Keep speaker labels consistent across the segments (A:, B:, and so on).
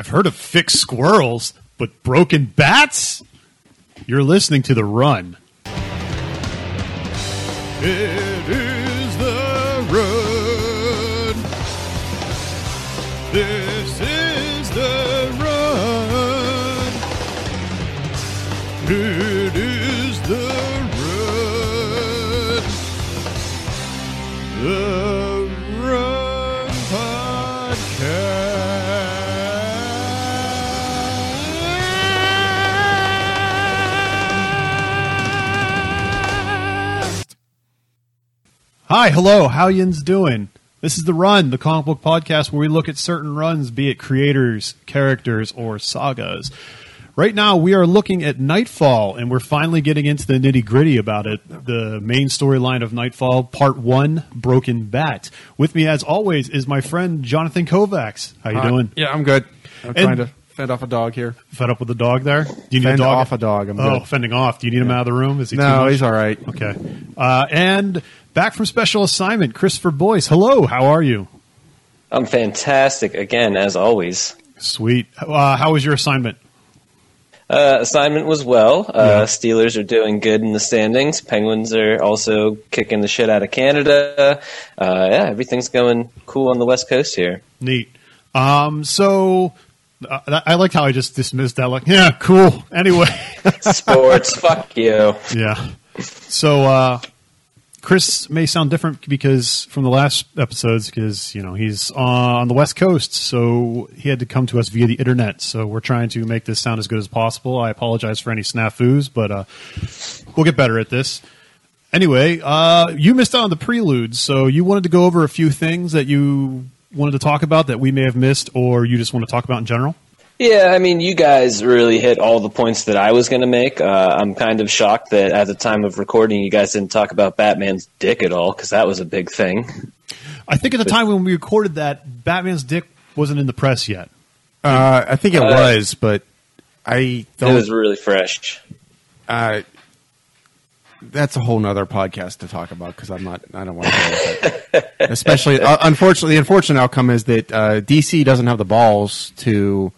A: I've heard of fixed squirrels, but broken bats? You're listening to The Run. It is The Run. This Hi, hello, how yins doing? This is The Run, the comic book podcast where we look at certain runs, be it creators, characters, or sagas. Right now, we are looking at Knightfall, and we're finally getting into the nitty gritty about it. The main storyline of Knightfall, Part One, Broken Bat. With me, as always, is my friend Jonathan Kovacs. How you
B: Hi.
A: doing?
B: Yeah, I'm good. I'm
A: And-
B: trying to fend off a dog here.
A: Fed up with the dog there? Do you need
B: Fend
A: a dog?
B: off a dog. I'm
A: oh,
B: good.
A: fending off. Do you need him out of the room? Is he too
B: No, he's all right.
A: Okay. Uh, and back from special assignment, Christopher Boyce. Hello, how are you?
C: I'm fantastic again, as always.
A: Sweet. Uh, how was your assignment?
C: Uh, assignment was well. Uh,
A: Yeah.
C: Steelers are doing good in the standings. Penguins are also kicking the shit out of Canada. Uh, yeah, everything's going cool on the West Coast here.
A: Neat. Um, so uh, I liked how I just dismissed that. Like, yeah, cool. Anyway,
C: Sports, fuck you.
A: yeah. So uh, Chris may sound different because from the last episodes, because you know he's on the West Coast, so he had to come to us via the internet. So we're trying to make this sound as good as possible. I apologize for any snafus, but uh, we'll get better at this. Anyway, uh, you missed out on the prelude, so you wanted to go over a few things that you wanted to talk about that we may have missed, or you just want to talk about in general.
C: Yeah, I mean, you guys really hit all the points that I was going to make. Uh, I'm kind of shocked that at the time of recording, you guys didn't talk about Batman's dick at all, because that was a big thing.
A: I think at the time when we recorded that, Batman's dick wasn't in the press yet.
B: Uh, I think it
C: Uh,
B: was, but I
C: It
B: don't.
C: It was really fresh.
B: uh, that's a whole nother podcast to talk about because I'm not. I don't want to go with it. Especially, uh, unfortunately, the unfortunate outcome is that uh, DC doesn't have the balls to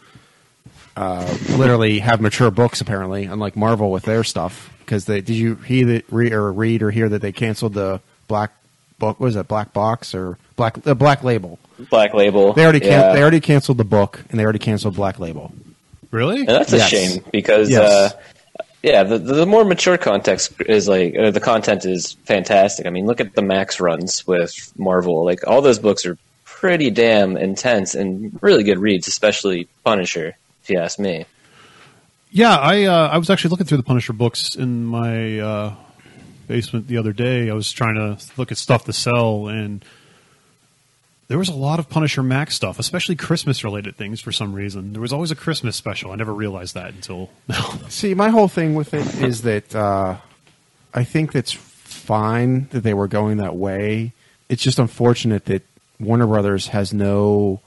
B: uh, literally have mature books. Apparently, unlike Marvel with their stuff. Because they did you hear that read or read or hear that they canceled the black book? What was it black box or black the black label?
C: Black Label.
B: They already can-
C: yeah.
B: they already canceled the book and they already canceled Black Label.
A: Really?
C: And that's a
B: Yes.
C: shame because,
B: Yes.
C: uh, yeah, the, the more mature context is like uh, the content is fantastic. I mean, look at the Max runs with Marvel. Like all those books are pretty damn intense and really good reads, especially Punisher. If you ask me.
A: Yeah, I uh, I was actually looking through the Punisher books in my uh, basement the other day. I was trying to look at stuff to sell, and there was a lot of Punisher Max stuff, especially Christmas related things for some reason. There was always a Christmas special. I never realized that until now.
B: See, my whole thing with it is that uh, I think that's fine that they were going that way. It's just unfortunate that Warner Brothers has no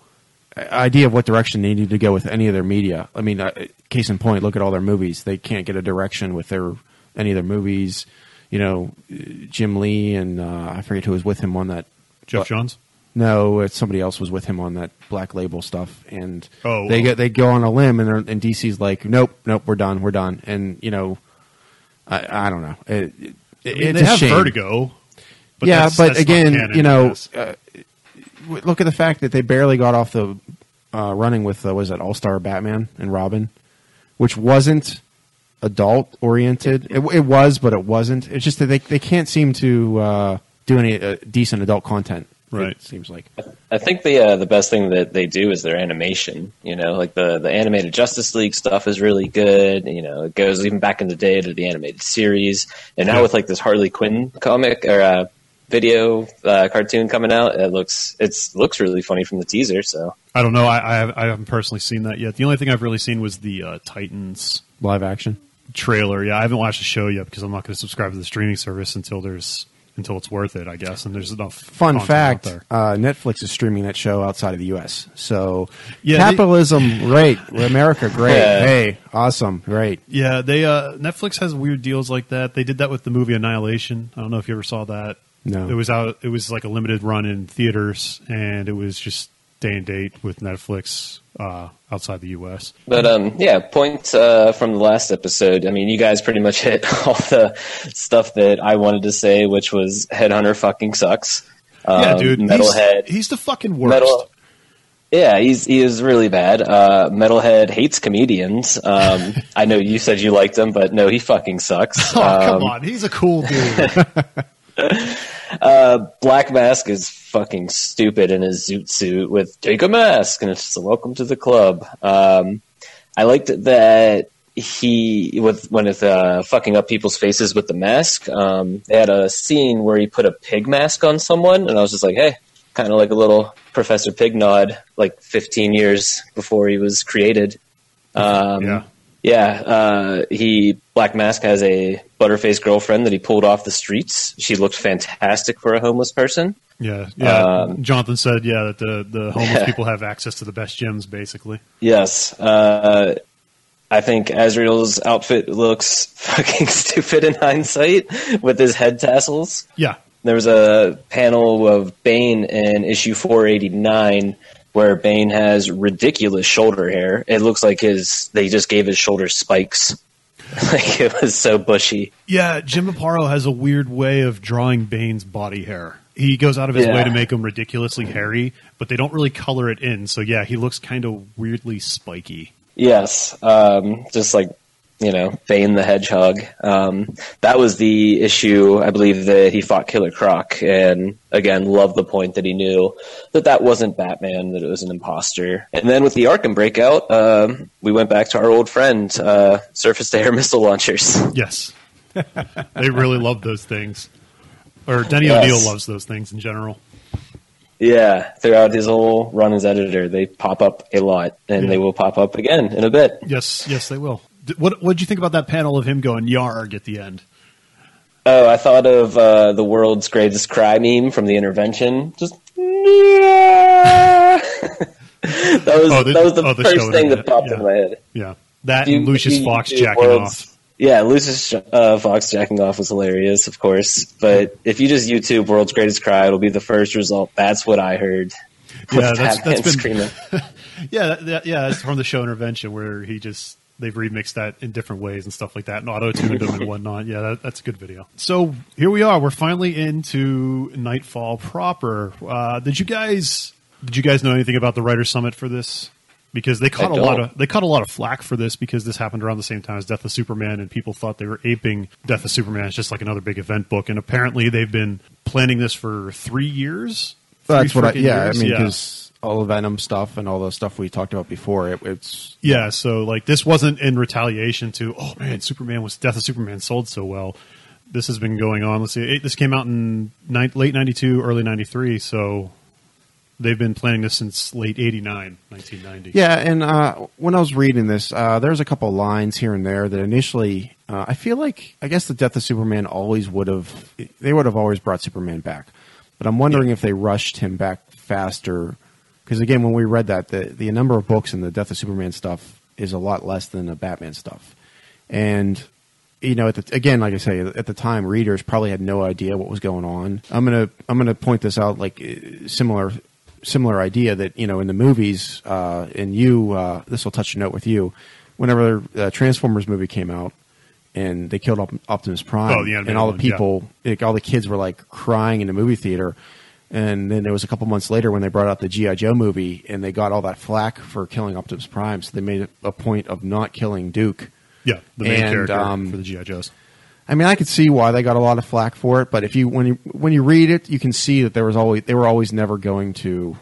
B: idea of what direction they need to go with any of their media. I mean, uh, case in point, look at all their movies. They can't get a direction with their any of their movies. You know, Jim Lee and uh, I forget who was with him on that.
A: Geoff Johns.
B: No, it's somebody else was with him on that Black Label stuff, and
A: Oh,
B: they get they go on a limb, and, they're- and DC's like, nope, nope, we're done, we're done, and you know, I, I don't know, it, it,
A: I mean,
B: it's
A: they have
B: shame.
A: Vertigo. But
B: yeah,
A: that's-
B: but
A: that's
B: again, you know, uh, look at the fact that they barely got off the uh, running with uh, was that All Star Batman and Robin, which wasn't adult oriented. It, it was, but it wasn't. It's just that they they can't seem to uh, do any uh, decent adult content.
A: Right.
B: It seems like.
C: I think the uh, the best thing that they do is their animation. You know, like the the animated Justice League stuff is really good. You know, it goes even back in the day to the animated series, and now
A: Yeah.
C: with like this Harley Quinn comic or uh, video uh, cartoon coming out, it looks it's looks really funny from the teaser. So
A: I don't know. I, I, have, I haven't personally seen that yet. The only thing I've really seen was the uh, Titans
B: Live action.
A: trailer. Yeah, I haven't watched the show yet because I'm not going to subscribe to the streaming service until there's until it's worth it, I guess. And there's enough
B: Fun
A: content
B: fact:
A: out there.
B: uh, Netflix is streaming that show outside of the U.S. So
A: Yeah,
B: capitalism, great. America, great.
C: Yeah.
B: Hey, awesome, great.
A: Yeah, they uh, Netflix has weird deals like that. They did that with the movie Annihilation. I don't know if you ever saw that.
B: No.
A: It was out. It was like a limited run in theaters, and it was just day and date with Netflix uh, outside the U.S.
C: But um, yeah, point uh, from the last episode. I mean, you guys pretty much hit all the stuff that I wanted to say, which was Headhunter fucking sucks. Um,
A: yeah, dude,
C: Metalhead.
A: He's, he's the fucking worst.
C: Metal, yeah, he's he is really bad. Uh, Metalhead hates comedians. Um, I know you said you liked him, but no, he fucking sucks.
A: Oh, come
C: Um,
A: on. He's a cool dude.
C: Uh, Black Mask is fucking stupid in his zoot suit with take a mask, and it's just a welcome to the club. Um, I liked that he with when it's uh, fucking up people's faces with the mask. Um, they had a scene where he put a pig mask on someone, and I was just like, hey, kind of like a little Professor Pig nod, like 15 years before he was created. Um,
A: yeah.
C: Yeah, uh, he Black Mask has a butterface girlfriend that he pulled off the streets. She looked fantastic for a homeless person.
A: Yeah. Yeah.
C: Um,
A: Jonathan said, yeah, that the, the homeless
C: Yeah.
A: people have access to the best gyms, basically.
C: Yes, uh, I think Azrael's outfit looks fucking stupid in hindsight with his head tassels.
A: Yeah.
C: There was a panel of Bane in issue 489 where Bane has ridiculous shoulder hair. It looks like his they just gave his shoulders spikes. like it was so bushy.
A: Yeah, Jim Aparo has a weird way of drawing Bane's body hair. He goes out of his
C: Yeah.
A: way to make him ridiculously hairy, but they don't really color it in. So yeah, he looks kind of weirdly spiky.
C: Yes, um, just like you know, Bane the Hedgehog. Um, that was the issue, I believe, that he fought Killer Croc, and again, loved the point that he knew that that wasn't Batman, that it was an imposter. And then with the Arkham breakout, um, we went back to our old friend, uh, surface to air missile launchers.
A: Yes, they really love those things. Or Denny
C: Yes.
A: O'Neil loves those things in general.
C: yeah, throughout his whole run as editor, they pop up a lot, and
A: Yeah.
C: they will pop up again in a bit.
A: Yes, yes, they will. What What did you think about that panel of him going "yarg" at the end?
C: Oh, I thought of uh, the world's greatest cry meme from the intervention. Just that was
A: Oh, the-
C: that was the
A: oh,
C: first thing that popped
A: yeah.
C: in my head.
A: Yeah, that
C: You-
A: and Lucius
C: you-
A: Fox
C: you
A: jacking off.
C: Yeah, Lucius uh, Fox jacking off was hilarious, of course. But if you just YouTube "World's Greatest Cry," it'll be the first result. That's what I heard.
A: Yeah, that's- that's been-. Yeah, that- yeah, that's from the show intervention where he just they've remixed that in different ways and stuff like that, and auto tuned them and whatnot. Yeah, that, that's a good video. So here we are. We're finally into Knightfall proper. Uh, did you guys did you guys know anything about the writers' summit for this? Because they caught a lot
C: don't.
A: of they caught a lot of flack for this because this happened around the same time as Death of Superman, and people thought they were aping Death of Superman It's just like another big event book. And apparently, they've been planning this for three years.
B: That's what I, yeah,
A: years?
B: I mean, because all the Venom stuff and all the stuff we talked about before, it, it's
A: Yeah, so like this wasn't in retaliation to oh man, Superman was Death of Superman sold so well. This has been going on. Let's see, it, this came out in ni- late '92, early '93, so they've been planning this since late '89, 1990.
B: Yeah, and uh, when I was reading this, uh, there's a couple lines here and there that initially, uh, I feel like, I guess the death of Superman always would have, they would have always brought Superman back. But I'm wondering if they rushed him back faster. Because again, when we read that, the, the number of books in the death of Superman stuff is a lot less than the Batman stuff. And you know, at the, again, like I say, at the time, readers probably had no idea what was going on. I'm gonna I'm gonna point this out, like uh, similar similar idea that you know in the movies, uh, and you uh, this will touch a note with you. Whenever the Transformers movie came out, and they killed Optimus Prime,
A: Oh,
B: and all the
A: one, yeah.
B: people, like, all the kids were like crying in the movie theater. And then there was a couple months later when they brought out the GI Joe movie, and they got all that flack for killing Optimus Prime. So they made a point of not killing Duke.
A: yeah, the main
B: And,
A: character
B: um,
A: for the GI Joes.
B: I mean, I could see why they got a lot of flack for it, but if you when you when you read it, you can see that there was always they were always never going to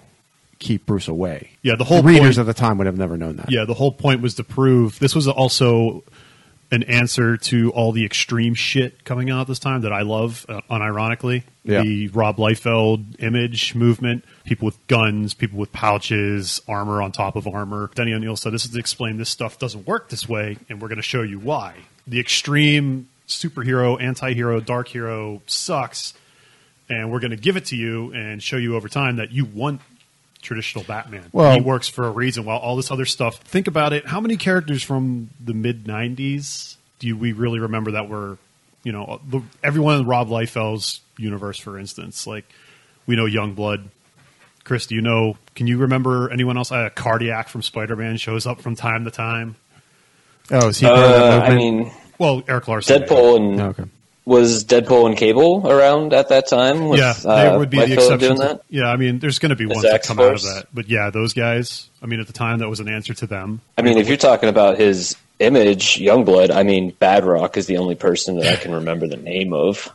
B: keep Bruce away.
A: Yeah, the whole
B: readers
A: point-
B: at the time would have never known that.
A: Yeah, the whole point was to prove this was also an answer to all the extreme shit coming out this time that I love, uh, unironically.
B: Yeah.
A: The Rob Liefeld image movement, people with guns, people with pouches, armor on top of armor. Denny O'Neil said, This is to explain this stuff doesn't work this way, and we're going to show you why. The extreme superhero, anti hero, dark hero sucks, and we're going to give it to you and show you over time that you want traditional Batman.
B: Well-
A: he works for a reason. While all this other stuff, think about it. How many characters from the mid '90s do we really remember that were, you know, the, everyone in Rob Liefeld's universe, for instance? Like we know Youngblood, Chris, do you know? Can you remember anyone else? Uh, Cardiac from Spider Man shows up from time to time.
B: Oh, is he part
C: Uh, I mean,
A: Well, Erik Larsen.
C: Deadpool and
B: Oh, okay.
C: Was Deadpool and Cable around at that time? With,
A: yeah,
C: uh,
A: they would be
C: Mike
A: the exception.
C: doing
A: to-
C: that.
A: yeah, I mean, there's going to be
C: The
A: ones that
C: Zax
A: come out of that, but yeah, those guys. I mean, at the time, that was an answer to them.
C: I mean, if you're talking about his image, Youngblood, I mean, Badrock is the only person that I can remember the name of.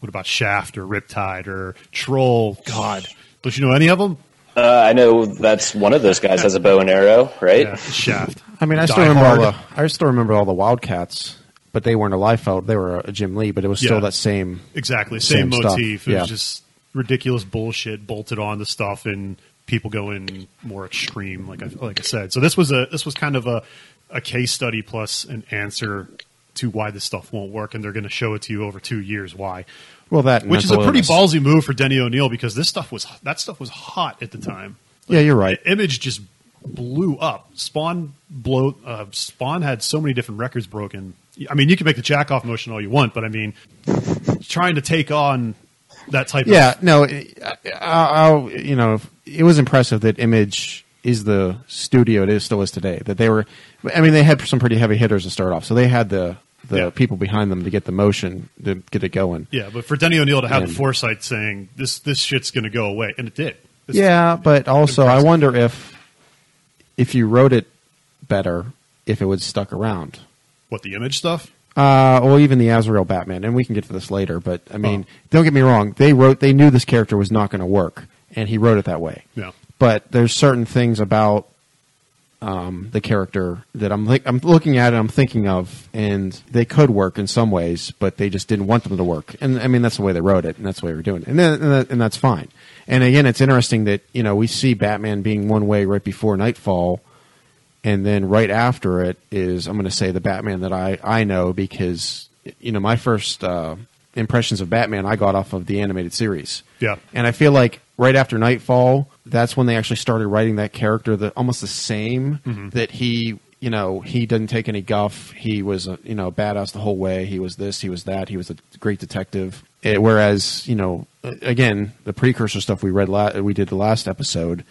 A: What about Shaft or Riptide or Troll? God, don't you know any of them?
C: Uh, I know that's one of those guys has a bow and arrow, right?
A: Yeah, Shaft.
B: I mean, I still
A: Die
B: remember all the. I still remember all the Wildcats, but they weren't a Liefeld. They were a Jim Lee, but it was still
A: Yeah.
B: that same.
A: Exactly, same,
B: Same stuff,
A: motif. It
B: yeah.
A: was just ridiculous bullshit bolted on the stuff, and people going more extreme. Like I like I said, so this was a this was kind of a a case study plus an answer to why this stuff won't work, and they're going to show it to you over two years why.
B: Well, that and
A: Which is a
B: mental
A: pretty
B: illness.
A: ballsy move for Denny O'Neil because this stuff was that stuff was hot at the time.
B: Yeah, you're right.
A: Image just blew up. Spawn blow. Uh, Spawn had so many different records broken. I mean, you can make the jack off motion all you want, but I mean, trying to take on that type of
B: Yeah,
A: of
B: no, I, I, I, you know, it was impressive that Image is the studio it is still is today. That they were, I mean, they had some pretty heavy hitters to start off, so they had the the
A: Yeah.
B: people behind them to get the motion to get it going.
A: yeah. But for Denny O'Neil to have the foresight saying this this shit's going to go away, and it did. This-
B: Yeah, but also I wonder if if you wrote it better, if it would stuck around.
A: What the image stuff?
B: Uh, well, even the Azrael Batman, and we can get to this later. But I mean,
A: Oh.
B: don't get me wrong. They wrote, they knew this character was not going to work, and he wrote it that way.
A: Yeah.
B: But there's certain things about um, the character that I'm li- I'm looking at and I'm thinking of, and they could work in some ways, but they just didn't want them to work. And I mean, that's the way they wrote it, and that's the way we're doing it, and then, and, that, and that's fine. And again, it's interesting that you know we see Batman being one way right before Knightfall, and then right after it is I'm going to say the Batman that I I know because you know my first uh, impressions of Batman I got off of the animated series.
A: Yeah.
B: And I feel like right after Knightfall, that's when they actually started writing that character that almost the same
A: Mm-hmm.
B: that he, you know, he didn't take any guff. He was, a, you know, badass the whole way. He was this, he was that. He was a great detective. Eh, whereas, you know, again, the precursor stuff we read, la- we did the last episode.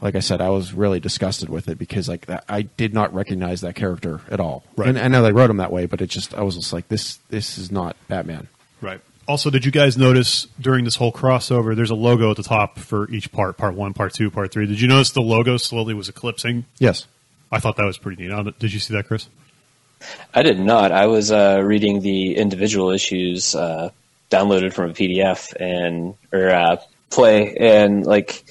B: Like I said, I was really disgusted with it because like that, I did not recognize that character at all.
A: Right.
B: And I know they wrote him that way, but it just I was just like this. This is not Batman.
A: Right. Also, did you guys notice during this whole crossover, there's a logo at the top for each part, part one, part two, part three. Did you notice the logo slowly was eclipsing?
B: Yes.
A: I thought that was pretty neat. Did you see that, Chris?
C: I did not. I was uh, reading the individual issues uh, downloaded from a PDF and or uh, play, and like,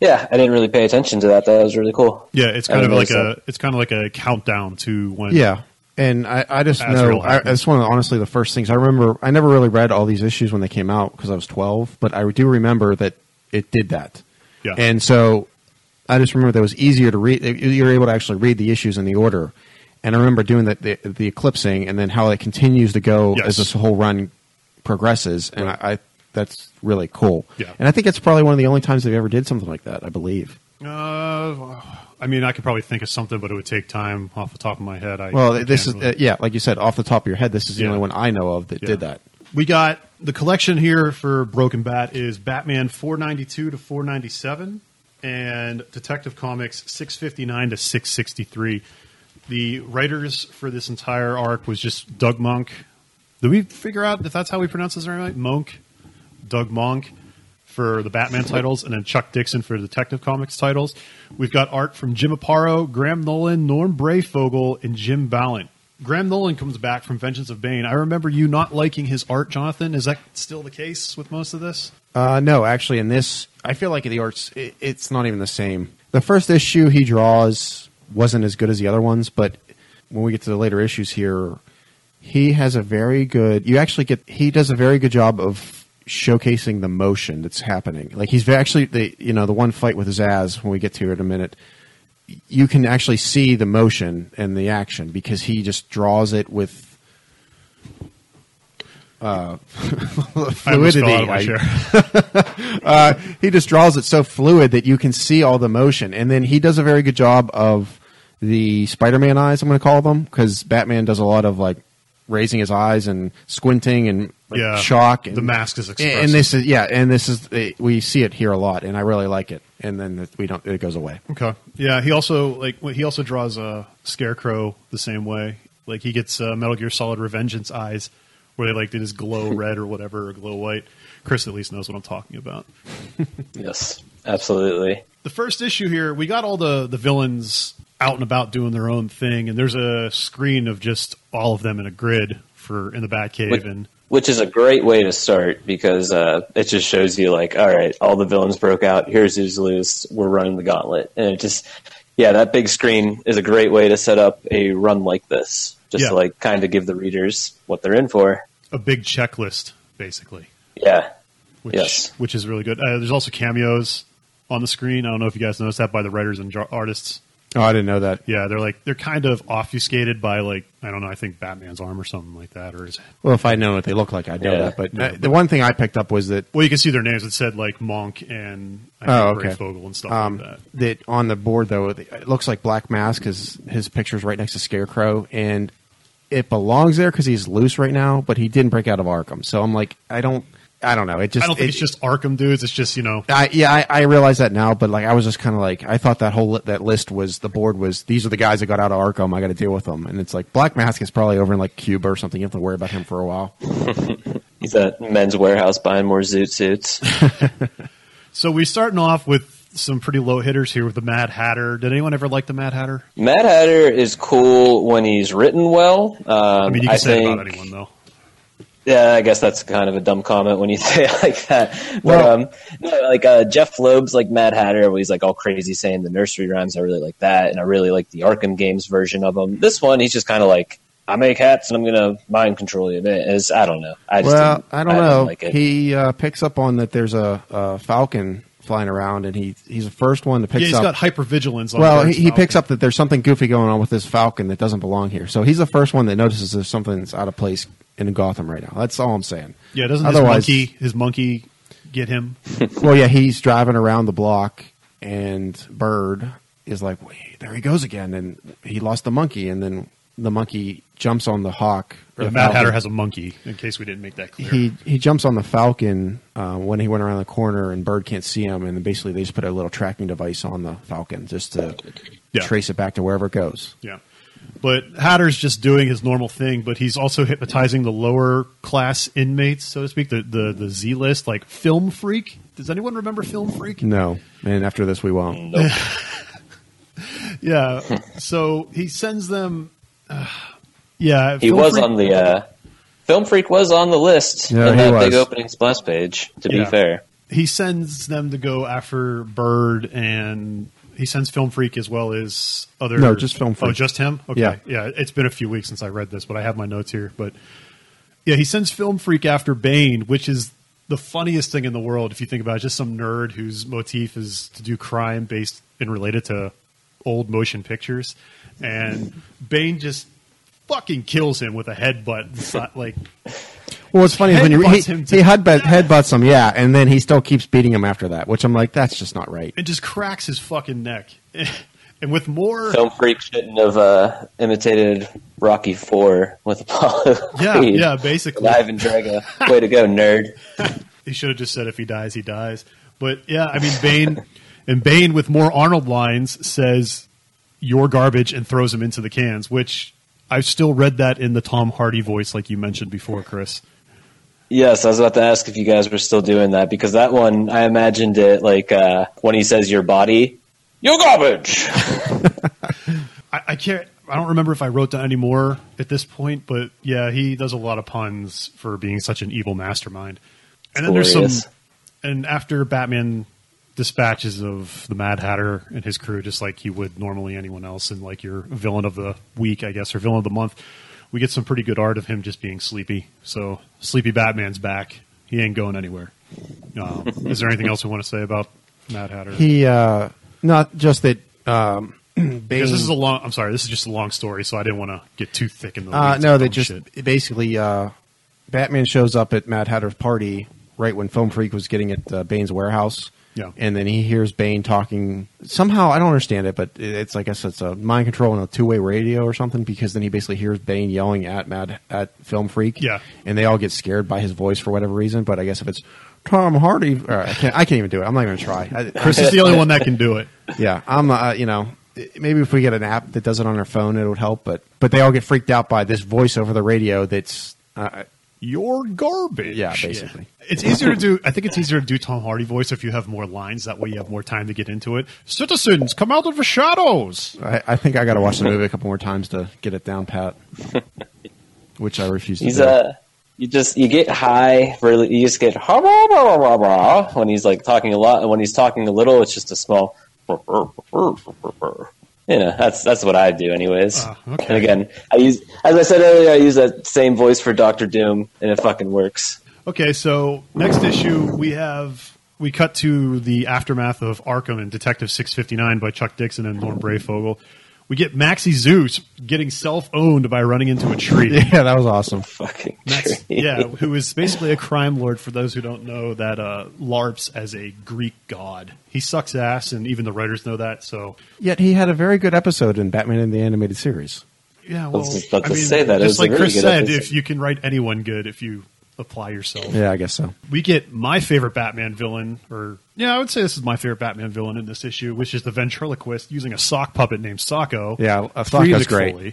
C: yeah, I didn't really pay attention to that. That was really cool.
A: Yeah, it's kind of like
C: notice
A: a it's kind of like a countdown to when.
B: Yeah. And I, I just
A: Azrael
B: know, I,
A: happened.
B: it's one of the, honestly the first things I remember. I never really read all these issues when they came out because I was 12, but I do remember that it did that.
A: Yeah.
B: And so I just remember that it was easier to read. You were able to actually read the issues in the order. And I remember doing that, the, the eclipsing and then how it continues to go
A: Yes.
B: as this whole run progresses. And
A: Right.
B: I, I, that's really cool.
A: Yeah.
B: And I think it's probably one of the only times they've ever did something like that, I believe.
A: Uh, I mean, I could probably think of something, but it would take time off the top of my head. I,
B: Well,
A: I
B: this is,
A: really-
B: uh, yeah, like you said, off the top of your head, this is the
A: Yeah.
B: only one I know of that
A: Yeah.
B: did that.
A: We got the collection here for Broken Bat is Batman 492 to 497 and Detective Comics 659 to 663. The writers for this entire arc was just Doug Moench. Did we figure out if that's how we pronounce his name right? Monk, Doug Moench for the Batman titles, and then Chuck Dixon for Detective Comics titles. We've got art from Jim Aparo, Graham Nolan, Norm Breyfogle, and Jim Balent. Graham Nolan comes back from Vengeance of Bane. I remember you not liking his art, Jonathan. Is that still the case with most of this?
B: Uh, no, actually, in this, I feel like the art's it, it's not even the same. The first issue he draws wasn't as good as the other ones, but when we get to the later issues here, he has a very good. You actually get he does a very good job of showcasing the motion that's happening. Like he's actually the you know the one fight with Zsasz when we get to it in a minute. You can actually see the motion and the action because he just draws it with uh, fluidity.
A: fell of my
B: I- uh, he just draws it so fluid that you can see all the motion, and then he does a very good job of the Spider-Man eyes. I'm going to call them because Batman does a lot of like raising his eyes and squinting and like,
A: Yeah.
B: shock. And,
A: The mask is expressive.
B: and this is yeah, and this is uh, we see it here a lot, and I really like it. And then we don't, it goes away.
A: Okay. Yeah, he also like he also draws a scarecrow the same way. Like he gets uh, Metal Gear Solid Revengeance eyes, where they like did his glow red or whatever or glow white. Chris at least knows what I'm talking about.
C: Yes, absolutely.
A: The first issue here, we got all the the villains out and about doing their own thing, and there's a screen of just all of them in a grid for in the Batcave,
C: Which,
A: and
C: which is a great way to start because uh, it just shows you like, all right, all the villains broke out. Here's who's loose. We're running the gauntlet, and it just yeah, that big screen is a great way to set up a run like this, just
A: Yeah.
C: to like kind of give the readers what they're in for.
A: a big checklist basically.
C: Yeah,
A: which,
C: Yes.
A: which is really good. Uh, there's also cameos on the screen. I don't know if you guys noticed that by the writers and artists.
B: Oh, I didn't know that.
A: Yeah, they're like they're kind of obfuscated by like I don't know. I think Batman's arm or something like that, or is it?
B: Well, if I know what they look like, I'd know
C: Yeah.
B: that. But
A: Yeah,
B: uh,
A: but-
B: the one thing I picked up was that
A: well, you can see their names. It said like Monk and I think
B: Oh,
A: Ray
B: okay.
A: Fogel and stuff
B: um,
A: like that.
B: that on the board though, it looks like Black Mask is his picture's right next to Scarecrow, and it belongs there because he's loose right now. But he didn't break out of Arkham, so I'm like, I don't, I don't know. It just,
A: I don't think
B: it-
A: it's just Arkham dudes. It's just you know
B: I, yeah, I, I realize that now, but like I was just kind of like I thought that whole li- that list was the board was these are the guys that got out of Arkham. I got to deal with them, and it's like Black Mask is probably over in like Cuba or something. You have to worry about him for a while.
C: he's at Men's Warehouse buying more Zoot suits.
A: So we're starting off with some pretty low hitters here with the Mad Hatter. Did anyone ever like the Mad Hatter?
C: Mad Hatter is cool when he's written well. Um,
A: I mean, you can
C: I
A: say
C: think,
A: about anyone though.
C: Yeah, I guess that's kind of a dumb comment when you say it like that. But
B: Well-
C: um, no, like uh, Jeph Loeb's like Mad Hatter, where he's like all crazy saying the nursery rhymes. I really like that, and I really like the Arkham games version of him. This one, he's just kind of like, I make hats and I'm gonna mind control you. It's, I don't know. I just
B: Well, I don't
C: didn't
B: know.
C: Like it.
B: He uh, picks up on that there's a, a falcon flying around, and he he's the first one that
A: Yeah, he's
B: up.
A: He's got hypervigilance. On
B: well, he, he picks up that there's something goofy going on with this falcon that doesn't belong here. So he's the first one that notices there's something that's out of place in Gotham right now. That's all I'm saying.
A: Yeah, doesn't
B: Otherwise-
A: his monkey his monkey get him?
B: Well, yeah, he's driving around the block, and Bird is like, Wait, "There he goes again!" And he lost the monkey, and then the monkey jumps on the hawk. or
A: Yeah,
B: the
A: Mad. Hatter has a monkey. In case we didn't make that clear.
B: he he jumps on the falcon uh, when he went around the corner, and Bird can't see him, and basically they just put a little tracking device on the falcon just to
A: Yeah.
B: trace it back to wherever it goes.
A: Yeah. But Hatter's just doing his normal thing, but he's also hypnotizing the lower class inmates, so to speak, the, the, the Z list, like Film Freak. Does anyone remember Film Freak?
B: No, and after this we won't.
C: Nope.
A: Yeah. so he sends them. Uh, yeah.
C: he
A: Film
C: was
A: Freak-
C: on the uh, Film Freak was on the list
B: Yeah,
C: in
B: he
C: that big opening splash page. To
A: Yeah.
C: be fair,
A: He sends them to go after Bird, and he sends Film Freak as well as other.
B: No, just Film
A: Oh,
B: Freak.
A: just him. Okay.
B: Yeah.
A: Yeah. It's been a few weeks since I read this, but I have my notes here. But yeah, he sends Film Freak after Bane, which is the funniest thing in the world if you think about it. Just some nerd whose motif is to do crime based and related to old motion pictures, and Bane just fucking kills him with a headbutt. Like
B: Well, what's funny is when you he,
A: Headbutts him to
B: he headbutt, headbutts him, yeah, and then he still keeps beating him after that, which I'm like, that's just not right.
A: it just cracks his fucking neck. and with more,
C: Film Freak shouldn't have uh, imitated Rocky Four with Apollo.
A: yeah,
C: Creed.
A: yeah, basically,
C: Ivan Drago. Way to go, nerd.
A: he should have just said if he dies, he dies. But yeah, I mean, Bane and Bane with more Arnold lines says "you're garbage" and throws him into the cans, which I've still read that in the Tom Hardy voice, like you mentioned before, Chris.
C: Yes, I was about to ask if you guys were still doing that because that one I imagined it like uh, when he says your body, you're garbage.
A: I, I can't. I don't remember if I wrote down any more at this point, but yeah, he does a lot of puns for being such an evil mastermind. And then there's some. And after Batman dispatches of the Mad Hatter and his crew, just like he would normally anyone else, and like your villain of the week, I guess, or villain of the month, we get some pretty good art of him just being sleepy. So Sleepy Batman's back. He ain't going anywhere. Um, is there anything else we want to say about Mad Hatter?
B: He uh, not just that. Um, Bane,
A: Because this is a long. I'm sorry. This is just a long story, so I didn't want to get too thick in the.
B: uh, no, they just
A: shit.
B: basically uh, Batman shows up at Mad Hatter's party right when Film Freak was getting at uh, Bane's warehouse,
A: Yeah.
B: And then he hears Bane talking. Somehow, I don't understand it, but it's, I guess it's a mind control and a two way radio or something because then he basically hears Bane yelling at Mad, at Film Freak.
A: Yeah.
B: And they all get scared by his voice for whatever reason. But I guess if it's Tom Hardy, or I, can't, I can't even do it. I'm not even going to try.
A: Chris is the only one that can do it.
B: yeah, I'm. Uh, you know, maybe if we get an app that does it on our phone, it would help. But but they all get freaked out by this voice over the radio. That's uh,
A: You're garbage.
B: Yeah, basically.
A: It's easier to do. I think it's easier to do Tom Hardy voice if you have more lines. That way, you have more time to get into it. Citizens, come out of the shadows.
B: I, I think I got to watch the movie a couple more times to get it down pat. Which I refuse to
C: He's
B: do.
C: uh you just you get high really you just get ha rah, rah, rah, rah, rah, when he's like talking a lot and when he's talking a little it's just a small yeah that's that's what I do anyways
A: Ah, okay.
C: and again I use as I said earlier I use that same voice for Doctor Doom and it fucking works
A: Okay, so next issue we have we cut to the aftermath of Arkham and Detective Six Fifty Nine by Chuck Dixon and Norm Breyfogle. We get Maxie Zeus getting self-owned by running into a tree.
B: yeah, that was awesome.
C: fucking
A: Max,
C: tree.
A: yeah, who is basically a crime lord. For those who don't know, that uh, LARPs as a Greek god. He sucks ass, and even the writers know that. So,
B: Yet he had a very good episode in Batman in the Animated Series.
A: yeah, well,
C: was just about
A: I mean,
C: say that. It
A: just
C: was a
A: like
C: really
A: Chris
C: good
A: said,
C: episode.
A: if you can write anyone good, if you apply yourself.
B: Yeah, I guess so.
A: we get my favorite Batman villain, or yeah, I would say this is my favorite Batman villain in this issue, which is the ventriloquist using a sock puppet named Socko.
B: Yeah, uh,
A: Free
B: Socko's
A: Mick
B: great.
A: Foley.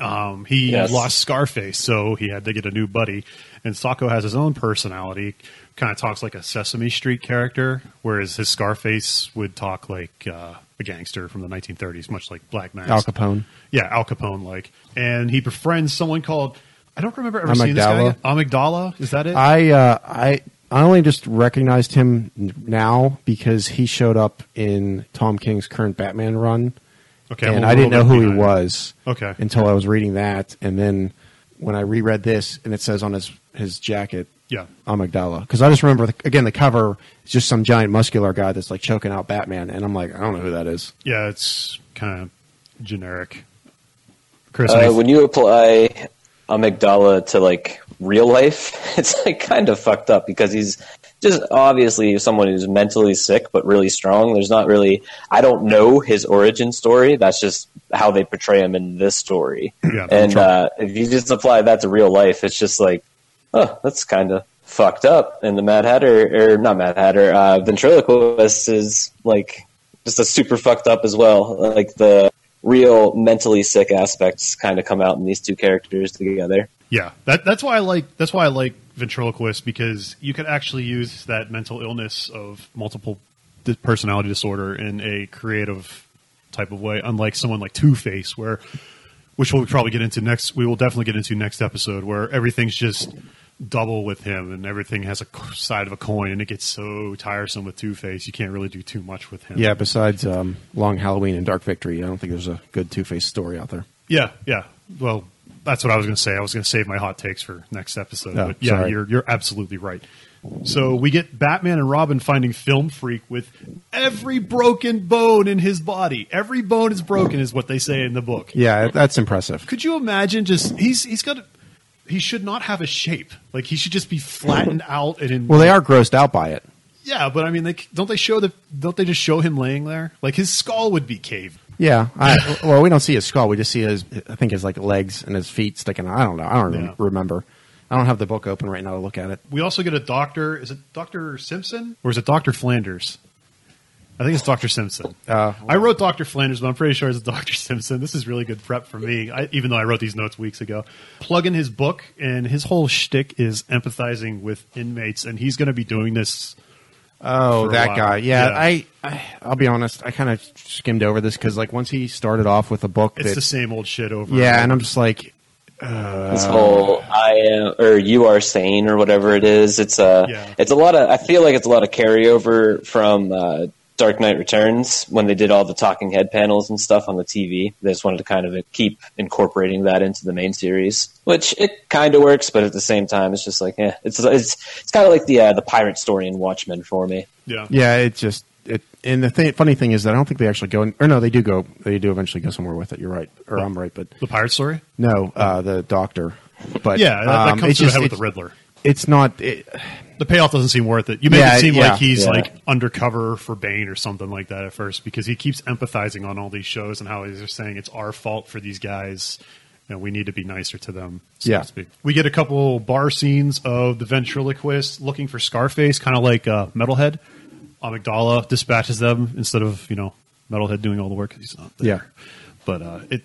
A: Um, he
C: Yes.
A: lost Scarface, so he had to get a new buddy. And Socko has his own personality. Kind of talks like a Sesame Street character, whereas his Scarface would talk like uh, a gangster from the 1930s, much like Black Mask.
B: Al Capone.
A: Yeah, Al Capone like. And he befriends someone called I don't remember ever seeing this guy. Amygdala, is that it?
B: I uh, I I only just recognized him now because he showed up in Tom King's current Batman run,
A: okay, I'm
B: and
A: a
B: I didn't know who he
A: behind.
B: was.
A: Okay.
B: until I was reading that, and then when I reread this, and it says on his his jacket,
A: Yeah.
B: Amygdala, because I just remember the, again the cover is just some giant muscular guy that's like choking out Batman, and I'm like, I don't know who that is.
A: Yeah, it's kind of generic. Chris,
C: Uh, when you apply amygdala to like real life, it's like kind of fucked up because he's just obviously someone who's mentally sick but really strong. There's not really I don't know his origin story. That's just how they portray him in this story.
A: Yeah,
C: and uh, if you just apply that to real life, it's just like, oh, that's kind of fucked up. And the Mad Hatter, or not Mad Hatter, uh, ventriloquist is like just a super fucked up as well. Like the real mentally sick aspects kind of come out in these two characters together.
A: yeah, that, that's why I like that's why I like ventriloquist because you could actually use that mental illness of multiple personality disorder in a creative type of way, unlike someone like Two Face, where which we'll probably get into next. We will definitely get into next episode, where everything's just double with him and everything has a side of a coin, and it gets so tiresome with Two Face. You can't really do too much with him.
B: Yeah, besides um, Long Halloween and Dark Victory, I don't think there's a good Two Face story out there.
A: Yeah, yeah. Well, that's what I was going to say. I was going to save my hot takes for next episode.
B: Oh,
A: but yeah,
B: sorry.
A: you're you're absolutely right. So we get Batman and Robin finding Film Freak with every broken bone in his body. Every bone is broken, is what they say in the book.
B: Yeah, that's impressive.
A: Could you imagine? Just he's he's got. He should not have a shape. Like he should just be flattened mm-hmm. out and in.
B: Well, they are grossed out by it.
A: Yeah, but I mean, they, don't they show the? Don't they just show him laying there? Like his skull would be caved.
B: Yeah. I, well, we don't see his skull. We just see his, I think his like legs and his feet sticking. I don't know. I don't
A: Yeah.
B: remember. I don't have the book open right now to look at it.
A: We also get a doctor. Is it Doctor Simpson or is it Doctor Flanders? I think it's Doctor Simpson.
B: Uh,
A: I wrote Doctor Flanders, but I'm pretty sure it's Doctor Simpson. This is really good prep for me, I, even though I wrote these notes weeks ago. Plug in his book, and his whole shtick is empathizing with inmates, and he's going to be doing this.
B: Oh,
A: for a
B: that
A: while.
B: guy. Yeah,
A: Yeah.
B: I, I. I'll be honest. I kind of skimmed over this because, like, once he started off with a book
A: It's
B: that,
A: the same old shit over.
B: yeah,
A: and
B: and I'm just like,
C: this whole I am or you are sane or whatever it is. It's a
A: Yeah.
C: it's a lot of I feel like it's a lot of carryover from uh, Dark Knight Returns when they did all the talking head panels and stuff on the TV. They just wanted to kind of keep incorporating that into the main series, which it kind of works, but at the same time, it's just like yeah, it's it's it's kind of like the uh, the pirate story in Watchmen for me.
A: yeah,
B: yeah, it just it. And the th- funny thing is that I don't think they actually go. In, or no, they do go. They do eventually go somewhere with it. You're right, or I'm right, but
A: the pirate story.
B: no, uh, the doctor. But
A: Yeah, that, that
B: um,
A: comes
B: it's
A: to the
B: just
A: head with the Riddler.
B: It's not. It,
A: the payoff doesn't seem worth it. You make
B: Yeah,
A: it seem
B: yeah,
A: like he's
C: yeah.
A: like undercover for Bane or something like that at first because he keeps empathizing on all these shows and how he's just saying it's our fault for these guys. Know, we need to be nicer to them. So
B: Yeah.
A: to speak. We get a couple bar scenes of the ventriloquist looking for Scarface, kind of like uh, Metalhead. Amygdala dispatches them instead of you know Metalhead doing all the work 'cause he's not there.
B: Yeah.
A: but uh, it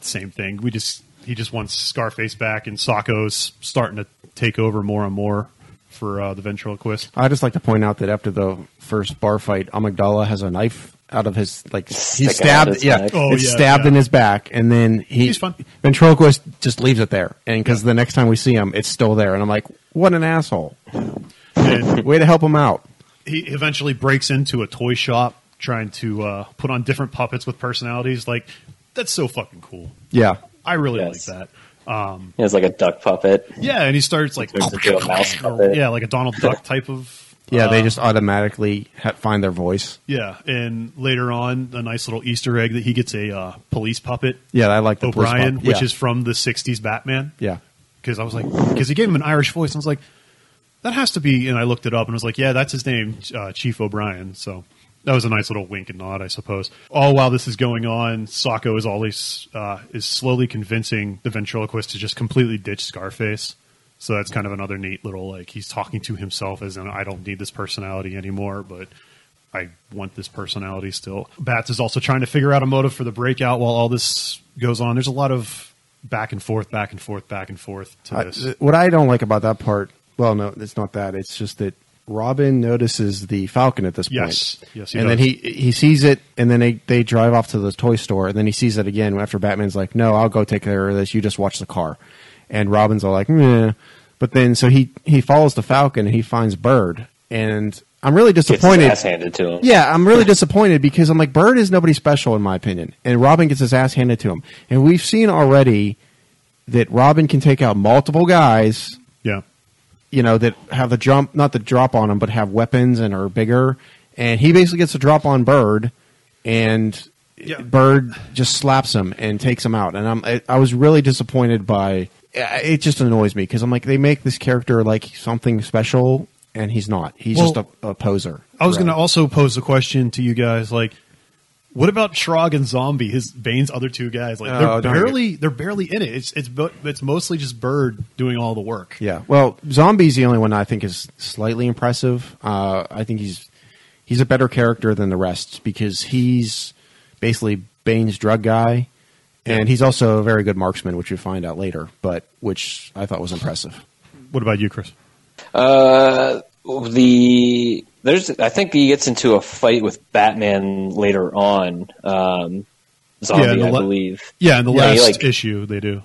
A: same thing. We just he just wants Scarface back, and Socko's starting to take over more and more for uh, the ventriloquist.
B: I just like to point out that after the first bar fight, Amygdala has a knife out of his like he stabbed. Yeah.
A: Oh,
B: it's
A: yeah,
B: stabbed
A: yeah.
B: in his back, and then he
A: He's fine.
B: ventriloquist just leaves it there, and because the next time we see him, it's still there, and I'm like, what an asshole!
A: And
B: Way to help him out.
A: he eventually breaks into a toy shop trying to uh, put on different puppets with personalities. Like that's so fucking cool.
B: Yeah,
A: I really
C: Yes.
A: like that. Um,
C: He has like a duck puppet.
A: yeah, and he starts like
C: Turns a mouse puppet.
A: yeah, like a Donald Duck type of
B: yeah. they
A: uh,
B: just automatically ha- find their voice.
A: yeah. And later on, a nice little Easter egg that he gets a uh, police puppet
B: Yeah, I like the police
A: O'Brien,
B: pop-
A: which is from the '60s Batman.
B: yeah.
A: because I was like, because he gave him an Irish voice, and I was like, that has to be. And I looked it up, and I was like, yeah, that's his name, uh, Chief O'Brien. So that was a nice little wink and nod, I suppose. All while this is going on, Socko is always uh, is slowly convincing the ventriloquist to just completely ditch Scarface. So that's kind of another neat little like he's talking to himself as in I don't need this personality anymore, but I want this personality still. Bats is also trying to figure out a motive for the breakout while all this goes on. There's a lot of back and forth, back and forth, back and forth to
B: I,
A: this.
B: th- what I don't like about that part, well, no, it's not that. It's just that Robin notices the Falcon at this point.
A: Yes. Yes, he
B: and then he he sees it, and then they, they drive off to the toy store, and then he sees it again after Batman's like, "No, I'll go take care of this. You just watch the car." And Robin's all like, "Meh." But then so he he follows the Falcon and he finds Bird, and I'm really
C: Gets his
B: disappointed.
C: ass handed to him.
B: Yeah, I'm really disappointed because I'm like Bird is nobody special in my opinion, and Robin gets his ass handed to him, and we've seen already that Robin can take out multiple guys
A: yeah.
B: You know, that have the jump, not the drop on them, but have weapons and are bigger. And he basically gets a drop on Bird, and
A: Yeah.
B: Bird just slaps him and takes him out. And I'm, I, I was really disappointed by. It just annoys me because I'm like, they make this character like something special, and he's not. He's
A: Well,
B: just a, a poser.
A: I was going to also pose the question to you guys, like, what about Trog and Zombie, his Bane's other two guys? Like,
B: Oh,
A: they're
B: don't
A: barely they're barely in it. It's it's bo- it's mostly just Bird doing all the work.
B: Yeah. Well, Zombie's the only one I think is slightly impressive. Uh, I think he's he's a better character than the rest because he's basically Bane's drug guy, and he's also a very good marksman, which you find out later. But which I thought was impressive.
A: What about you, Chris?
C: Uh, the there's I think he gets into a fight with Batman later on. Um, Zombie,
A: Yeah, in the
C: I believe.
A: Yeah, in the
C: Yeah,
A: last
C: like-
A: issue they do.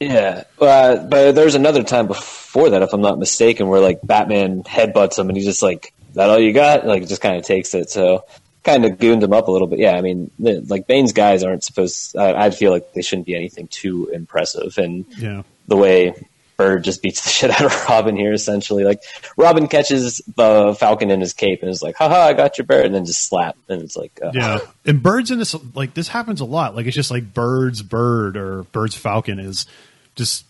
C: Yeah, uh, but there's another time before that, if I'm not mistaken, where like Batman headbutts him and he's just like, "Is "That all you got?" Like, just kind of takes it. So, kind of gooned him up a little bit. Yeah, I mean, like Bane's guys aren't supposed. I, I'd feel like they shouldn't be anything too impressive, and
A: Yeah.
C: the way Bird just beats the shit out of Robin here, essentially. Like Robin catches the Falcon in his cape and is like, "Haha, I got your bird," and then just slap, and it's like, uh,
A: Yeah, and birds in this like this happens a lot. Like it's just like birds, bird or birds falcon is just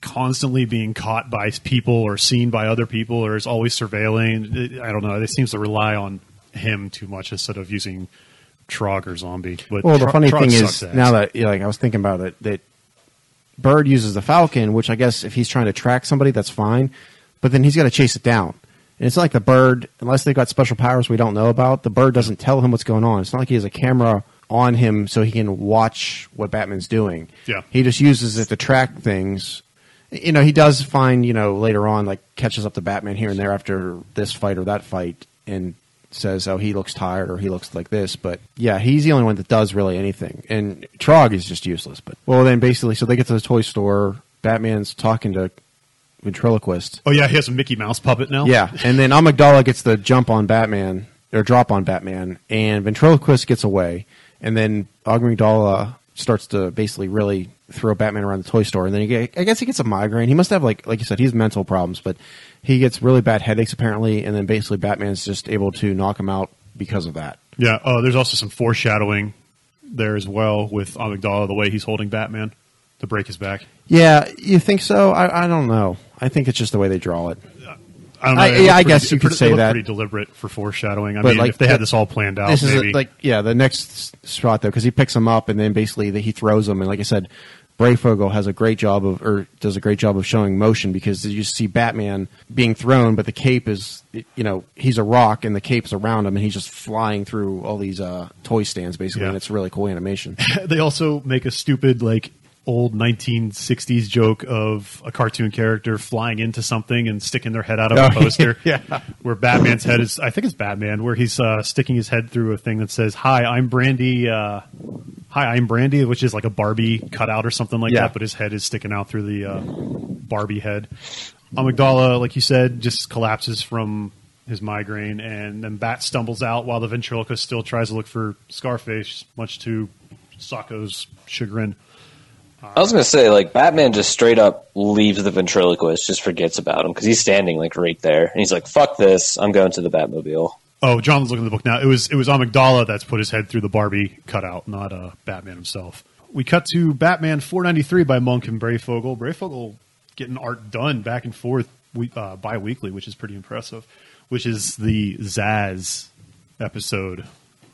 A: constantly being caught by people or seen by other people or is always surveilling. I don't know. It seems to rely on him too much instead of using Trog or Zombie. But
B: Well, the
A: Tro-
B: funny
A: Trog
B: thing is now that you know, like I was thinking about it that Bird uses the Falcon, which I guess if he's trying to track somebody, that's fine. But then he's got to chase it down. And it's like the bird, unless they've got special powers we don't know about, the bird doesn't tell him what's going on. It's not like he has a camera on him so he can watch what Batman's doing.
A: Yeah.
B: He just uses it to track things. You know, he does find, you know, later on, like, catches up to Batman here and there after this fight or that fight and says, oh, he looks tired or he looks like this. But yeah, he's the only one that does really anything. And Trog is just useless. But, well, then basically, so they get to the toy store. Batman's talking to Ventriloquist.
A: oh yeah, he has a Mickey Mouse puppet now.
B: Yeah, and then Amygdala gets the jump on Batman or drop on Batman, and Ventriloquist gets away, and then Amygdala starts to basically really throw Batman around the toy store, and then he get, I guess he gets a migraine. He must have like like you said, he has mental problems, but he gets really bad headaches apparently, and then basically Batman's just able to knock him out because of that.
A: yeah. Oh, there's also some foreshadowing there as well with Amygdala, the way he's holding Batman. to break his back.
B: Yeah, you think so? I, I don't know. I think it's just the way they draw it.
A: I don't know.
B: I- yeah, I
A: pretty-
B: guess you could
A: pretty-
B: say that.
A: Pretty deliberate for foreshadowing. I
B: But,
A: mean,
B: like,
A: if they had this all planned out,
B: This is
A: maybe.
B: a, like yeah, the next s- spot though because he picks him up and then basically the, he throws him and like I said, Breyfogle has a great job of or does a great job of showing motion because you see Batman being thrown, but the cape is you know he's a rock and the cape's around him and he's just flying through all these uh, toy stands basically
A: Yeah.
B: and it's really cool animation.
A: they also make a stupid like old 1960s joke of a cartoon character flying into something and sticking their head out of
B: Oh,
A: a poster
B: yeah.
A: where batman's head is i think it's batman where he's uh, sticking his head through a thing that says hi i'm brandy uh, hi i'm brandy which is like a barbie cutout or something like
B: Yeah.
A: that but his head is sticking out through the uh, barbie head amygdala like you said just collapses from his migraine and then bat stumbles out while the ventriloquist still tries to look for scarface much to Socko's chagrin.
C: I was gonna say, like Batman just straight up leaves the ventriloquist, just forgets about him because he's standing like right there, and he's like, "Fuck this! I'm going to the Batmobile."
A: Oh, John's looking at the book now. It was it was Amygdala that's put his head through the Barbie cutout, not uh, Batman himself. We cut to Batman 493 by Moench and Breyfogle. Breyfogle getting art done back and forth we, uh, bi-weekly, which is pretty impressive. Which is the Zsasz episode,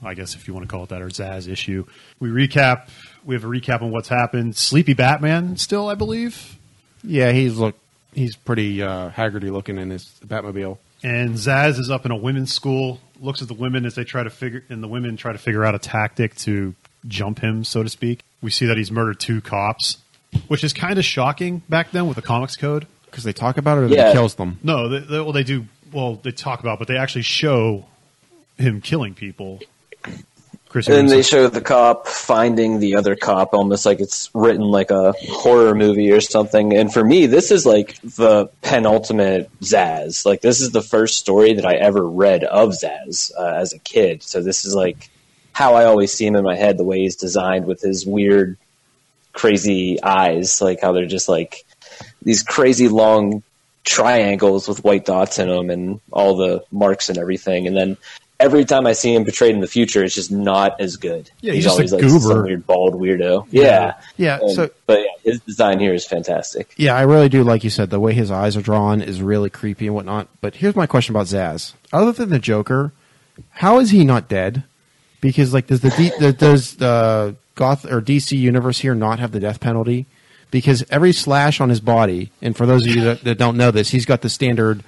A: I guess if you want to call it that, or Zsasz issue. We recap. We have a recap on what's happened. Sleepy Batman still, I believe.
B: yeah, he's look he's pretty uh, haggardy looking in his Batmobile.
A: And Zsasz is up in a women's school, looks at the women as they try to figure, and the women try to figure out a tactic to jump him, so to speak. We see that he's murdered two cops, which is kind of shocking back then with the comics code.
B: Because they talk about it or
C: Yeah.
B: he kills them.
A: No, they, they, well, they do. Well, they talk about, it, but they actually show him killing people. Chris,
C: And
A: were
C: they show the cop finding the other cop, almost like it's written like a horror movie or something. And for me, this is like the penultimate Zsasz. Like this is the first story that I ever read of Zsasz uh, as a kid. So this is like how I always see him in my head, the way he's designed with his weird, crazy eyes, like how they're just like these crazy long triangles with white dots in them and all the marks and everything. And then every time I see him portrayed in the future, it's just not as good.
A: Yeah, he's a
C: always like
A: goober.
C: some weird bald weirdo. Yeah,
B: Yeah,
C: And-
B: so-
C: but yeah, his design here is fantastic.
B: Yeah, I really do like you said. The way his eyes are drawn is really creepy and whatnot. But here's my question about Zsasz. Other than the Joker, how is he not dead? Because like, does the D, the, does the Goth or DC universe here not have the death penalty? Because every slash on his body, and for those of you that, that don't know this, he's got the standard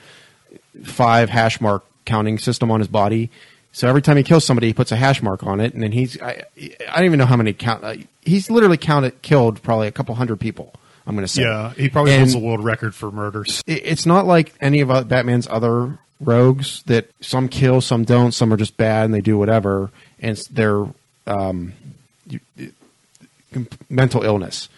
B: five hash mark counting system on his body. So every time he kills somebody, he puts a hash mark on it, and then he's I, I don't even know how many count. Uh, he's literally counted killed probably a couple hundred people. I'm going to say.
A: Yeah, he probably
B: And-
A: holds the world record for murders.
B: it- it's not like any of uh, Batman's other rogues that some kill, some don't, some are just bad and they do whatever, and it's their um, you- mental illness.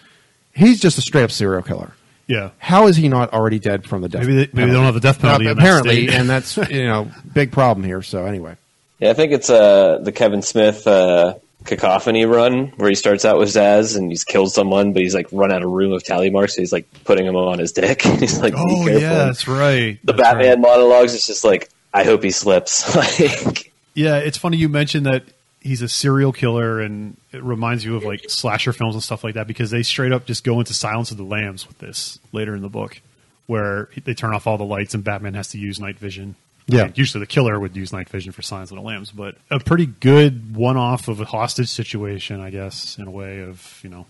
B: He's just a straight up serial killer.
A: Yeah,
B: How is he not already dead from the death?
A: Maybe they- maybe they don't have the death penalty
B: Uh,
A: in that
B: apparently,
A: state.
B: and that's you know big problem here. So anyway,
C: Yeah, I think it's uh, the Kevin Smith uh, cacophony run where he starts out with Zsasz and he's killed someone, but he's like run out of room of tally marks, so he's like putting him on his dick. he's like, "Be
A: Oh
C: careful."
A: yeah, that's right.
C: the
A: That's
C: Batman
A: right.
C: monologues It's just like, "I hope he slips." like,
A: Yeah, it's funny you mentioned that he's a serial killer, and it reminds you of like slasher films and stuff like that because they straight up just go into Silence of the Lambs with this later in the book, where they turn off all the lights and Batman has to use night vision.
B: Yeah.
A: I mean, usually the killer would use night vision for Silence of the Lambs, but a pretty good one-off of a hostage situation, I guess, in a way of you know.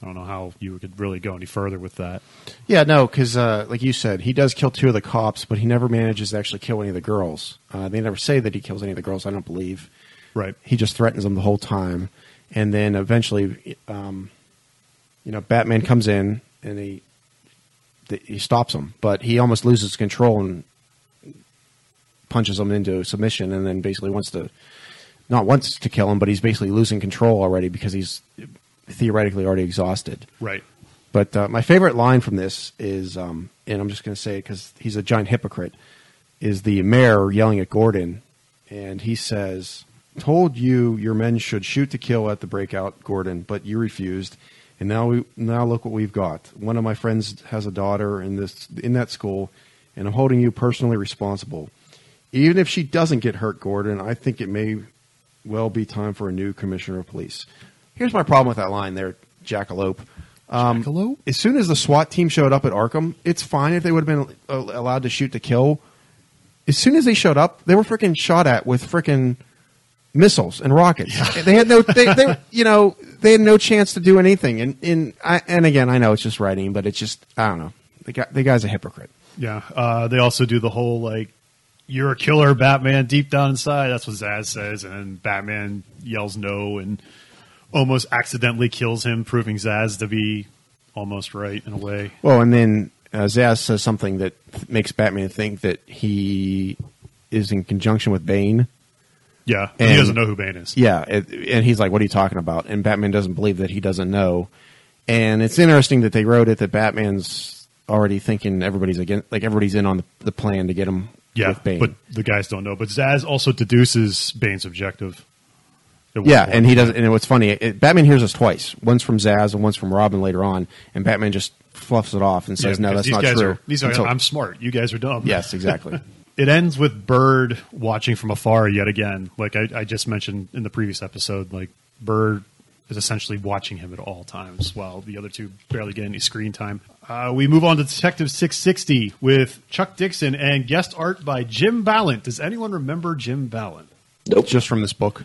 A: I don't know how you could really go any further with that.
B: yeah, no, because uh, like you said, he does kill two of the cops, but he never manages to actually kill any of the girls. Uh, they never say that he kills any of the girls. I don't believe.
A: Right.
B: he just threatens them the whole time, and then eventually, um, you know, Batman comes in and he he stops him, but he almost loses control and punches him into submission, and then basically wants to not wants to kill him, but he's basically losing control already because he's theoretically already exhausted.
A: Right.
B: But uh, my favorite line from this is, um, and I'm just going to say it because he's a giant hypocrite, is the mayor yelling at Gordon, and he says, "Told you your men should shoot to kill at the breakout, Gordon, but you refused, and now we now look what we've got. One of my friends has a daughter in this in that school, and I'm holding you personally responsible. Even if she doesn't get hurt, Gordon, I think it may well be time for a new commissioner of police." Here's my problem with that line there, Jackalope. Um,
A: Jackalope?
B: as soon as the SWAT team showed up at Arkham, it's fine if they would have been uh, allowed to shoot to kill. As soon as they showed up, they were freaking shot at with freaking missiles and rockets. They had no, they, they, you know, they had no chance to do anything. And and I, and again, I know it's just writing, but it's just I don't know. The guy, the guy's a hypocrite.
A: Yeah. Uh, they also do the whole like, "You're a killer, Batman." Deep down inside, that's what Zsasz says, and Batman yells no and almost accidentally kills him, proving Zsasz to be almost right in a way.
B: Well, and then uh, Zsasz says something that th- makes Batman think that he is in conjunction with Bane.
A: Yeah,
B: and, he
A: doesn't know who Bane is.
B: Yeah, it, and he's like, "What are you talking about?" And Batman doesn't believe that he doesn't know. And it's interesting that they wrote it that Batman's already thinking everybody's against, like everybody's in on the, the plan to get him
A: Yeah,
B: with Bane.
A: but the guys don't know. But Zsasz also deduces Bane's objective.
B: yeah,
A: point.
B: and he doesn't. And what's funny, it, Batman hears us twice. Once from Zsasz and once from Robin later on, and Batman just fluffs it off and
A: Yeah,
B: says, "No, that's not true."
A: Are, these are,
B: Until-
A: I'm smart. You guys are dumb.
B: yes, exactly.
A: It ends with Bird watching from afar yet again. Like I, I just mentioned in the previous episode, like Bird is essentially watching him at all times while the other two barely get any screen time. Uh, we move on to Detective 660 with Chuck Dixon and guest art by Jim Balent. Does anyone remember Jim Balent?
C: Nope.
B: just from this book.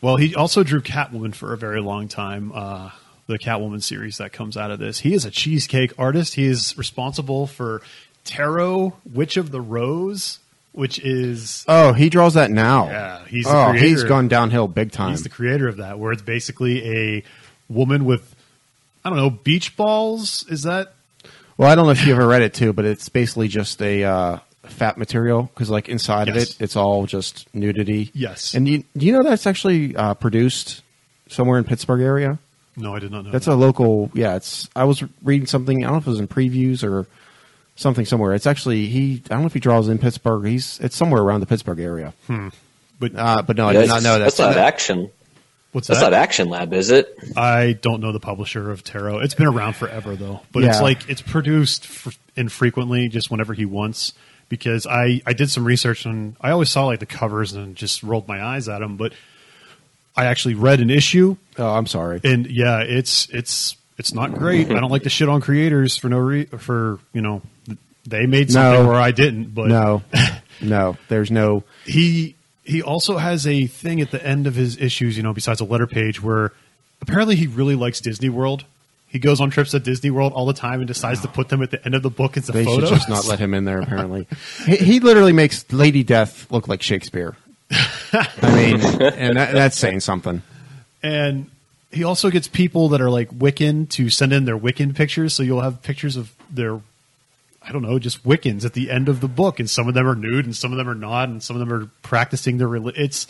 A: Well, he also drew Catwoman for a very long time. Uh, the Catwoman series that comes out of this. He is a cheesecake artist. He is responsible for Tarot, Witch of the Rose, which is
B: Oh, he draws that now.
A: Yeah, he's the
B: oh, he's gone downhill big time.
A: he's the creator of that. Where it's basically a woman with I don't know beach balls. Is that
B: Well, I don't know if you ever read it too, but it's basically just a uh, fat material because, like, inside of it, it's all just nudity.
A: Yes.
B: And you, do you know that's actually uh, produced somewhere in Pittsburgh area?
A: no? I did not know.
B: That's
A: that.
B: a local. Yeah, it's. I was reading something. I don't know if it was in previews or something somewhere. It's actually he. I don't know if he draws in Pittsburgh. He's. It's somewhere around the Pittsburgh area.
A: but
B: Uh, but no, I did not know that.
C: That's not action.
A: what's
C: That's
A: that?
C: not Action Lab, is it?
A: I don't know the publisher of Tarot. It's been around forever though, but it's like it's produced f- infrequently, just whenever he wants. Because I I did some research and I always saw like the covers and just rolled my eyes at them, but I actually read an issue
B: Oh, I'm sorry.
A: and yeah, it's it's it's not great. I don't like to shit on creators for no re- for you know they made something
B: No.
A: where I didn't, but
B: no, no. There's no.
A: he he also has a thing at the end of his issues, you know, besides a letter page where apparently he really likes Disney World. He goes on trips at Disney World all the time and decides to put them at the end of the book as a
B: They
A: photo.
B: should just not let him in there. Apparently, he, he literally makes Lady Death look like Shakespeare. I mean, and that, that's saying something.
A: And he also gets people that are like Wiccan to send in their Wiccan pictures. So you'll have pictures of their, I don't know, just Wiccans at the end of the book. And some of them are nude and some of them are not. And some of them are practicing their reli- It's,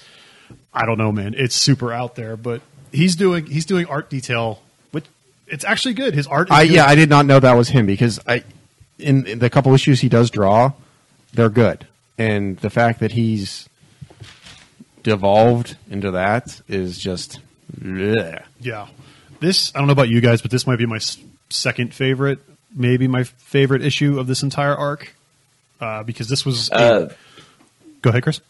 A: I don't know, man. It's super out there. But he's doing, he's doing art detail, which it's actually good. His art is
B: I,
A: good.
B: yeah, I did not know that was him because I, in, in the couple issues he does draw, they're good, and the fact that he's devolved into that is just. bleh.
A: Yeah. This, I don't know about you guys, but this might be my second favorite, maybe my favorite issue of this entire arc. Uh, because this was. a-
C: Uh,
A: go ahead, Chris.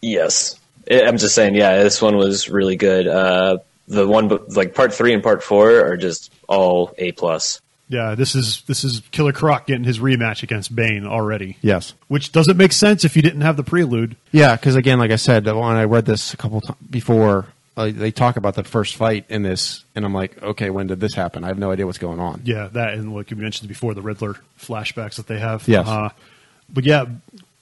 C: yes. I- I'm just saying, yeah, this one was really good. Uh, the one, like part three and part four, are just all A plus.
A: Yeah, this is this is Killer Croc getting his rematch against Bane already.
B: Yes.
A: Which doesn't make sense if you didn't have the prelude.
B: Yeah, because again, like I said, when I read this a couple times before, uh, they talk about the first fight in this, and I'm like, okay, when did this happen? I have no idea what's going on.
A: Yeah, that and like you mentioned before, the Riddler flashbacks that they have.
B: Yes.
A: Uh, but yeah,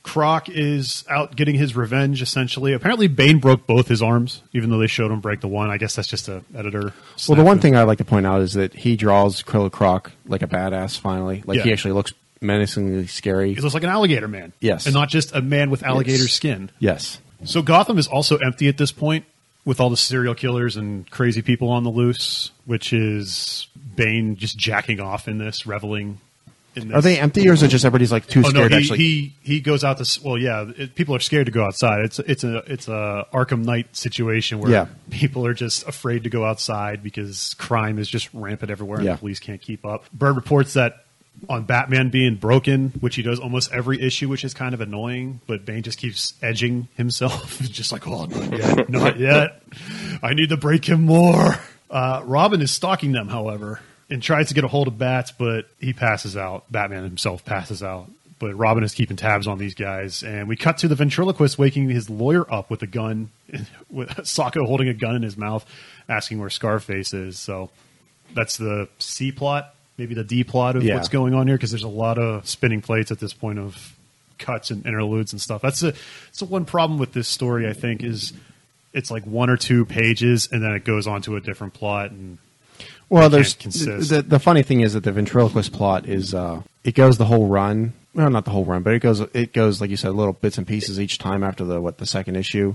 A: Croc is out getting his revenge essentially. Apparently, Bane broke both his arms, even though they showed him break the one. I guess that's just a editor.
B: Well, the one thing I like to point out is that he draws Killer Croc like a badass. Finally, like he actually looks menacingly scary.
A: he looks like an alligator man.
B: Yes.
A: and not just a man with alligator
C: Yes.
A: skin.
B: Yes.
A: So Gotham is also empty at this point with all the serial killers and crazy people on the loose, which is Bane just jacking off in this, reveling in this.
B: Are they empty, or is it just everybody's like too
A: Oh
B: scared?
A: no, he,
B: actually,
A: he he goes out this. Well, yeah, it, people are scared to go outside. It's it's a it's a Arkham Knight situation where
B: Yeah.
A: people are just afraid to go outside because crime is just rampant everywhere and
B: Yeah.
A: the police can't keep up. Bird reports that on Batman being broken, which he does almost every issue, which is kind of annoying. But Bane just keeps edging himself, just like, oh, not yet, not yet. I need to break him more. Uh, Robin is stalking them, however. and tries to get a hold of Bats, but he passes out. Batman himself passes out. But Robin is keeping tabs on these guys, and we cut to the ventriloquist waking his lawyer up with a gun, with Socko holding a gun in his mouth, asking where Scarface is. So that's the C plot, maybe the D plot of
B: Yeah.
A: what's going on here, because there's a lot of spinning plates at this point of cuts and interludes and stuff. That's a that's the one problem with this story. I think is it's like one or two pages, and then it goes on to a different plot, and
B: Well, there's the, the funny thing is that the ventriloquist plot is uh, it goes the whole run. Well, not the whole run, but it goes it goes like you said, little bits and pieces each time after the what the second issue,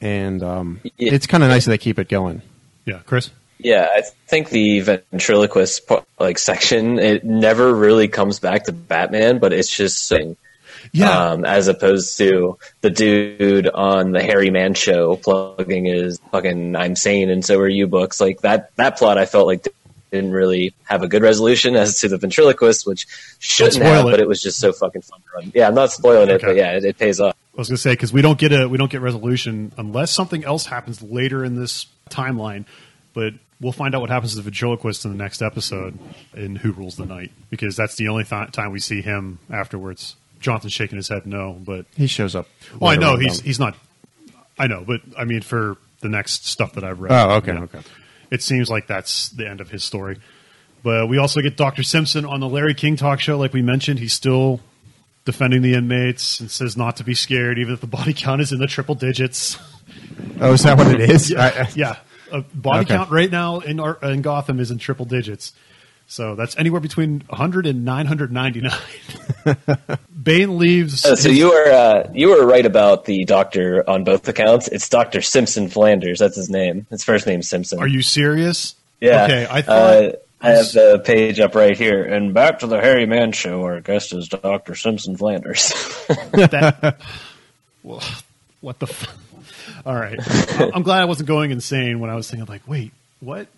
B: and um,
C: Yeah.
B: it's kind of nice that they keep it going.
A: yeah, Chris.
C: Yeah, I think the ventriloquist like section it never really comes back to Batman, but it's just saying,
A: Yeah,
C: um, as opposed to the dude on the Harry Man show plugging his fucking "I'm sane and so are you" books. Like that that plot, I felt like didn't really have a good resolution as to the ventriloquist, which shouldn't have,
A: it.
C: but it was just so fucking fun to run. Yeah, I'm not spoiling it, but yeah, it, it pays off.
A: I was going to say because we don't get a we don't get resolution unless something else happens later in this timeline, but we'll find out what happens to the ventriloquist in the next episode in Who Rules the Night because that's the only th- time we see him afterwards. Jonathan's shaking his head no, but
B: He shows up.
A: well, I know he's
B: down.
A: he's not. I know, but I mean for the next stuff that I've read.
B: Oh, okay,
A: you know,
B: okay.
A: It seems like that's the end of his story. But we also get Dr. Simpson on the Larry King talk show. Like we mentioned, he's still defending the inmates and says not to be scared, even if the body count is in the triple digits.
B: Oh, is that what it is? I- I-
A: yeah, a body
B: Okay.
A: count right now in our, in Gotham is in triple digits. So that's anywhere between 100 and 999. Bane leaves.
C: Uh, so
A: his-
C: you were uh, you were right about the doctor on both accounts. It's Doctor Simpson Flanders. That's his name. His first name Simpson.
A: Are you serious?
C: Yeah.
A: Okay, I thought.
C: Uh, I have the page up right here. And back to the Harry Man show. Our guest is Doctor Simpson Flanders.
A: that, well, what the? F- All right, I'm glad I wasn't going insane when I was thinking like, wait, what?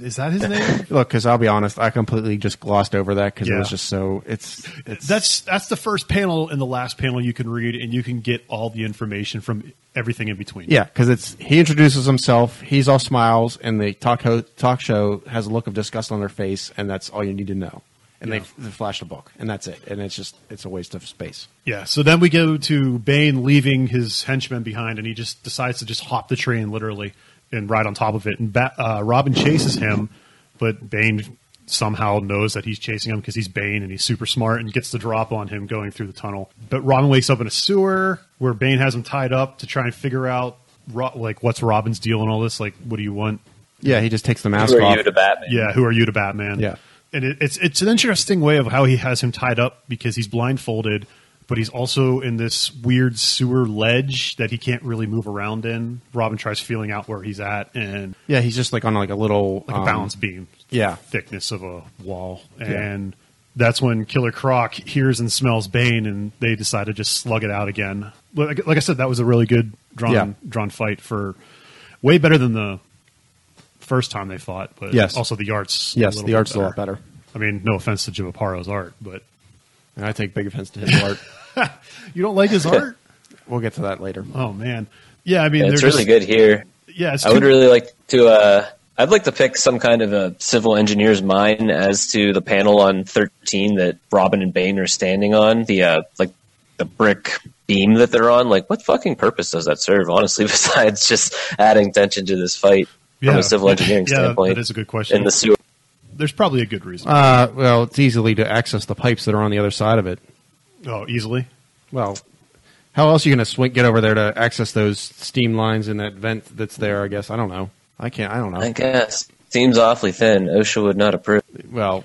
A: Is that his name?
B: Look, because I'll be honest, I completely just glossed over that because it was just so. It's it's
A: That's that's the first panel and the last panel you can read, and you can get all the information from everything in between.
B: Yeah, because it's he introduces himself. He's all smiles, and the talk ho- talk show has a look of disgust on their face, and that's all you need to know. And
A: Yeah.
B: they, they flash the book, and that's it. And it's just it's a waste of space.
A: Yeah. So then we go to Bane leaving his henchmen behind, and he just decides to just hop the train literally and ride on top of it. And ba- uh, Robin chases him, but Bane somehow knows that he's chasing him because he's Bane and he's super smart and gets the drop on him going through the tunnel. But Robin wakes up in a sewer where Bane has him tied up to try and figure out Ro- like what's Robin's deal and all this. Like, what do you want?
B: Yeah, he just takes the mask
C: Who are
B: off.
C: you to Batman?
A: Yeah, who are you to Batman?
B: Yeah.
A: And it, it's it's an interesting way of how he has him tied up because he's blindfolded, but he's also in this weird sewer ledge that he can't really move around in. Robin tries feeling out where he's at and
B: yeah, he's just like on like a little
A: like a
B: um,
A: balance beam,
B: yeah.
A: thickness of a wall, and that's when Killer Croc hears and smells Bane, and they decide to just slug it out again. Like, like I said, that was a really good drawn
B: Yeah.
A: drawn fight for way better than the first time they fought. But
B: Yes.
A: also the art's
B: Yes,
A: little
B: the
A: bit
B: art's a lot better.
A: I mean, no offense to Jim Aparo's art, but
B: And I take big offense to his art.
A: you don't like his art?
B: We'll get to that later.
A: Oh man, yeah. I mean,
C: it's really
A: just-
C: good here.
A: Yeah, it's
C: I would
A: too-
C: really like to. Uh, I'd like to pick some kind of a civil engineer's mind as to the panel on 13 that Robin and Bane are standing on. The uh, like the brick beam that they're on. Like, what fucking purpose does that serve? Honestly, besides just adding tension to this fight from
A: Yeah.
C: a civil engineering
A: Yeah,
C: standpoint.
A: that is a good question.
C: In the sewer.
A: There's probably a good reason.
B: Uh, well, it's easily to access the pipes that are on the other side of it.
A: oh, easily.
B: Well, how else are you going to swing get over there to access those steam lines in that vent that's there? I guess I don't know. I can't. I don't know.
C: I guess seems awfully thin. OSHA would not approve.
B: Well,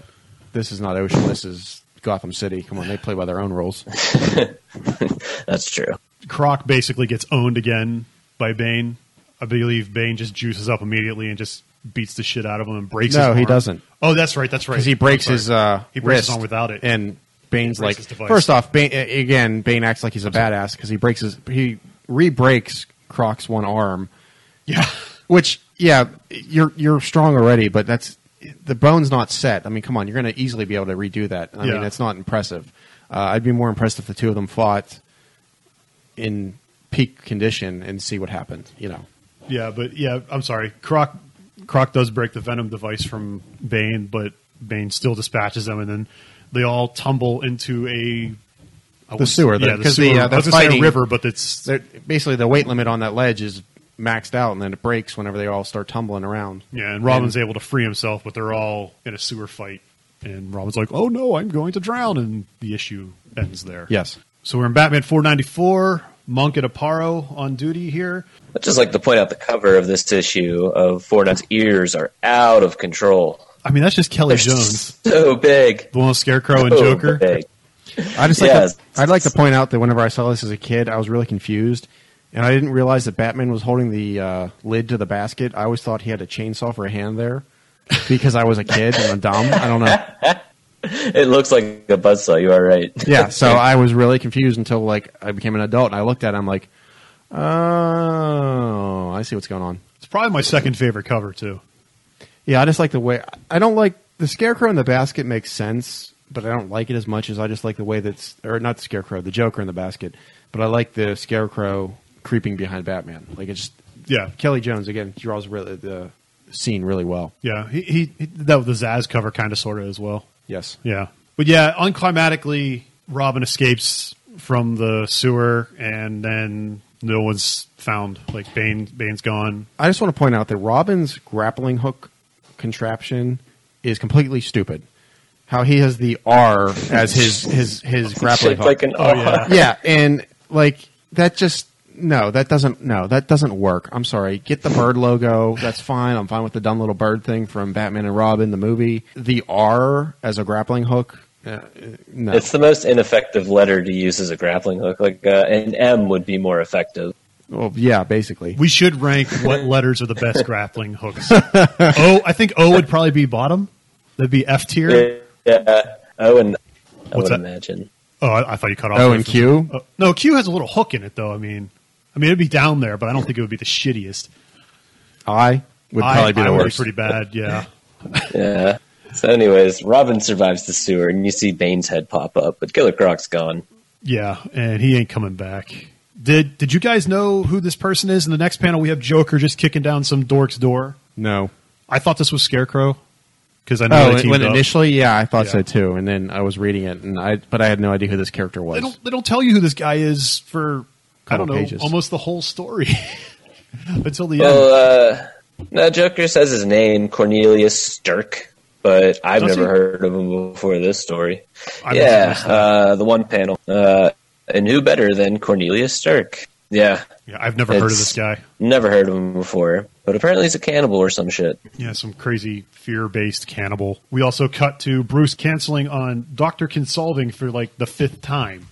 B: this is not Ocean. This is Gotham City. Come on, they play by their own rules.
C: That's true.
A: Croc basically gets owned again by Bane. I believe Bane just juices up immediately and just beats the shit out of him and breaks.
B: No,
A: his
B: he
A: arm.
B: doesn't.
A: Oh, that's right. That's right.
B: because he breaks his uh,
A: he breaks
B: wrist
A: his arm without it.
B: and Bane's like, first off, Bane, again, Bane acts like he's a badass because he breaks his he re-breaks Croc's one arm,
A: yeah,
B: which yeah, you're you're strong already, but that's the bone's not set. I mean, come on, you're going to easily be able to redo that. I
A: Yeah.
B: mean, it's not impressive. Uh, I'd be more impressed if the two of them fought in peak condition and see what happened. You know,
A: yeah, but yeah, I'm sorry. Croc Croc does break the venom device from Bane, but Bane still dispatches them, and then they all tumble into a I
B: The sewer, the-
A: Yeah, the
B: 'cause
A: sewer.
B: the, uh,
A: I was say a river, but it's
B: basically the weight limit on that ledge is maxed out, and then it breaks whenever they all start tumbling around.
A: yeah. And Robin's able to free himself, but they're all in a sewer fight, and Robin's like, "Oh no, I'm going to drown," and the issue ends there.
B: Yes.
A: So we're in Batman 494. Moench and Aparo on duty here.
C: I'd just like to point out the cover of this issue of Fortnite's ears are out of control.
A: I mean, that's just Kelly
C: They're
A: Jones,
C: so big.
A: the one with Scarecrow and Joker.
C: big.
B: I just like
C: Yes.
B: to, I'd like to point out that whenever I saw this as a kid, I was really confused, and I didn't realize that Batman was holding the uh, lid to the basket. I always thought he had a chainsaw for a hand there because I was a kid and I'm dumb. I don't know.
C: It looks like a buzzsaw. You are right.
B: Yeah, so I was really confused until like I became an adult and I looked at it. I'm like, oh, I see what's going on.
A: It's probably my second favorite cover too.
B: Yeah, I just like the way I don't like the scarecrow in the basket makes sense, but I don't like it as much as I just like the way that's or not the scarecrow, the Joker in the basket, but I like the scarecrow creeping behind Batman. Like it's just
A: Yeah,
B: Kelly Jones again draws really the scene really well.
A: yeah. He, he, he that with the Zsasz cover, kind of, sort of, as well.
B: Yes.
A: Yeah, but yeah, unclimatically, Robin escapes from the sewer, and then no one's found. Like Bane, Bane's gone.
B: I just want to point out that Robin's grappling hook contraption is completely stupid. How he has the R as his his his grappling
C: Shaped
B: hook.
C: like an
A: Oh yeah,
B: yeah, and like that just no, that doesn't no, that doesn't work. I'm sorry. Get the bird logo. That's fine. I'm fine with the dumb little bird thing from Batman and Robin the movie. The R as a grappling hook. Uh, no.
C: It's the most ineffective letter to use as a grappling hook. Like uh, an M would be more effective.
B: well, yeah, basically.
A: we should rank what letters are the best grappling hooks. O, I think O would probably be bottom. That'd be F tier.
C: Yeah. Oh, and I
A: What's
C: would
A: that?
C: imagine.
A: Oh, I, I thought you cut off.
B: O and Q?
A: Oh, no, Q has a little hook in it, though. I mean, I mean, it'd be down there, but I don't think it would be the shittiest.
B: I would
A: I-
B: probably be
A: I
B: the
A: would
B: worst.
A: pretty bad. Yeah.
C: Yeah. So, anyways, Robin survives the sewer, and you see Bane's head pop up, but Killer Croc's gone.
A: Yeah, and he ain't coming back. Did Did you guys know who this person is? In the next panel, we have Joker just kicking down some dork's door.
B: no.
A: I thought this was Scarecrow because I know
B: Oh, when
A: up.
B: initially, yeah, I thought
A: Yeah.
B: so too, and then I was reading it, and I, but I had no idea who this character was.
A: they don't they don't tell you who this guy is for I don't know
B: pages.
A: almost the whole story until the end.
C: Well, uh, no, Joker says his name, Cornelius Stirk, but I've
A: Does
C: never
A: he?
C: heard of him before this story.
A: I
C: yeah, uh, the one panel. Uh, and who better than Cornelius Stirk? Yeah,
A: Yeah, I've never heard of this guy.
C: never heard of him before, but apparently he's a cannibal or some shit.
A: Yeah, some crazy fear-based cannibal. We also cut to Bruce canceling on Doctor Kinsolving for like the fifth time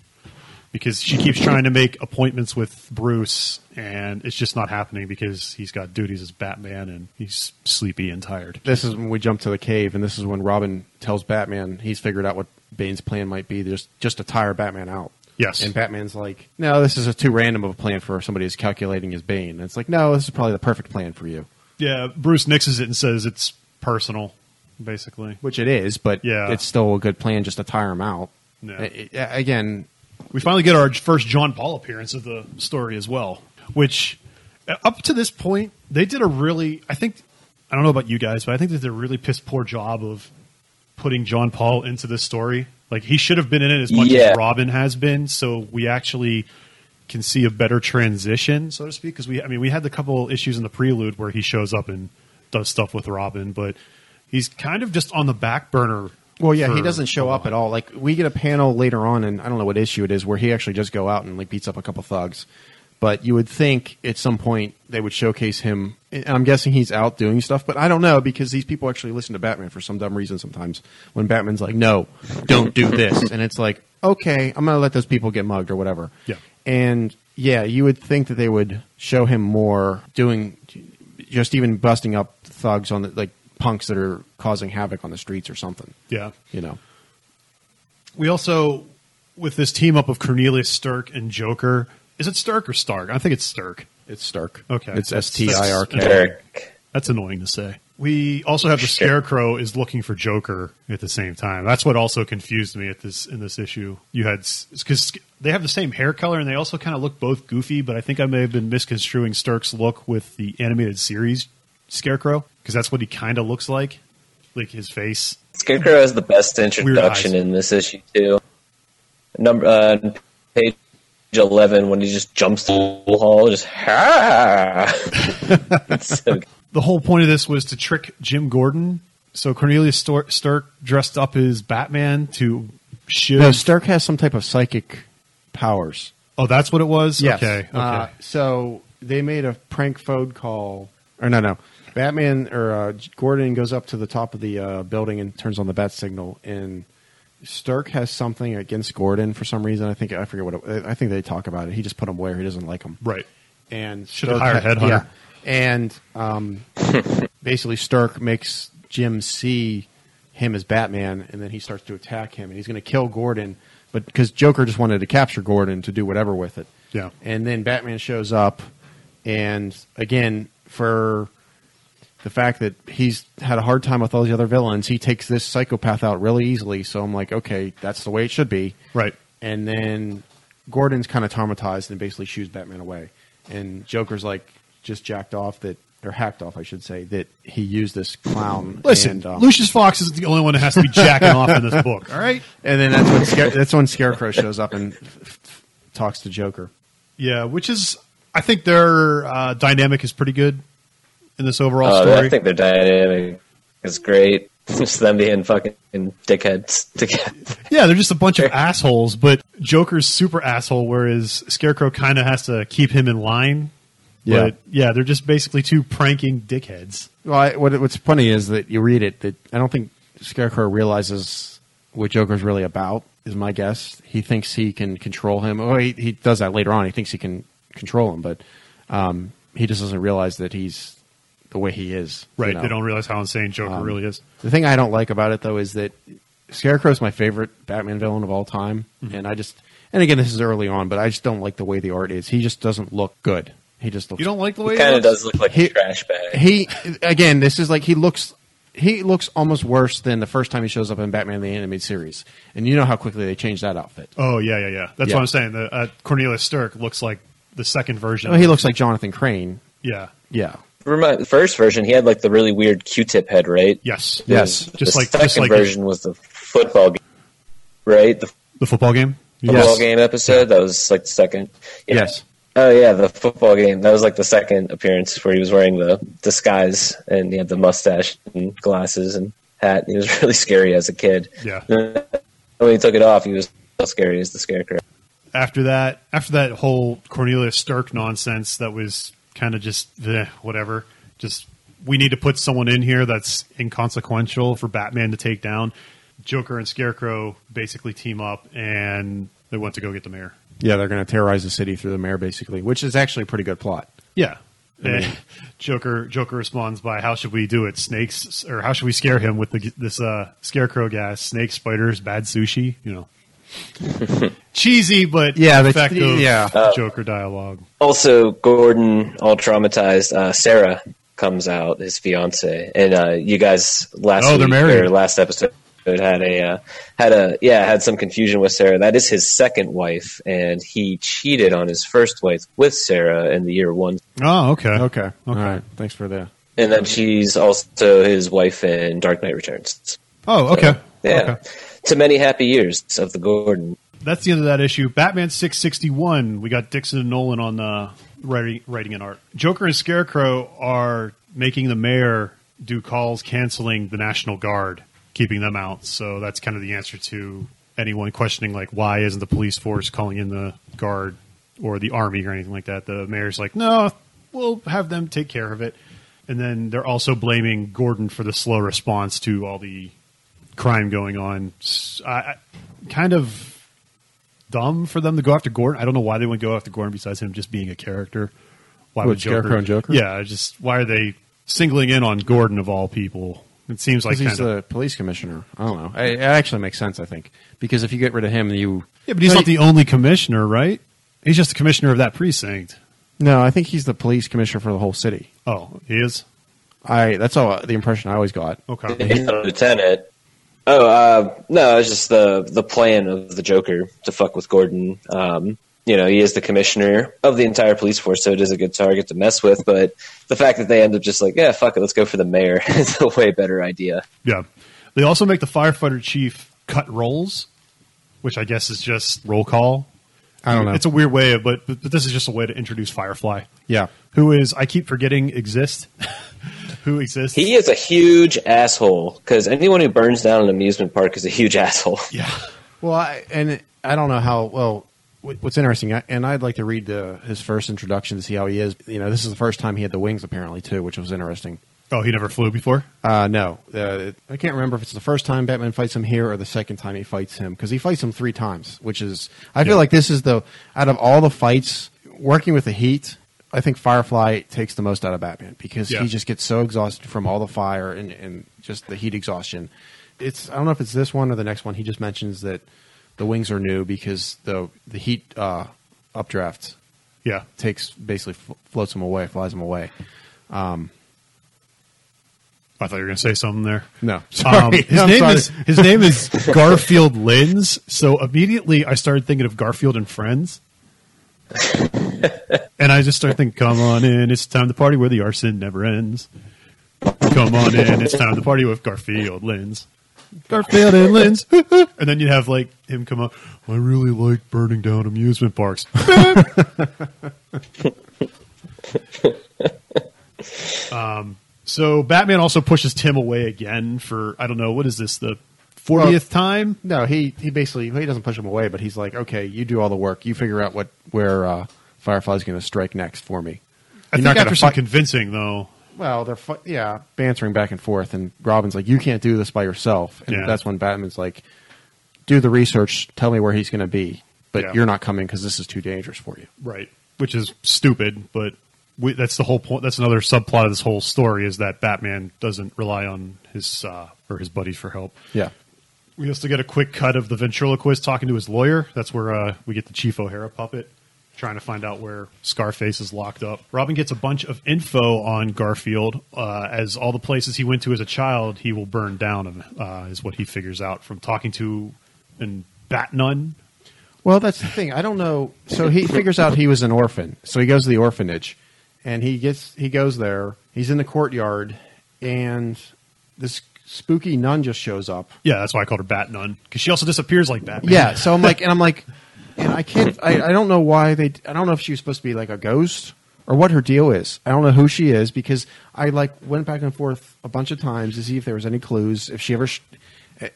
A: because she keeps trying to make appointments with Bruce, and it's just not happening because he's got duties as Batman and he's sleepy and tired.
B: this is when we jump to the cave, and this is when Robin tells Batman he's figured out what Bane's plan might be, just just to tire Batman out.
A: Yes.
B: And Batman's like, "No, this is a too random of a plan for somebody who's calculating his Bane." And it's like, "No, this is probably the perfect plan for you,"
A: Yeah, Bruce nixes it and says it's personal, basically.
B: which it is, but
A: Yeah.
B: it's still a good plan just to tire him out.
A: Yeah.
B: I- I- again,
A: We finally get our first John Paul appearance of the story as well, which uh, up to this point they did a really I think I don't know about you guys, but I think they did a really piss poor job of putting John Paul into this story. Like he should have been in it as much
C: Yeah.
A: as Robin has been, so we actually can see a better transition, so to speak. Because we, I mean, we had the couple issues in the prelude where he shows up and does stuff with Robin, but he's kind of just on the back burner.
B: Well, yeah, he doesn't show up at all. Like we get a panel later on, and I don't know what issue it is, where he actually just go out and like beats up a couple thugs. But you would think at some point they would showcase him. And I'm guessing he's out doing stuff, but I don't know because these people actually listen to Batman for some dumb reason. Sometimes when Batman's like, "No, don't do this," and it's like, "Okay, I'm going to let those people get mugged or whatever."
A: Yeah.
B: And yeah, you would think that they would show him more doing, just even busting up thugs on the like punks that are causing havoc on the streets or something.
A: Yeah.
B: You know.
A: We also, with this team up of Cornelius Stirk and Joker, is it Stirk or Stark? I think it's Stirk.
B: It's Stark.
A: Okay.
B: It's S T I R K.
C: Derek.
A: That's annoying to say. We also have the
C: Sure.
A: Scarecrow is looking for Joker at the same time. That's what also confused me at this in this issue. You had because they have the same hair color and they also kind of look both goofy, but I think I may have been misconstruing Stark's look with the animated series Scarecrow because that's what he kind of looks like, like his face.
C: Scarecrow has the best introduction in this issue too. Number uh, page eleven when he just jumps to the hall, just ha. It's so.
A: The whole point of this was to trick Jim Gordon. So Cornelius Stor- Stark dressed up as Batman to should.
B: No, Stark has some type of psychic powers.
A: oh, that's what it was.
B: Yes.
A: Okay. Okay.
B: Uh, so they made a prank phone call, or no, no. Batman or uh, Gordon goes up to the top of the uh, building and turns on the bat signal, and Stark has something against Gordon for some reason. I think I forget what. It, I think they talk about it. He just put him where he doesn't like him.
A: right.
B: and
A: Should've
B: Stark
A: hired
B: ha-
A: Headhunter.
B: Yeah, and um, basically Stark makes Jim see him as Batman, and then he starts to attack him, and he's going to kill Gordon, but because Joker just wanted to capture Gordon to do whatever with it.
A: Yeah.
B: and then Batman shows up, and again for the fact that he's had a hard time with all the other villains, he takes this psychopath out really easily. So I'm like, okay, that's the way it should be
A: Right.
B: and then Gordon's kind of traumatized and basically shoos Batman away. And Joker's like just jacked off that, or hacked off, I should say, that he used this clown.
A: Listen,
B: and, um,
A: Lucius Fox is the only one that has to be jacking off in this book. All right.
B: and then that's when Scare- that's when Scarecrow shows up and f- f- talks to Joker.
A: Yeah, which is I think their uh, dynamic is pretty good in this overall
C: Uh,
A: story.
C: I think their dynamic is great. Just them being fucking dickheads together.
A: yeah, they're just a bunch of assholes, but Joker's super asshole, whereas Scarecrow kind of has to keep him in line.
B: Yeah.
A: But yeah, they're just basically two pranking dickheads.
B: Well, I, what, what's funny is that you read it that I don't think Scarecrow realizes what Joker's really about. Is my guess. He thinks he can control him. Oh, he, he does that later on. He thinks he can control him, but um, he just doesn't realize that he's the way he is. you
A: Right.
B: know?
A: They don't realize how insane Joker
B: Um,
A: really is.
B: The thing I don't like about it though is that Scarecrow is my favorite Batman villain of all time,
A: Mm-hmm.
B: and I just and again this is early on, but I just don't like the way the art is. He just doesn't look good. He just looks.
A: You don't like the way he
C: Kind of does look like
B: He-
C: a trash bag.
B: He again, this is like he looks. He looks almost worse than the first time he shows up in Batman the Animated Series, and you know how quickly they changed that outfit.
A: Oh yeah, yeah, yeah. That's
B: Yeah.
A: what I'm saying. The, uh, Cornelius Stirk looks like the second version.
B: Well, he looks like Jonathan Crane.
A: yeah.
B: Yeah,
C: Remind, the first version, he had like the really weird Q-tip head, right?
A: Yes.
B: Yes.
C: The
A: Just like
C: second
A: just like
C: version was the football game, right? The
A: the football game.
C: football
B: Yes.
C: game episode. That was like the second. Yeah.
B: Yes.
C: Oh yeah, the football game. That was like the second appearance where he was wearing the disguise and he had the mustache and glasses and hat. He was really scary as a kid.
A: Yeah.
C: When he took it off, he was so scary as the scarecrow.
A: after that, after that whole Cornelius Stark nonsense, that was kind of just eh, whatever. Just we need to put someone in here that's inconsequential for Batman to take down. Joker and Scarecrow basically team up, and they went to go get the mayor.
B: yeah, they're going to terrorize the city through the mayor, basically, which is actually a pretty good plot.
A: Yeah. And Joker Joker responds by how should we do it? Snakes or how should we scare him with the, this uh, scarecrow gas? Snakes, spiders, bad sushi. You know, cheesy but
B: Yeah, but-
A: effective.
B: yeah.
A: Joker dialogue.
C: Also, Gordon, all traumatized. Uh, Sarah comes out, his fiance, and uh, you guys last
A: Oh, they're
C: week,
A: married.
C: or last episode had a uh, had a yeah had some confusion with Sarah. That is his second wife, and he cheated on his first wife with Sarah in the year one,
A: Oh, okay.
B: Okay, all right. Thanks for that.
C: and then she's also his wife in Dark Knight Returns.
A: Oh, okay.
C: Yeah,
A: Okay.
C: To many happy years of the Gordon.
A: That's the end of that issue. Batman 661. We got Dixon and Nolan on the writing, writing and art. Joker and Scarecrow are making the mayor do calls canceling the National Guard, keeping them out. So that's kind of the answer to anyone questioning, like, why isn't the police force calling in the guard or the army or anything like that? The mayor's like, no, we'll have them take care of it. And then they're also blaming Gordon for the slow response to all the crime going on. S- I, I- kind of dumb for them to go after Gordon. I don't know why they would go after Gordon besides him just being a character. Why
B: What,
A: would Joker?
B: Scarecrow and Joker?
A: Yeah, just why are they singling in on Gordon of all people? It seems like
B: Because he's
A: kind of
B: the police commissioner. I don't know. It, it actually makes sense, I think, because if you get rid of him, you
A: yeah, but he's not the only commissioner, right? He's just the commissioner of that precinct.
B: No, I think he's the police commissioner for the whole city.
A: Oh, he is.
B: I that's all the impression I always got.
A: Okay.
C: He's not a lieutenant. Oh uh, no, it's just the the plan of the Joker to fuck with Gordon. Um, you know, he is the commissioner of the entire police force, so it is a good target to mess with. But the fact that they end up just like, yeah, fuck it, let's go for the mayor is a way better idea.
A: Yeah. They also make the firefighter chief cut rolls, which I guess is just roll call.
B: I don't know.
A: It's a weird way, of, but, but this is just a way to introduce Firefly,
B: yeah.
A: who is I keep forgetting exists, who exists.
C: He is a huge asshole because anyone who burns down an amusement park is a huge asshole.
A: yeah,
B: Well, I, and I don't know how well. What's interesting, and I'd like to read the, his first introduction to see how he is. You know, this is the first time he had the wings, apparently, too, which was interesting.
A: Oh, he never flew before.
B: Uh, no, uh, I can't remember if it's the first time Batman fights him here or the second time he fights him because he fights him three times, which is I feel like this is the out of all the fights working with the heat. I think Firefly takes the most out of Batman because
A: Yeah.
B: he just gets so exhausted from all the fire and, and just the heat exhaustion. It's I don't know if it's this one or the next one. He just mentions that the wings are new because the the heat uh, updraft
A: Yeah,
B: takes basically f- floats him away, flies him away.
A: I thought you were going to say something there.
B: No,
A: Um, his name
B: sorry.
A: is his name is Garfield Lynns. So immediately I started thinking of Garfield and Friends, and I just start thinking, "Come on in, it's time to party where the arson never ends." Come on in, it's time to party with Garfield Lynns. Garfield and Lynns, and then you'd have like him come up. I really like burning down amusement parks. um, so Batman also pushes Tim away again for I don't know what is this the fortieth time?
B: No, he he basically he doesn't push him away, but he's like, okay, you do all the work. You figure out what where uh, Firefly's going to strike next for me.
A: I
B: You're
A: think after some convincing though.
B: Well, they're fu- yeah bantering back and forth, and Robin's like, you can't do this by yourself, and
A: Yeah.
B: that's when Batman's like, do the research, tell me where he's going to be, but
A: Yeah.
B: you're not coming because this is too dangerous for you.
A: Right. Which is stupid, but we, that's the whole point. That's another subplot of this whole story is that Batman doesn't rely on his uh, or his buddies for help.
B: Yeah,
A: We also get a quick cut of the ventriloquist talking to his lawyer. That's where uh, we get the Chief O'Hara puppet trying to find out where Scarface is locked up. Robin gets a bunch of info on Garfield uh, as all the places he went to as a child he will burn down, uh, is what he figures out from talking to and Bat Batnun.
B: Well, that's the thing. I don't know. So he figures out he was an orphan. So he goes to the orphanage, and he gets he goes there. He's in the courtyard, and this spooky nun just shows up.
A: Yeah, that's why I called her Bat Nun because she also disappears like Batman.
B: Yeah. So I'm like, and I'm like, and I can't. I, I don't know why they. I don't know if she was supposed to be like a ghost or what her deal is. I don't know who she is because I like went back and forth a bunch of times to see if there was any clues. If she ever, sh-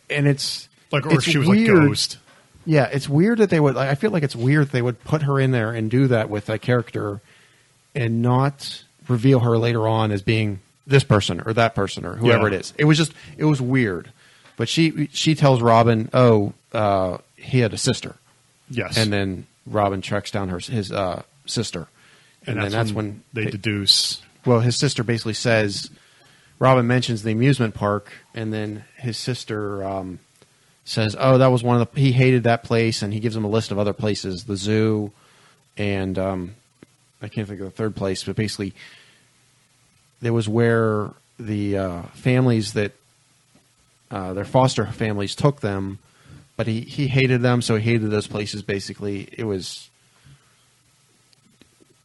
B: and it's
A: like or
B: it's
A: she was
B: weird.
A: like Ghost.
B: Yeah, it's weird that they would. Like, I feel like it's weird they would put her in there and do that with a character, and not reveal her later on as being this person or that person or whoever
A: Yeah.
B: it is. It was just it was weird. But she she tells Robin, "Oh, uh, he had a sister,"
A: Yes,
B: and then Robin tracks down her his uh, sister, and, then that's when,
A: they, deduce.
B: well, his sister basically says, Robin mentions the amusement park, and then his sister um, says, "Oh, that was one of the he hated that place," and he gives him a list of other places, the zoo, and um, I can't think of the third place, but basically, there was where the uh, families that uh, their foster families took them, but he he hated them, so he hated those places. Basically, it was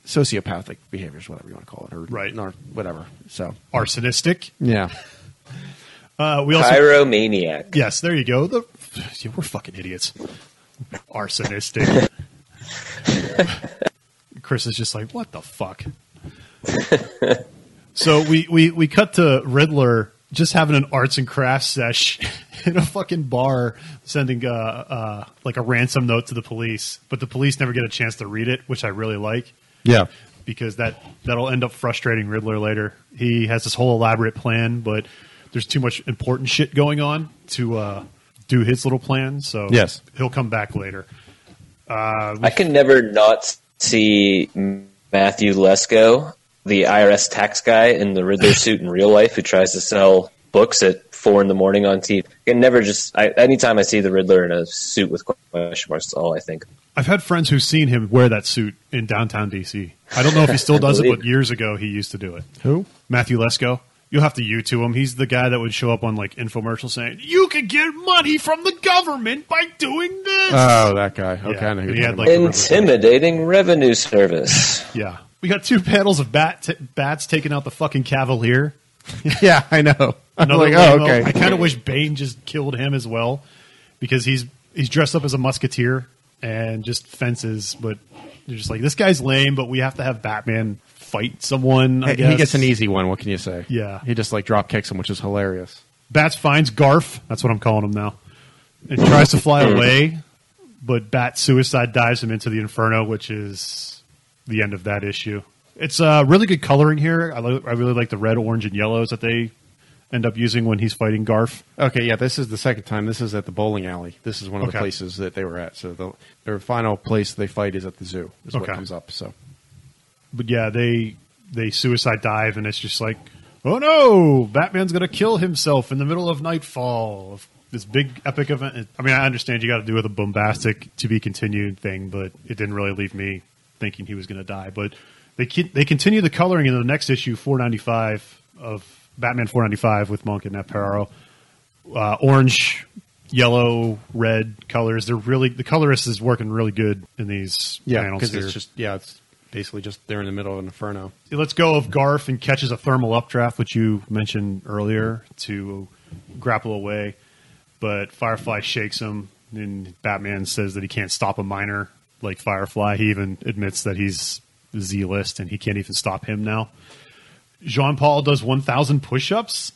B: sociopathic behaviors, whatever you want to call it, or
A: Right.
B: or whatever. So
A: Arsonistic.
B: yeah,
A: Uh, we also
C: Pyromaniac.
A: yes, there you go. The yeah, we're fucking idiots. Arsonistic. Chris is just like, what the fuck? so we, we we cut to Riddler just having an arts and crafts sesh in a fucking bar, sending uh, uh, like a ransom note to the police, but the police never get a chance to read it, which I really like
B: yeah,
A: because that that'll end up frustrating Riddler later. He has this whole elaborate plan, but there's too much important shit going on to uh, do his little plan. So
B: Yes.
A: he'll come back later.
C: I can never not see Matthew Lesko, the IRS tax guy in the Riddler suit in real life, who tries to sell books at four in the morning on TV. And never just. I, anytime I see the Riddler in a suit with question marks, that's all I think.
A: I've had friends who've seen him wear that suit in downtown DC. I don't know if he still does it, but years ago he used to do it.
B: who?
A: Matthew Lesko. You'll have to YouTube him. He's the guy that would show up on like infomercials saying, "You could get money from the government by doing this."
B: Oh, that guy. Okay,
A: Yeah,
B: I know
A: he had, like.
C: Intimidating revenue service.
A: yeah, we got two panels of bat t- bats taking out the fucking Cavalier.
B: yeah, I know. I'm
A: Another
B: like,
A: lame-
B: oh, okay.
A: I kind of wish Bane just killed him as well because he's he's dressed up as a musketeer and just fences. But you're just like this guy's lame, but we have to have Batman fight someone. I
B: Hey,
A: guess
B: he gets an easy one. What can you say?
A: Yeah.
B: he just like drop kicks him, which is hilarious.
A: Bats finds Garf. That's what I'm calling him now, and tries to fly away, but Bat suicide dives him into the Inferno, which is the end of that issue. It's uh, really good coloring here. I, li- I really like the red, orange, and yellows that they end up using when he's fighting Garf.
B: Okay, yeah, this is the second time. This is at the bowling alley. This is one of the places that they were at. So the, their final place they fight is at the zoo. Is what
A: Okay.
B: comes up. So
A: but yeah, they they suicide dive, and it's just like, oh no, Batman's gonna kill himself in the middle of Knightfall. of This big epic event. I mean, I understand you got to do with a bombastic to be continued thing, but it didn't really leave me thinking he was gonna die. But they they continue the coloring in the next issue, four ninety five of Batman four ninety five with Moench and Aparo. Uh, orange, yellow, red colors. They're really the colorist is working really good in these
B: yeah,
A: panels
B: because
A: here
B: it's just yeah, it's basically just they're in the middle of an inferno.
A: he lets go of Garf and catches a thermal updraft, which you mentioned earlier, to grapple away. But Firefly shakes him, and Batman says that he can't stop a minor like Firefly. He even admits that he's Z list and he can't even stop him now. Jean Paul does 1,000 push ups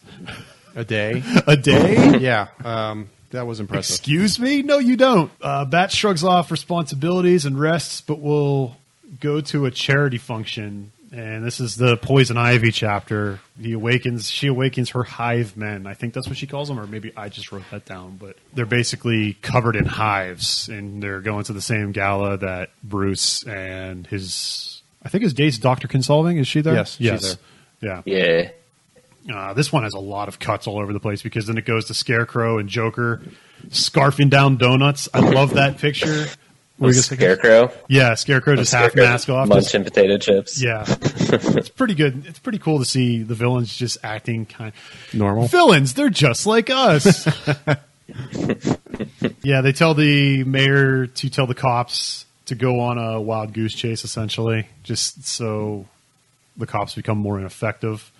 B: A day.
A: a day.
B: yeah, um, that was impressive.
A: Excuse me? No, you don't. Uh, Bat shrugs off responsibilities and rests, but will go to a charity function. And this is the Poison Ivy chapter. He awakens. She awakens her hive men. I think that's what she calls them, or maybe I just wrote that down. But they're basically covered in hives, and they're going to the same gala that Bruce and his. I think his date's Doctor Kinsolving. Is she there?
B: Yes, she's
A: yes. Yeah.
C: Yeah.
A: Uh, this one has a lot of cuts all over the place because then it goes to Scarecrow and Joker scarfing down donuts. I love that picture. Where he gets the-
C: Scarecrow.
A: yeah, Scarecrow just half mask off. Just-
C: Munching potato chips.
A: yeah, it's pretty good. It's pretty cool to see the villains just acting kind
B: Normal.
A: villains. They're just like us. yeah, they tell the mayor to tell the cops to go on a wild goose chase, essentially, just so the cops become more ineffective.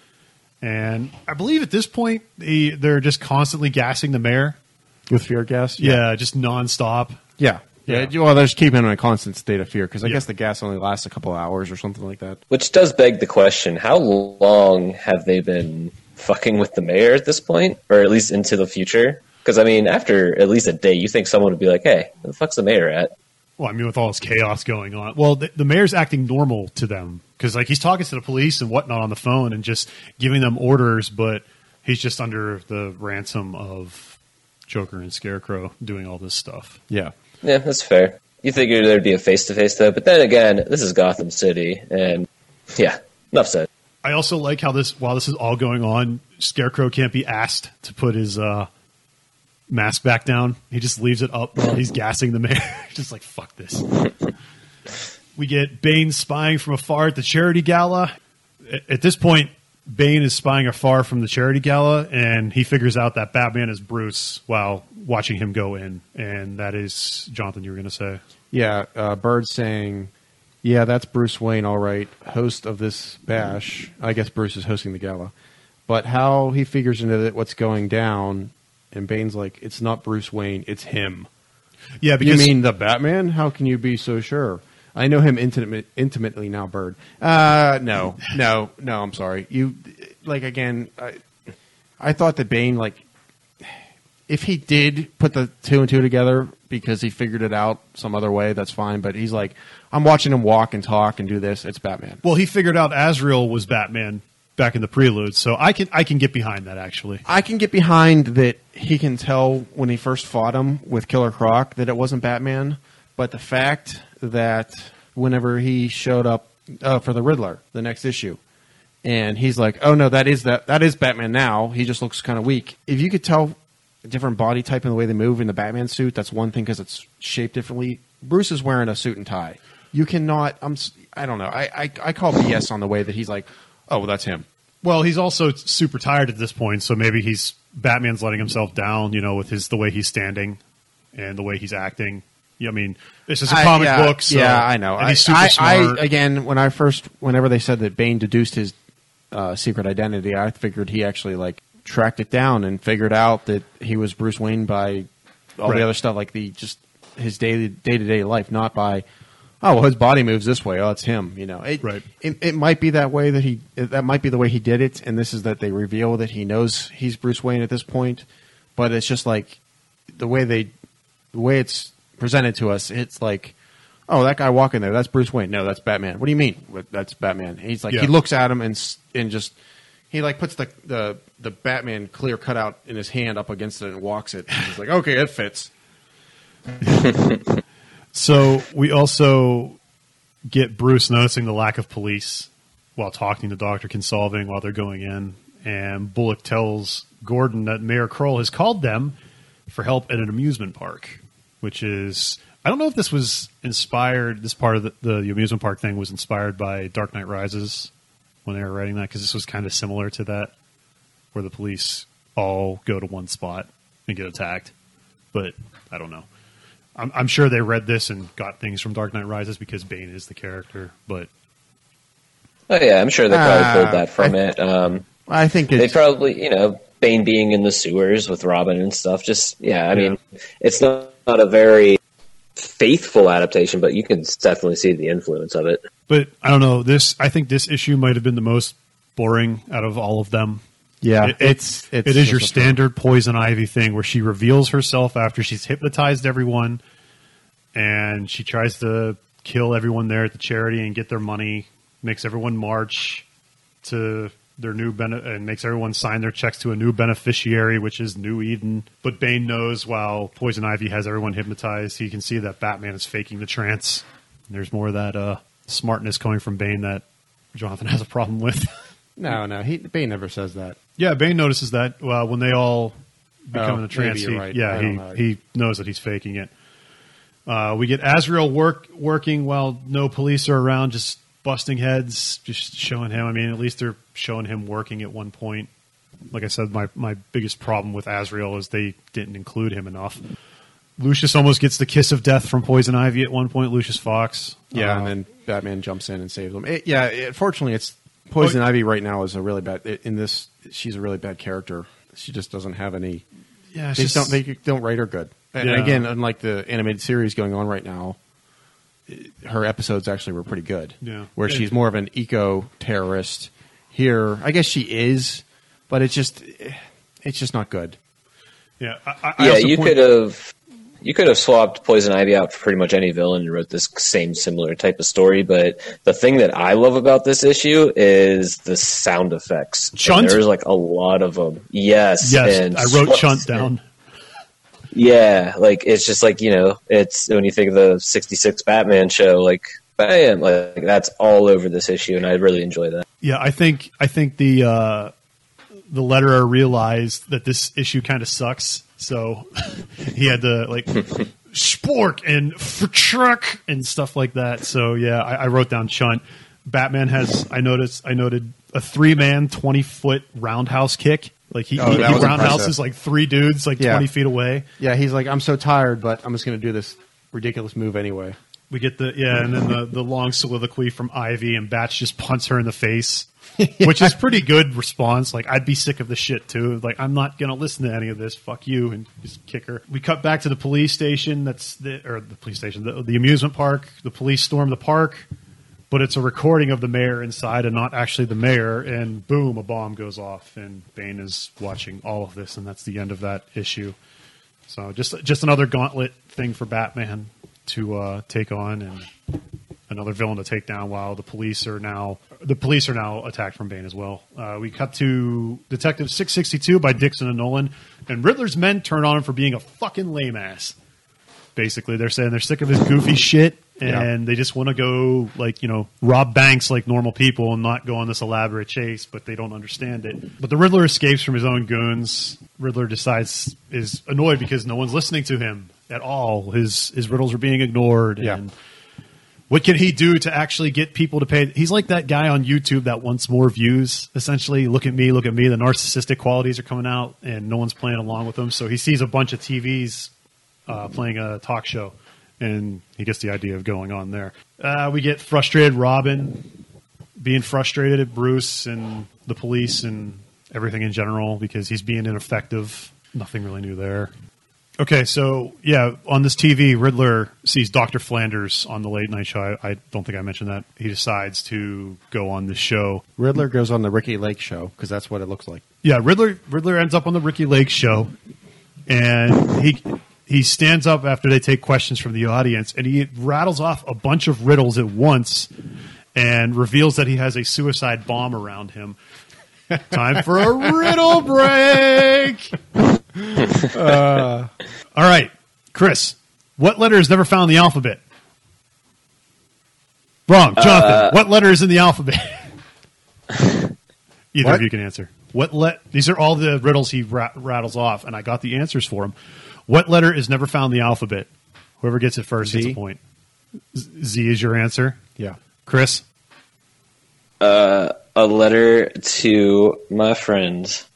A: And I believe at this point they they're just constantly gassing the mayor.
B: with fear gas.
A: Yeah, just nonstop.
B: yeah, yeah.
A: Yeah.
B: Well, they're just keeping him in a constant state of fear because I
A: Yeah.
B: guess the gas only lasts a couple of hours or something like that.
C: Which does beg the question: How long have they been fucking with the mayor at this point, or at least into the future? Because I mean, after at least a day, you think someone would be like, "Hey, where the fuck's the mayor at?"
A: Well, I mean, with all this chaos going on, well, the, the mayor's acting normal to them because, like, he's talking to the police and whatnot on the phone and just giving them orders, but he's just under the ransom of Joker and Scarecrow doing all this stuff.
B: Yeah,
C: Yeah, that's fair. You figured there'd be a face to face though, but then again, this is Gotham City, and yeah, enough said.
A: I also like how this, while this is all going on, Scarecrow can't be asked to put his uh, mask back down. He just leaves it up while he's gassing the mayor. just like, fuck this. we get Bane spying from afar at the charity gala. At this point, Bane is spying afar from the charity gala, and he figures out that Batman is Bruce while watching him go in. And that is, Jonathan, you were going to say.
B: yeah. Uh, Bird saying, "Yeah, that's Bruce Wayne, all right, host of this bash. I guess Bruce is hosting the gala, but how he figures into it, what's going down." And Bane's like, "It's not Bruce Wayne, it's him."
A: Yeah,
B: You mean the Batman? How can you be so sure? I know him intimate, intimately now, Bird. Uh, no, no, no. I'm sorry. You like again. I, I thought that Bane, like, if he did put the two and two together because he figured it out some other way, that's fine. But he's like, I'm watching him walk and talk and do this. It's Batman.
A: well, he figured out Azrael was Batman back in the prelude, so I can I can get behind that actually.
B: I can get behind that he can tell when he first fought him with Killer Croc that it wasn't Batman, but the fact that whenever he showed up uh, for the Riddler, the next issue, and he's like, "Oh no, that is that that is Batman now." He just looks kind of weak. If you could tell a different body type and the way they move in the Batman suit, that's one thing because it's shaped differently. Bruce is wearing a suit and tie. You cannot. I'm. I don't know. I I, I call BS on the way that he's like, "Oh, well, that's him."
A: Well, he's also super tired at this point, so maybe he's Batman's letting himself down, you know, with his the way he's standing and the way he's acting. I mean, this is a
B: I-
A: comic
B: yeah,
A: book, so
B: yeah, I know.
A: And
B: I,
A: he's super
B: I,
A: smart.
B: I again, when I first, whenever they said that Bane deduced his uh, secret identity, I figured he actually like tracked it down and figured out that he was Bruce Wayne by all
A: Right.
B: the other stuff, like the just his daily day to day life, not by oh well, his body moves this way. Oh, it's him. You know, it,
A: Right.
B: It, it might be that way that he that might be the way he did it, and this is that they reveal that he knows he's Bruce Wayne at this point, but it's just like the way they the way it's presented to us, it's like, oh, that guy walking there, that's Bruce Wayne. No, that's Batman. What do you mean? That's Batman. He's like,
A: Yeah.
B: he looks at him and s- and just he like puts the the the Batman clear cutout in his hand up against it and walks it. He's like, okay, it fits.
A: So we also get Bruce noticing the lack of police while talking to Doctor Kinsolving while they're going in, and Bullock tells Gordon that Mayor Kroll has called them for help at an amusement park, which is I don't know if this was inspired. This part of the, the amusement park thing was inspired by Dark Knight Rises when they were writing that because this was kind of similar to that, where the police all go to one spot and get attacked. But I don't know. I'm, I'm sure they read this and got things from Dark Knight Rises because Bane is the character. But
C: Oh yeah, I'm sure they probably
B: Ah,
C: pulled that from
B: I-
C: it. Um,
B: I think
C: they probably, you know, Bane being in the sewers with Robin and stuff. Just yeah, I mean, it's not, not a very faithful adaptation, but you can definitely see the influence of it.
A: but I don't know. This I think this issue might have been the most boring out of all of them.
B: yeah,
A: It-
B: it's, it's
A: it is your
B: just a-
A: standard poison ivy thing where she reveals herself after she's hypnotized everyone and she tries to kill everyone there at the charity and get their money makes everyone march to their new bene- and makes everyone sign their checks to a new beneficiary which is new eden but bane knows while poison ivy has everyone hypnotized he can see that batman is faking the trance there's more of that uh, smartness coming from bane that jonathan has a problem with
B: No, no, he Bane never says that.
A: Yeah, Bane notices that well, when they all become
B: Oh,
A: in the trance. he-
B: right.
A: Yeah, he
B: know.
A: he knows that he's faking it. Uh, we get Azrael work working while no police are around, just busting heads, just showing him. I mean, at least they're showing him working at one point. Like I said, my my biggest problem with Azrael is they didn't include him enough. Lucius almost gets the kiss of death from Poison Ivy at one point. Lucius Fox.
B: Yeah,
A: Uh,
B: and then Batman jumps in and saves him. It, yeah, it, fortunately, it's Poison
A: Oh,
B: Ivy right now is a really bad. In this, she's a really bad character. She just doesn't have any.
A: yeah,
B: They
A: just-
B: don't. They don't write her good. And
A: Yeah.
B: again, unlike the animated series going on right now, her episodes actually were pretty good.
A: Yeah.
B: where
A: Yeah.
B: she's more of an eco terrorist. Here, I guess she is, but it's just, it's just not good.
A: yeah, I, I- I
C: yeah, you could have you could have swapped Poison Ivy out for pretty much any villain and wrote this same similar type of story. But the thing that I love about this issue is the sound effects. And
A: Chunt?
C: There's like a lot of them. Yes,
A: Yes,
C: and
A: I wrote Chunt down.
C: Yeah, like it's just like you know, it's when you think of the '66 Batman show, like bam, like that's all over this issue, and I really enjoy that.
A: Yeah, I think I think the uh, the letterer realized that this issue kind of sucks, so he had to like spork and for truck and stuff like that. So yeah, I, I wrote down Chunt. Batman has I noticed I noted a three man twenty foot roundhouse kick. Like he,
B: Oh,
A: he, he roundhouses like three dudes like
B: Yeah.
A: twenty feet away.
B: Yeah, he's like, I'm so tired, but I'm just going to do this ridiculous move anyway.
A: We get the yeah, and then the, the long soliloquy from Ivy, and Batch just punts her in the face, which is pretty good response. Like I'd be sick of the shit too. Like I'm not gonna listen to any of this. Fuck you, and just kick her. We cut back to the police station. That's the or the police station, the, the amusement park. The police storm the park, but it's a recording of the mayor inside and not actually the mayor. And boom, a bomb goes off, and Bane is watching all of this, and that's the end of that issue. So just just another gauntlet thing for Batman to uh, take on, and another villain to take down. While the police are now the police are now attacked from Bane as well. Uh, we cut to Detective Six Sixty Two by Dixon and Nolan, and Riddler's men turn on him for being a fucking lame ass. Basically, they're saying they're sick of his goofy shit. And they just want to go, like, you know, rob banks like normal people and not go on this elaborate chase, but they don't understand it. But the Riddler escapes from his own goons. Riddler decides, is annoyed because no one's listening to him at all. His his riddles are being ignored.
B: Yeah.
A: And What can he do to actually get people to pay? He's like that guy on YouTube that wants more views. Essentially, look at me, look at me. The narcissistic qualities are coming out, and no one's playing along with him. So he sees a bunch of TVs uh, playing a talk show, and he gets the idea of going on there. Uh, we get frustrated Robin being frustrated at Bruce and the police and everything in general because he's being ineffective. Nothing really new there. Okay, so yeah, on this TV, Riddler sees Dr. Flanders on the late night show. I, I don't think I mentioned that. He decides to go on the show.
B: Riddler goes on the Ricki Lake show because that's what it looks like.
A: Yeah, Riddler Riddler ends up on the Ricki Lake show, and he he stands up after they take questions from the audience, and he rattles off a bunch of riddles at once, and reveals that he has a suicide bomb around him. Time for a riddle break. Uh, all right, Chris. What letter is never found in the alphabet? Wrong, Jonathan. what letter is in the alphabet? Either
B: What?
A: of you can answer. What let? These are all the riddles he ra- rattles off, and I got the answers for him. What letter is never found in the alphabet? Whoever gets it first gets a point. Z Z is your answer,
B: Yeah.
A: Chris.
C: A letter to my friends.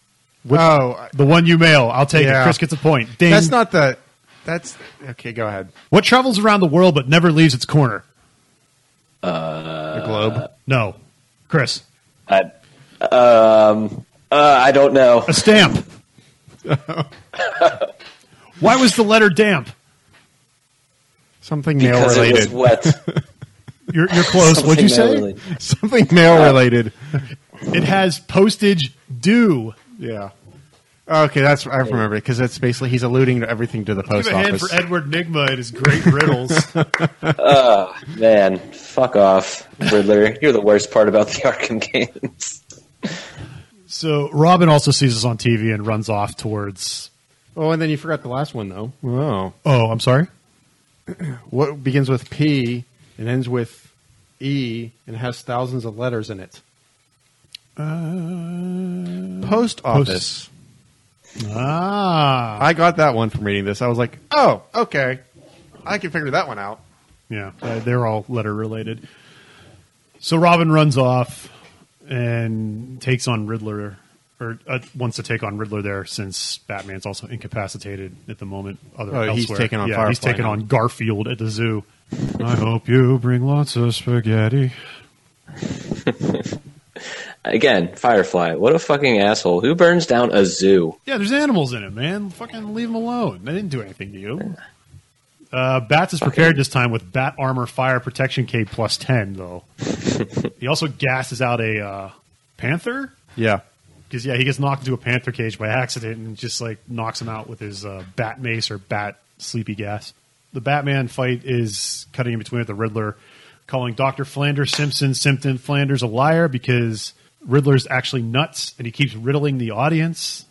B: oh,
A: The one you mail, I'll take it. Chris gets a point. Ding.
B: that's not the. That's okay. Go ahead.
A: what travels around the world but never leaves its corner.
B: the globe.
A: No, Chris.
C: I, um, uh, I don't know.
A: A stamp. Why was the letter damp?
B: Something mail
C: Because it was
B: related.
C: wet.
A: You're, you're close. What'd you say?
C: Something really-
B: Something mail related.
A: It has postage due.
B: Yeah. Okay, that's I remember it, because it's basically he's alluding to everything to the
A: Give
B: post
A: a hand
B: office.
A: for Edward Nigma and his great riddles.
C: oh Man, fuck off, Riddler. You're the worst part about the Arkham games.
A: so Robin also sees us on TV and runs off towards.
B: Oh, and then you forgot the last one though. Oh,
A: Oh, I'm sorry.
B: what begins with P and ends with E and has thousands of letters in it? post office.
A: Ah,
B: I got that one from reading this. I was like, oh, okay, I can figure that one out.
A: yeah, uh, they're all letter related. So Robin runs off and takes on Riddler, or uh, wants to take on Riddler there since Batman's also incapacitated at the moment. Other
B: Oh, he's
A: elsewhere.
B: taking on
A: yeah, he's
B: Firefly
A: taking
B: now.
A: on Garfield at the zoo. I hope you bring lots of spaghetti.
C: Again, Firefly. What a fucking asshole. Who burns down a zoo?
A: Yeah, there's animals in it, man. Fucking leave them alone. They didn't do anything to you. Uh, Bats is prepared this time with Bat Armor Fire Protection Cape plus 10, though. he also gasses out a uh, panther.
B: Yeah,
A: Because, yeah, he gets knocked into a panther cage by accident and just, like, knocks him out with his uh, bat mace or bat sleepy gas. The Batman fight is cutting in between with the Riddler, calling Dr. Flanders Simpson Simpson Flanders a liar because Riddler's actually nuts and he keeps riddling the audience.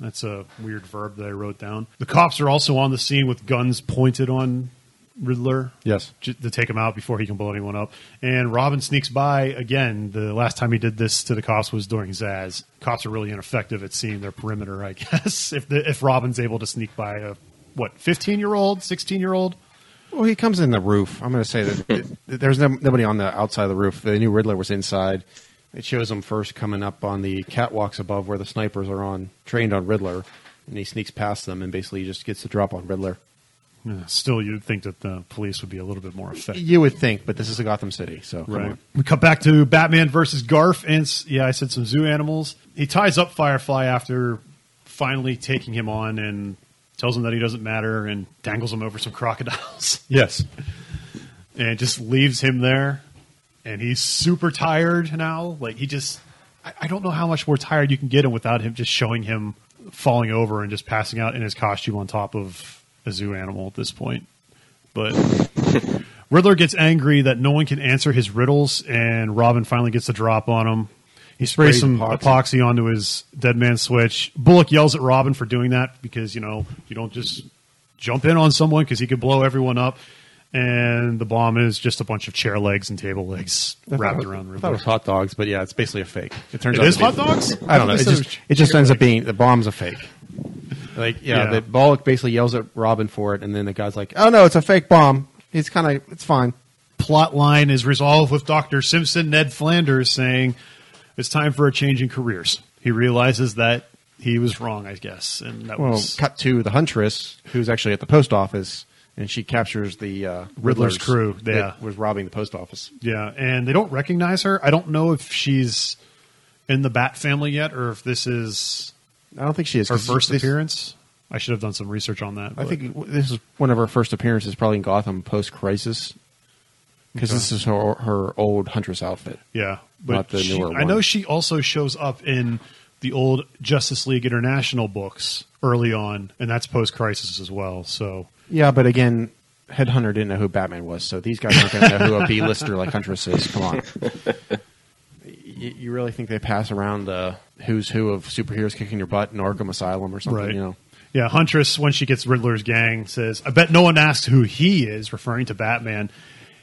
A: That's a weird verb that I wrote down. The cops are also on the scene with guns pointed on Riddler.
B: Yes.
A: j- To take him out before he can blow anyone up. And Robin sneaks by again. The last time he did this to the cops was during Zsasz. Cops are really ineffective at seeing their perimeter, I guess. If the, if Robin's able to sneak by a what, fifteen year old, sixteen year old?
B: Well, he comes in the roof. I'm going to say that it, there's no, nobody on the outside of the roof. The new Riddler was inside. It shows him first coming up on the catwalks above where the snipers are on, trained on Riddler, and he sneaks past them and basically just gets the drop on Riddler.
A: Yeah, Still, you'd think that the police would be a little bit more effective.
B: You would think, but this is a Gotham City, so come
A: Right.
B: on.
A: We cut back to Batman versus Garf, and yeah, I said some zoo animals. He ties up Firefly after finally taking him on and tells him that he doesn't matter and dangles him over some crocodiles
B: Yes.
A: and just leaves him there. And he's super tired now. Like he just, I, I don't know how much more tired you can get him without him just showing him falling over and just passing out in his costume on top of a zoo animal at this point. But Riddler gets angry that no one can answer his riddles, and Robin finally gets the drop on him. He sprays some
B: epoxy.
A: epoxy. onto his dead man switch. Bullock yells at Robin for doing that because you know you don't just jump in on someone because he could blow everyone up. And the bomb is just a bunch of chair legs and table legs wrapped
B: I
A: around
B: thought it was hot dogs, but yeah, it's basically a fake. It turns
A: It
B: out
A: is
B: to be-
A: hot dogs.
B: I don't know. It just it just ends up being the bomb's a fake. Like yeah,
A: Yeah.
B: the Bullock basically yells at Robin for it, and then the guy's like, "Oh no, it's a fake bomb. It's kind of it's fine."
A: plot line is resolved with Dr. Simpson Ned Flanders saying it's time for a change in careers. He realizes that he was wrong, I guess, and that
B: Well,
A: was
B: cut to the huntress, who's actually at the post office, and she captures the uh,
A: Riddler's
B: Riddler's
A: crew,
B: that was robbing the post office.
A: yeah, and they don't recognize her. I don't know if she's in the Bat family yet, or if this is
B: I don't think she is.
A: her
B: 'cause
A: first
B: this-
A: appearance. I should have done some research on that.
B: I
A: but-
B: think this is one of her first appearances, probably in Gotham post Crisis, because
A: Okay.
B: this is her her old huntress outfit.
A: Yeah, but
B: Not the
A: she-
B: newer
A: I know she also shows up in the old Justice League International books early on, and that's post crisis as well. So
B: Yeah, but again, Headhunter didn't know who Batman was, so these guys aren't going to know who a B-lister like Huntress is. Come on. You, you really think they pass around the who's who of superheroes kicking your butt in Arkham Asylum or something?
A: right,
B: You know,
A: yeah, Huntress when she gets Riddler's gang says, "I bet no one asks who he is," referring to Batman.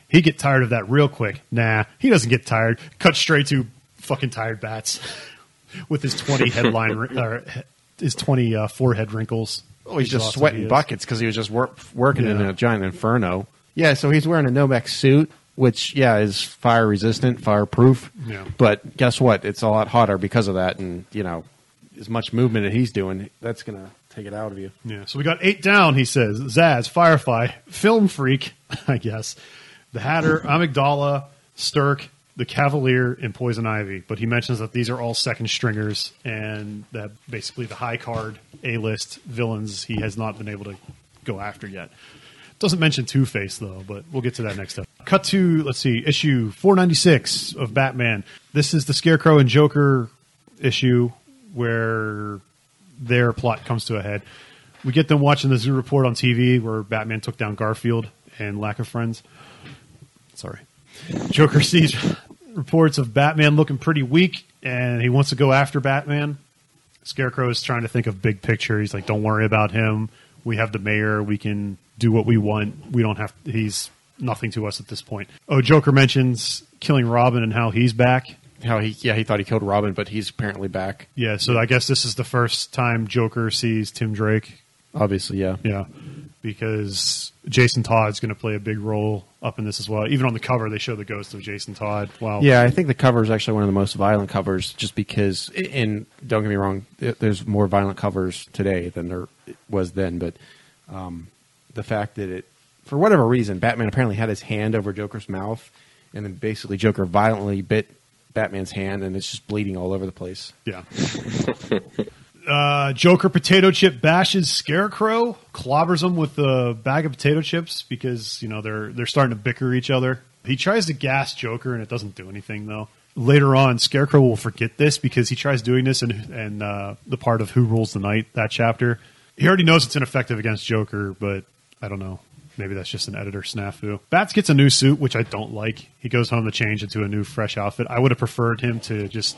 A: He get tired of that real quick. Nah, he doesn't get tired. Cut straight to fucking tired bats with his twenty headline or his twenty uh, forehead wrinkles.
B: oh, he's
A: He's
B: just
A: awesome, he
B: sweating buckets because he was just work, working in a giant inferno. Yeah, so he's wearing a Nomex suit, which yeah is fire resistant, fireproof.
A: Yeah.
B: But guess what? It's a lot hotter because of that, and you know, as much movement that he's doing, that's going to take it out of you.
A: Yeah, so we got eight down, he says. Zsasz, Firefly, Film Freak, I guess, The Hatter, Amygdala, Stirk, The Cavalier, and Poison Ivy. But he mentions that these are all second stringers and that basically the high card A list villains he has not been able to go after yet. Doesn't mention Two Face though, but we'll get to that next up. Cut to let's see, issue four ninety six of Batman. This is the Scarecrow and Joker issue where their plot comes to a head. We get them watching the Zoo Report on TV where Batman took down Garfield and Lack of Friends. Sorry. Joker sees reports of Batman looking pretty weak and he wants to go after Batman. Scarecrow is trying to think of big picture. He's like, don't worry about him. We have the mayor. We can do what we want. We don't have, he's nothing to us at this point. Oh, Joker mentions killing Robin and how he's back.
B: How he yeah he thought he killed Robin, but he's apparently back.
A: Yeah, so I guess this is the first time Joker sees Tim Drake.
B: Obviously, yeah.
A: Yeah, because Jason Todd's going to play a big role up in this as well. Even on the cover, they show the ghost of Jason Todd. Wow.
B: Yeah, I think the cover is actually one of the most violent covers, just because. And don't get me wrong, there's more violent covers today than there was then. But um, the fact that it, for whatever reason, Batman apparently had his hand over Joker's mouth, and then basically Joker violently bit Batman's hand, and it's just bleeding all over the place.
A: Yeah. uh, Joker potato chip bashes Scarecrow, clobbers him with a bag of potato chips because you know they're they're starting to bicker each other. He tries to gas Joker and it doesn't do anything though. Later on, Scarecrow will forget this because he tries doing this in and uh, the part of Who Rules the Night that chapter. He already knows it's ineffective against Joker, but I don't know. Maybe that's just an editor snafu. Bats gets a new suit, which I don't like. He goes home to change into a new, fresh outfit. I would have preferred him to just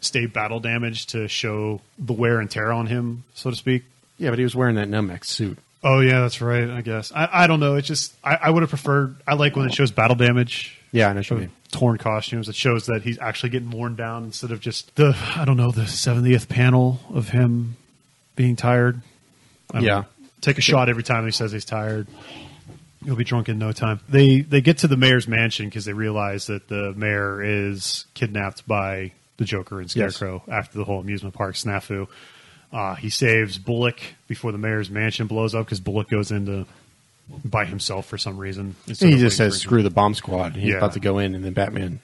A: stay battle damage to show the wear and tear on him, so to speak.
B: Yeah, but he was wearing that Nomex suit.
A: Oh yeah, that's right. I guess I, I don't know. It's just I, I would have preferred. I like when it shows battle damage.
B: Yeah, I know what you mean.
A: torn costumes. It shows that he's actually getting worn down instead of just the I don't know the seventieth panel of him being tired.
B: Yeah.
A: know. Take a shot every time he says he's tired. He'll be drunk in no time. They they get to the mayor's mansion because they realize that the mayor is kidnapped by the Joker and
B: Yes.
A: Scarecrow after the whole amusement park snafu. Uh, he saves Bullock before the mayor's mansion blows up because Bullock goes into by himself for some reason.
B: he just says, "Screw the bomb squad." He's
A: Yeah.
B: about to go in, and then Batman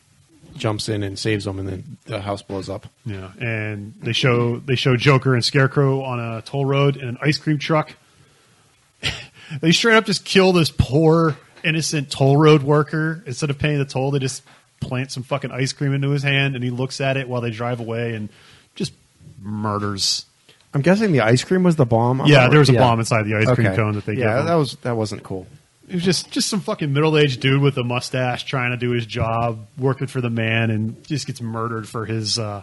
B: jumps in and saves him, and then the house blows up.
A: Yeah, and they show they show Joker and Scarecrow on a toll road in an ice cream truck. They straight up just kill this poor innocent toll road worker instead of paying the toll. They just plant some fucking ice cream into his hand, and he looks at it while they drive away and just murders.
B: I'm guessing the ice cream was the bomb. I'm
A: yeah, there was a
B: yeah.
A: bomb inside the ice cream cone that they
B: Yeah,
A: gave him.
B: that was that wasn't cool.
A: It was just just some fucking middle aged dude with a mustache trying to do his job, working for the man, and just gets murdered for his uh,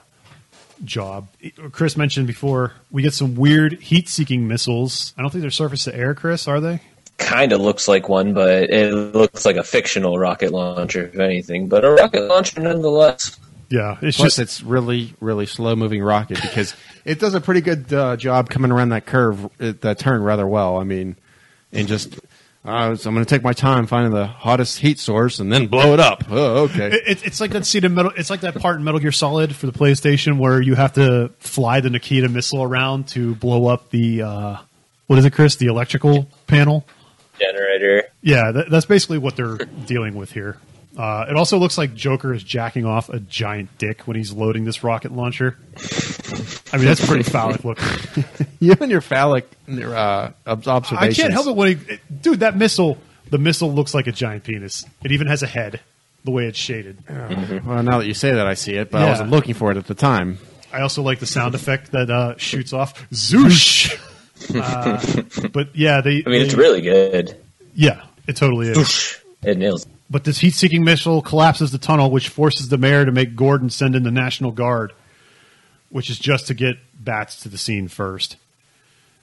A: job. Chris mentioned before we get some weird heat seeking missiles. I don't think they're surface to air, Chris. Are they?
C: Kind of looks like one, but it looks like a fictional rocket launcher, if anything. But a rocket launcher nonetheless.
A: Yeah, it's
B: Plus,
A: just
B: it's really really slow moving rocket because it does a pretty good uh, job coming around that curve, uh, that turn rather well. I mean, and just Uh, so I'm going to take my time finding the hottest heat source and then blow it up. Oh, okay.
A: It, it- it's like that scene in Metal. It's like that part in Metal Gear Solid for the PlayStation where you have to fly the Nikita missile around to blow up the uh, what is it, Chris? The electrical panel.
C: Generator.
A: Yeah, that, that's basically what they're dealing with here. Uh, it also looks like Joker is jacking off a giant dick when he's loading this rocket launcher. I mean, that's pretty phallic looking.
B: you and your phallic uh, ob-
A: I can't help it when he, it- dude, that missile. The missile looks like a giant penis. It even has a head, the way it's shaded.
B: Well, now that you say that, I see it, but I wasn't looking for it at the time.
A: I also like the sound effect that uh, shoots off zoosh. Uh, but yeah, they.
C: I mean, it's really good.
A: Yeah, it totally is.
C: It nails.
A: But this heat-seeking missile collapses the tunnel, which forces the mayor to make Gordon send in the National Guard, which is just to get bats to the scene first.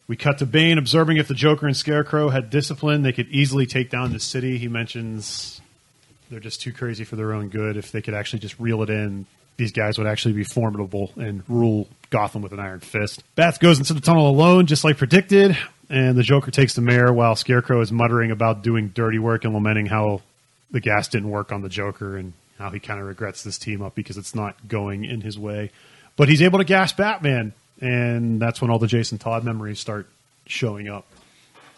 A: We cut to Bane observing if the Joker and Scarecrow had discipline, they could easily take down the city. He mentions they're just too crazy for their own good. If they could actually just reel it in, these guys would actually be formidable and rule Gotham with an iron fist. Bats goes into the tunnel alone, just like predicted, and the Joker takes the mayor while Scarecrow is muttering about doing dirty work and lamenting how the gas didn't work on the Joker and how he kind of regrets this team up because it's not going in his way. But he's able to gas Batman, and that's when all the Jason Todd memories start showing up.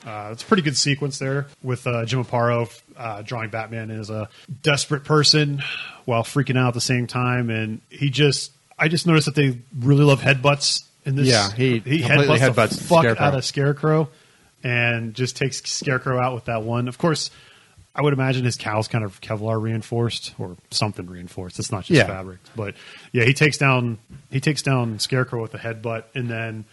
A: Uh, it's a pretty good sequence there with uh, Jim Aparo uh, drawing Batman as a desperate person while freaking out at the same time, and he just I just noticed that they really love headbutts in this.
B: Yeah, he
A: he headbutts,
B: headbutts
A: the fuck
B: Scarecrow.
A: out of Scarecrow, and just takes Scarecrow out with that one. Of course, I would imagine his cow's kind of Kevlar reinforced or something reinforced. It's not just
B: Yeah.
A: fabric, but yeah, he takes down he takes down Scarecrow with a headbutt, and then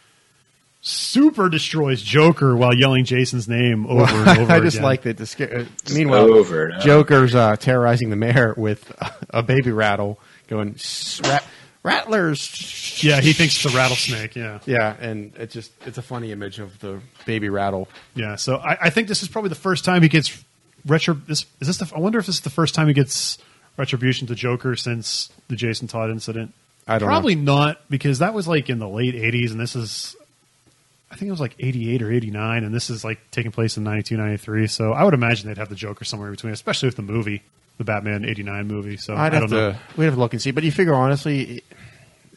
A: super destroys Joker while yelling Jason's name over and over.
B: I just
A: again.
B: like that. The sca- uh, meanwhile,
C: Over and over.
B: Joker's uh, terrorizing the mayor with a baby rattle, going rat- rattlers.
A: Yeah, he thinks it's a rattlesnake. Yeah,
B: Yeah, and it's just it's a funny image of the baby rattle.
A: yeah. So I, I think this is probably the first time he gets retro. This is this. The, I wonder if this is the first time he gets retribution to Joker since the Jason Todd incident.
B: I don't know.
A: probably not because that was like in the late '80s, and this is. I think it was like 88 or 89, and this is like taking place in 92, 93. So I would imagine they'd have the Joker somewhere in between, especially with the movie, the Batman 89 movie. So
B: I'd
A: I don't know.
B: to we'd have to look and see, but you figure honestly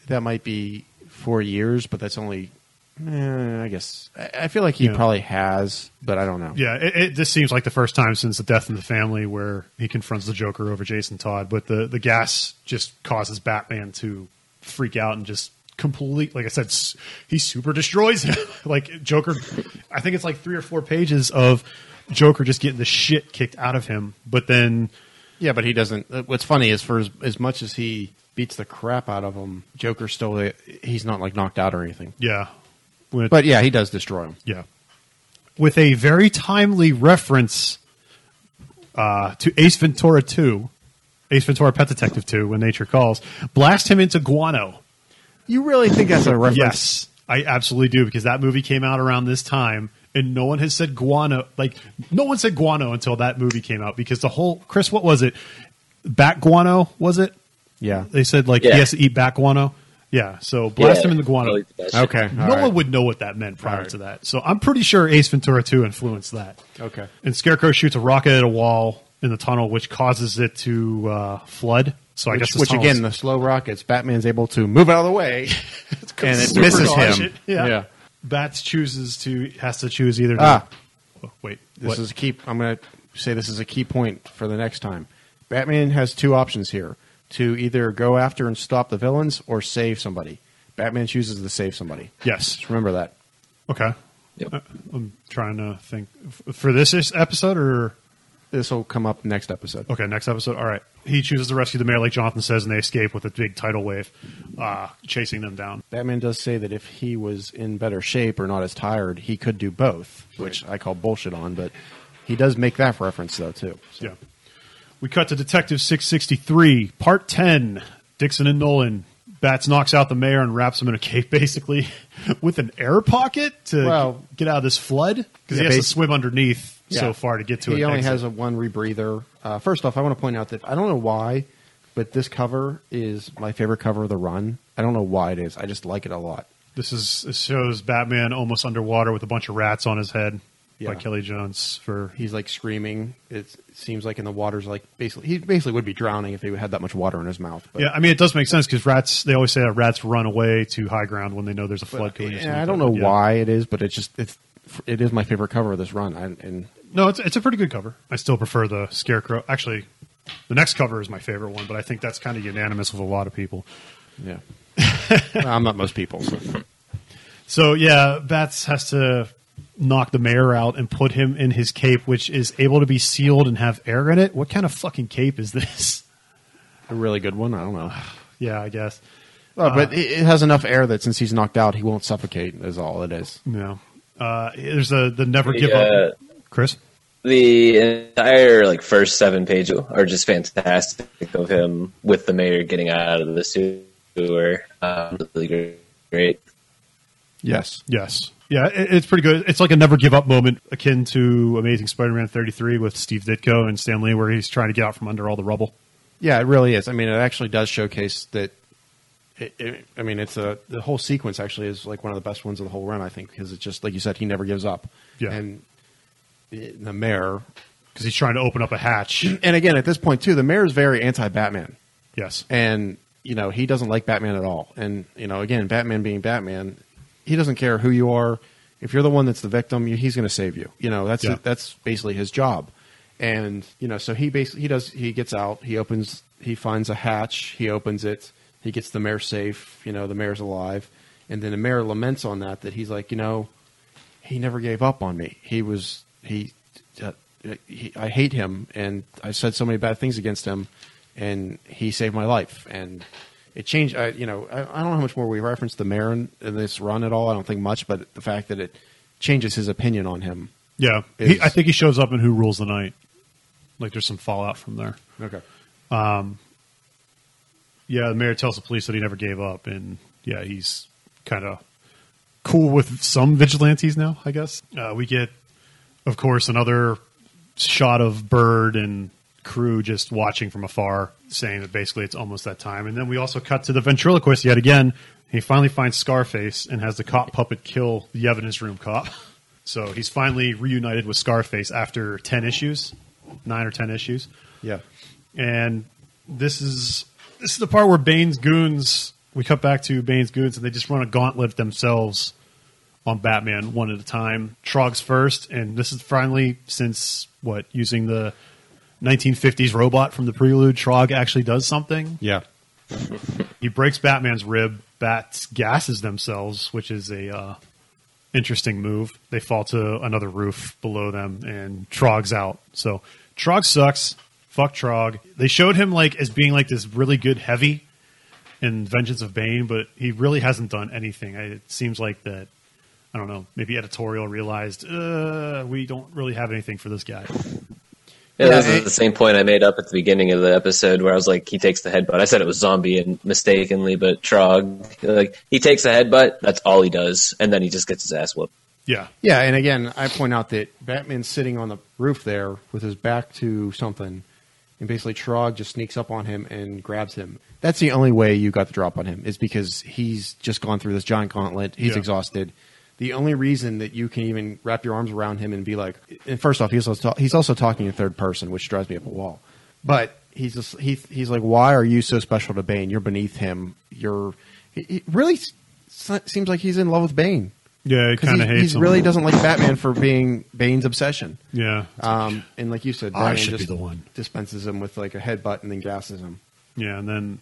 B: that might be four years, but that's only. Eh, I guess I I feel like he
A: Yeah.
B: probably has, but I don't know.
A: Yeah, it, it, this seems like the first time since the death in the family where he confronts the Joker over Jason Todd. But the the gas just causes Batman to freak out and just complete. Like I said, s- he super destroys him. like Joker, I think it's like three or four pages of Joker just getting the shit kicked out of him. But then,
B: Yeah, but he doesn't. uh, What's funny is for as, as much as he beats the crap out of him, Joker still uh, he's not like knocked out or anything.
A: yeah, with,
B: But yeah, he does destroy him.
A: Yeah. With a very timely reference uh, to Ace Ventura 2, Ace Ventura Pet Detective 2, When Nature Calls, blast him into guano.
B: You really think that's a reference?
A: Yes, I absolutely do, because that movie came out around this time, and no one has said guano. Like, no one said guano until that movie came out, because the whole, Chris, what was it? Bat guano, was it?
B: Yeah.
A: They said, like,
C: Yeah.
A: he has to eat bat guano. Yeah, so blast
C: Yeah,
A: him in the guano.
C: I like.
B: Okay.
A: No
B: all right.
A: one would know what that meant prior
B: All right.
A: to that. So I'm pretty sure Ace Ventura 2 influenced that.
B: Okay.
A: And Scarecrow shoots a rocket at a wall in the tunnel, which causes it to uh, flood. So I guess
B: which again, the slow rockets, Batman's able to move out of the way, and it misses
A: dodge
B: him.
A: it. Yeah.
B: yeah.
A: Bats chooses to has to choose either. To,
B: Ah.
A: Oh, wait,
B: This
A: what?
B: is a key. I'm going to say this is a key point for the next time. Batman has two options here: to either go after and stop the villains, or save somebody. Batman chooses to save somebody.
A: yes.
B: Just remember that.
A: Okay.
C: Yep.
A: Uh, I'm trying to think F- for this is- episode or
B: This will come up next episode.
A: okay next episode. All right. He chooses to rescue the mayor, like Jonathan says, and they escape with a big tidal wave, uh, chasing them down.
B: Batman does say that if he was in better shape or not as tired, he could do both, which I call bullshit on. But he does make that reference though too. So-
A: Yeah. We cut to Detective 663, Part 10. Dixon and Nolan. Bats knocks out the mayor and wraps him in a cape, basically, with an air pocket to
B: Well-
A: get out of this flood. Because
B: Yeah,
A: he has to swim underneath
B: Yeah.
A: so far to get to
B: it.
A: he
B: only
A: exit.
B: has a one rebreather. Uh, first off, I want to point out that I don't know why, but this cover is my favorite cover of the run. I don't know why it is. I just like it a lot.
A: This is this shows Batman almost underwater with a bunch of rats on his head.
B: Yeah.
A: by Kelly Jones for
B: He's like screaming. It seems like in the water's like basically he basically would be drowning if he had that much water in his mouth. But
A: yeah. I mean, it does make sense because rats. They always say that rats run away to high ground when they know there's a flood coming.
B: Yeah, I don't know
A: Yeah.
B: why it is, but it's just it's it is my favorite cover of this run. I, and
A: No, it's it's a pretty good cover. I still prefer the Scarecrow. Actually, the next cover is my favorite one, but I think that's kind of unanimous with a lot of people.
B: yeah, I'm not most people. So.
A: So yeah, Bats has to knock the mayor out and put him in his cape, which is able to be sealed and have air in it. What kind of fucking cape is this?
B: A really good one. I don't know,
A: yeah, I guess.
B: Well, but it, it has enough air that since he's knocked out, he won't suffocate. Is all it is.
A: No. Uh, there's a the never
C: The,
A: give
C: uh,
A: up. Chris.
C: The entire like first seven pages are just fantastic of him with the mayor getting out of the sewer. Um, really great. great.
B: Yes.
A: Yes. Yeah, it's pretty good. It's like a never give up moment akin to Amazing Spider-Man 33 with Steve Ditko and Stan Lee, where he's trying to get out from under all the rubble.
B: Yeah, it really is. I mean, it actually does showcase that. It, it, I mean, it's a the whole sequence actually is like one of the best ones of the whole run. I think because it's just like you said, he never gives up.
A: Yeah.
B: and the mayor,
A: Because he's trying to open up a hatch.
B: and again at this point too, the mayor is very anti-Batman,
A: yes.
B: and you know he doesn't like Batman at all. And you know, again, Batman being Batman, he doesn't care who you are. If you're the one that's the victim, you- he's going to save you. You know, that's
A: Yeah.
B: that's basically his job. And you know, so he basically he does he gets out, he opens, he finds a hatch, he opens it, he gets the mayor safe. You know, the mayor's alive, and then the mayor laments on that that he's like, you know, he never gave up on me. He was he, uh, he I hate him, and I said so many bad things against him, and he saved my life, and it changed. I, you know, I, I don't know how much more we referenced the mayor in, in this run at all. I don't think much, but the fact that it changes his opinion on him.
A: Yeah.
B: Is-
A: He, I think he shows up in Who Rules the Night. Like there's some fallout from there.
B: Okay.
A: Yeah, the mayor tells the police that he never gave up, and yeah, he's kind of cool with some vigilantes now. I guess uh, we get, of course, another shot of Bird and crew just watching from afar, saying that basically it's almost that time. And then we also cut to the ventriloquist yet again. He finally finds Scarface and has the cop puppet kill the evidence room cop. So he's finally reunited with Scarface after ten issues, nine or ten issues
B: Yeah.
A: and this is this is the part where Bane's goons. We cut back to Bane's goons, and they just run a gauntlet themselves on Batman one at a time. Trog's first, and this is finally since what using the 1950s robot from the Prelude. Trog actually does something.
B: Yeah.
A: He breaks Batman's rib. Bats gases themselves, which is a uh, interesting move. They fall to another roof below them, and Trog's out. So Trog sucks. Fuck Trog. They showed him like as being like this really good heavy in Vengeance of Bane, but he really hasn't done anything. It seems like that. I don't know. Maybe editorial realized uh, we don't really have anything for this guy.
C: Yeah,
B: Yeah,
C: this
B: it-
C: is the same point I made up at the beginning of the episode where I was like, he takes the headbutt. I said it was zombie and mistakenly, but Trog, like, he takes a headbutt, that's all he does, and then he just gets his ass whooped.
A: Yeah,
B: Yeah, and again, I point out that Batman's sitting on the roof there with his back to something, and basically Trog just sneaks up on him and grabs him. That's the only way you got the drop on him is because he's just gone through this giant gauntlet. He's
A: Yeah.
B: exhausted. The only reason that you can even wrap your arms around him and be like, and first off, he's also, he's also talking in third person, which drives me up a wall. But he's just he, he's like, why are you so special to Bane? You're beneath him. You're he, he really seems like he's in love with Bane.
A: yeah. He
B: Because
A: kind of
B: he,
A: hates him.
B: He really doesn't like Batman for being Bane's obsession.
A: Yeah,
B: Um, and like you said,
A: I should
B: just
A: be the one.
B: dispenses him with like a headbutt and then gasses him.
A: Yeah, and then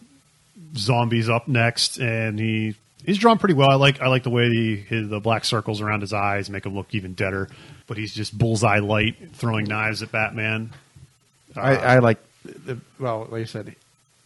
A: zombies up next, and he he's drawn pretty well. I like I like the way the his, the black circles around his eyes make him look even deader. But he's just bullseye light, throwing knives at Batman.
B: I, uh, I like the well, like I said,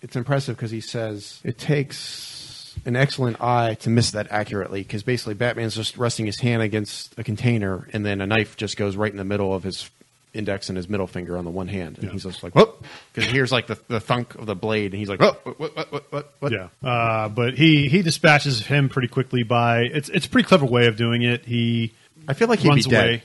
B: it's impressive because he says it takes an excellent eye to miss that accurately. Because basically, Batman's just resting his hand against a container, and then a knife just goes right in the middle of his index and his middle finger on the one hand, and
A: Yeah.
B: he's just like, "Whoop!" Because he hears like the, the thunk of the blade, and he's like, "What? What? What? What? What?" what?
A: Yeah, uh, but he he dispatches him pretty quickly by it's it's a pretty clever way of doing it. He
B: I feel like he'd
A: runs
B: be dead.
A: away.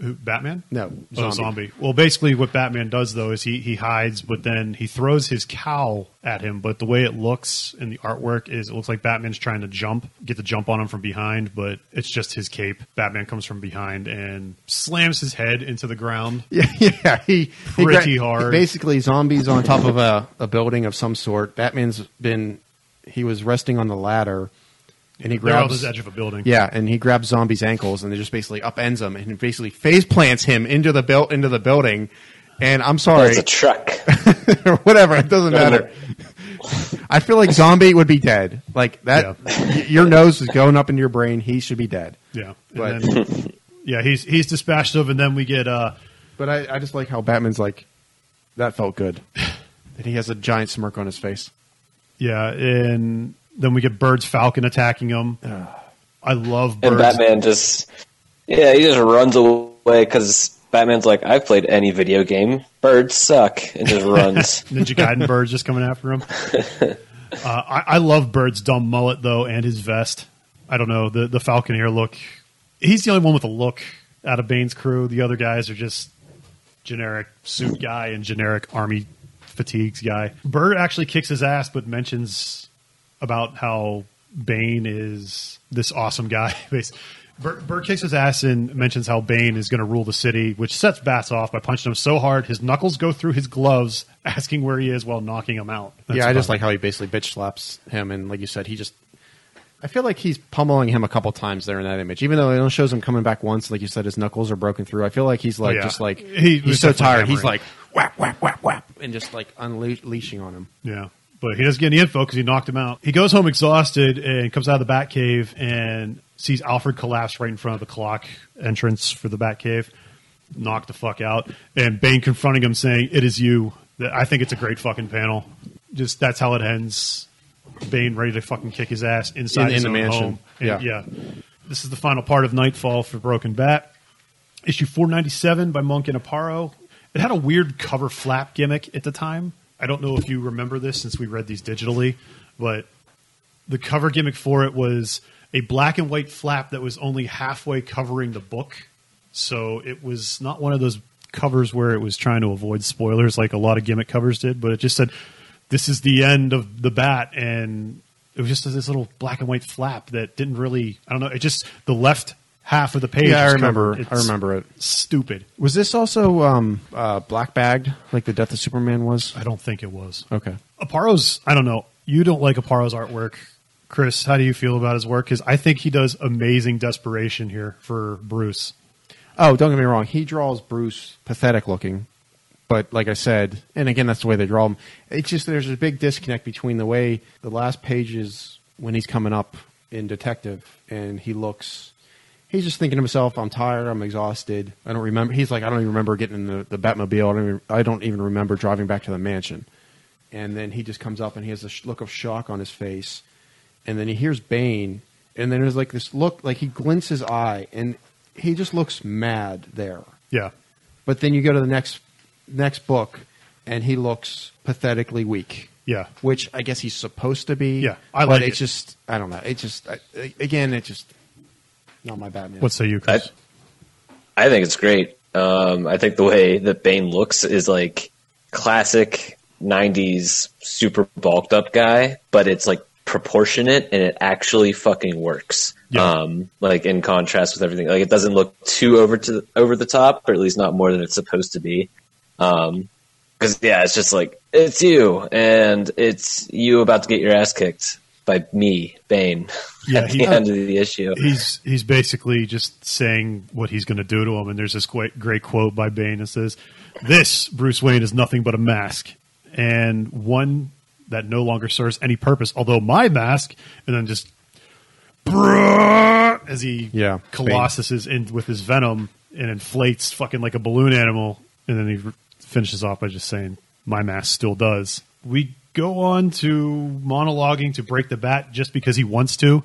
A: Who, Batman?
B: No,
A: Oh,
B: zombie.
A: zombie. Well, basically, what Batman does though is he he hides, but then he throws his cowl at him. But the way it looks in the artwork is it looks like Batman's trying to jump, get the jump on him from behind, but it's just his cape. Batman comes from behind and slams his head into the ground.
B: Yeah, yeah. He he
A: Pretty
B: gra-
A: hard.
B: Basically, zombies on top of a, a building of some sort. Batman's been he was resting on the ladder, and he
A: They're on
B: grabs
A: the edge of a building.
B: yeah, and he grabs zombies' ankles and they just basically upends him and basically face plants him into the built into the building. And I'm sorry,
C: It's a truck.
B: or whatever. It doesn't matter. I feel like zombie would be dead. Like that, y- your nose is going up into your brain. He should be dead.
A: Yeah,
B: But-
A: then, yeah, he's he's dispatched of, and then we get uh,
B: But I, I just like how Batman's like, that felt good. And he has a giant smirk on his face.
A: yeah, and then we get Bird's Falcon attacking him. I love
C: And Batman just, yeah, he just runs away because Batman's like, I've played any video game. Birds suck. And just runs.
A: Ninja Gaiden Bird's just coming after him. Uh, I, I love Bird's dumb mullet though, and his vest. I don't know the the Falconeer look. He's the only one with a look out of Bane's crew. The other guys are just generic suit guy and generic army fatigues guy. Bird actually kicks his ass, but mentions about how Bane is this awesome guy. Bird, Bird kicks his ass and mentions how Bane is going to rule the city, which sets Bats off by punching him so hard his knuckles go through his gloves, asking where he is while knocking him out. That's
B: yeah, I just like how he basically bitch slaps him. And like you said, he just. I feel like he's pummeling him a couple times there in that image. Even though it only shows him coming back once, like you said, his knuckles are broken through. I feel like he's like oh,
A: yeah.
B: just like
A: He
B: he's so tired. He's like whap whap whap whap, and just like unleashing on him.
A: Yeah. But he doesn't get any info because he knocked him out. He goes home exhausted and comes out of the Batcave and sees Alfred collapse right in front of the clock entrance for the Batcave, knocked the fuck out, and Bane confronting him saying, "It is you." That- I think it's a great fucking panel. Just that's how it ends. Bane ready to fucking kick his ass inside
B: In-
A: his
B: in the mansion.
A: home. And,
B: Yeah.
A: yeah. This is the final part of Knightfall for Broken Bat. Issue 497 by Monk and Aparo. It had a weird cover flap gimmick at the time. I don't know if you remember this since we read these digitally, but the cover gimmick for it was a black and white flap that was only halfway covering the book. So it was not one of those covers where it was trying to avoid spoilers like a lot of gimmick covers did, but it just said, This is the end of the bat. And it was just this little black and white flap that didn't really, I don't know, it just, the left half of the page.
B: Yeah, I remember. I remember it.
A: Stupid.
B: Was this also um, uh, black bagged like the Death of Superman was?
A: I don't think it was.
B: Okay.
A: Aparo's, I don't know. You don't like Aparo's artwork. Chris, how do you feel about his work? Because I think he does amazing desperation here for Bruce.
B: Oh, don't get me wrong. He draws Bruce pathetic looking, but like I said, and again, that's the way they draw him. It's just there's a big disconnect between the way the last pages when he's coming up in Detective, and he looks. He's just thinking to himself, "I'm tired. I'm exhausted. I don't remember." He's like, "I don't even remember getting in the, the Batmobile. I don't, even, I don't even remember driving back to the mansion." And then he just comes up and he has a sh- look of shock on his face, and then he hears Bane, and then there's like this look, like he glints his eye, and he just looks mad there.
A: Yeah.
B: But then you go to the next next book, and he looks pathetically weak.
A: Yeah.
B: which I guess he's supposed to be.
A: Yeah, I
B: but
A: like
B: it's
A: it.
B: just I don't know. It just I, again, it just not my Batman.
A: What say you, Chris?
C: I think it's great. Um, I think the way that Bane looks is like classic '90s super bulked up guy, but it's like proportionate and it actually fucking works.
A: Yeah.
C: Um, like in contrast with everything, like it doesn't look too over to over the top, or at least not more than it's supposed to be. Um, because yeah, it's just like it's you, and it's you about to get your ass kicked by me, Bane.
A: Yeah,
C: at
A: he-
C: the end of the issue.
A: he's he's basically just saying what he's going to do to him. And there's this great, great quote by Bane that says, "This Bruce Wayne is nothing but a mask, and one that no longer serves any purpose. Although my mask." And then just as he
B: Yeah,
A: colossuses in with his venom and inflates fucking like a balloon animal, and then he finishes off by just saying, "My mask still does." We go on to monologuing to break the bat just because he wants to.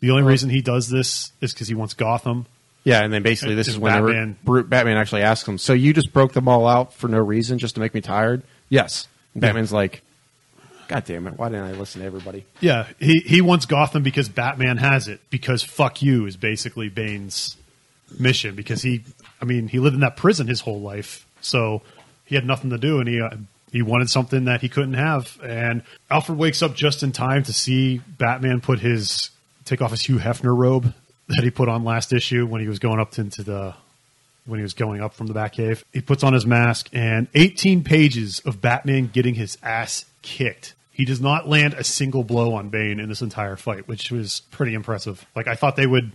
A: The only reason he does this is because he wants Gotham.
B: Yeah, and then basically this
A: Is
B: when
A: Batman-
B: Batman actually asks him, "So you just broke them all out for no reason, just to make me tired?" Yes. And Batman's like, "God damn it! Why didn't I listen to everybody?"
A: Yeah, he he wants Gotham because Batman has it. Because fuck you is basically Bane's mission because he, I mean, he lived in that prison his whole life, so he had nothing to do, and he uh, he wanted something that he couldn't have. And Alfred wakes up just in time to see Batman put his take off his Hugh Hefner robe that he put on last issue when he was going up into the when he was going up from the Batcave. He puts on his mask and 18 pages of Batman getting his ass kicked. He does not land a single blow on Bane in this entire fight, which was pretty impressive. Like I thought they would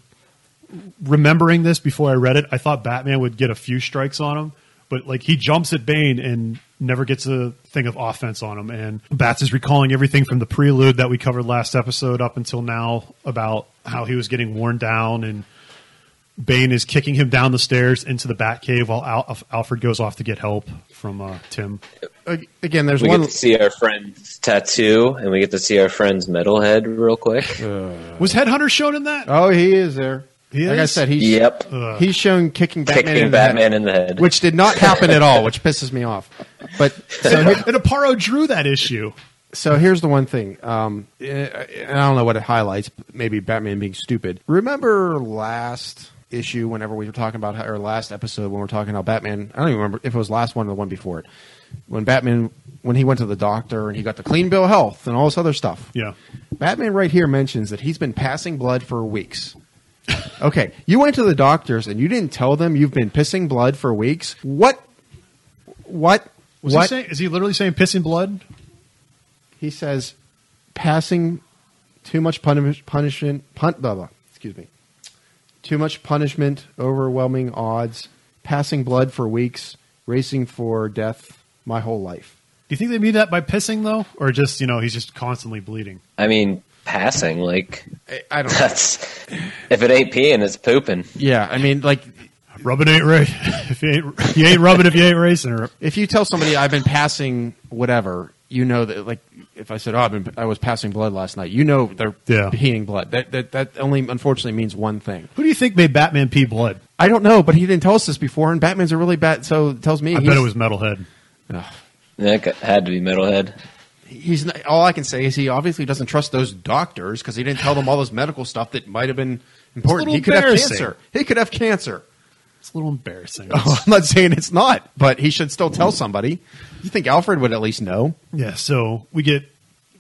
A: remembering this before I read it, I thought Batman would get a few strikes on him, but like he jumps at Bane and never gets a thing of offense on him. And Bats is recalling everything from the prelude that we covered last episode up until now about how he was getting worn down and Bane is kicking him down the stairs into the Batcave while Al- Alfred goes off to get help from uh, Tim.
B: Again, there's
C: We
B: one.
C: We get to see our friend's tattoo, and we get to see our friend's metalhead real quick.
A: Was Headhunter shown in that?
B: Oh, he is there.
A: He
B: like I said, he's
C: Yep,
B: he's shown kicking Batman,
C: kicking
B: in, the head,
C: in the head.
B: which did not happen at all, which pisses me off. But so here-
A: and Aparo drew that issue.
B: so here's the one thing. Um, and I don't know what it highlights. Maybe Batman being stupid. Remember last issue, whenever we were talking about, how- or last episode when we were talking about Batman. I don't even remember if it was last one or the one before it. When Batman, when he went to the doctor and he got the clean bill of health and all this other stuff.
A: Yeah.
B: Batman right here mentions that he's been passing blood for weeks. Okay, you went to the doctors and you didn't tell them you've been pissing blood for weeks. What? What?
A: Was
B: what?
A: he saying? Is he literally saying pissing blood?
B: he says passing too much punish, punishment pun, blah, blah, excuse me too much punishment overwhelming odds passing blood for weeks racing for death my whole life
A: Do you think they mean that by pissing though, or just you know he's just constantly bleeding?
C: I mean, passing like
B: I, I don't know
C: that's if it ain't peeing, it's pooping.
B: yeah i mean like
A: Rubbing ain't right. if you ain't, you ain't rubbing if you ain't racing. Or,
B: if you tell somebody i've been passing whatever you know that like if i said oh I've been, i was passing blood last night you know they're
A: Yeah.
B: peeing blood that, that that only unfortunately means one thing
A: who do you think made Batman pee blood?
B: i don't know but he didn't tell us this before and batman's a really bad so it tells me
A: I bet it was Metalhead.
B: Ugh.
C: That got- had to be metalhead.
B: He's not, all I can say is he obviously doesn't trust those doctors because he didn't tell them all this medical stuff that might have been important.
A: little
B: He could have cancer. He could have cancer.
A: It's a little embarrassing.
B: I'm not saying it's not, but he should still tell somebody. You think Alfred would at least know?
A: yeah. So we get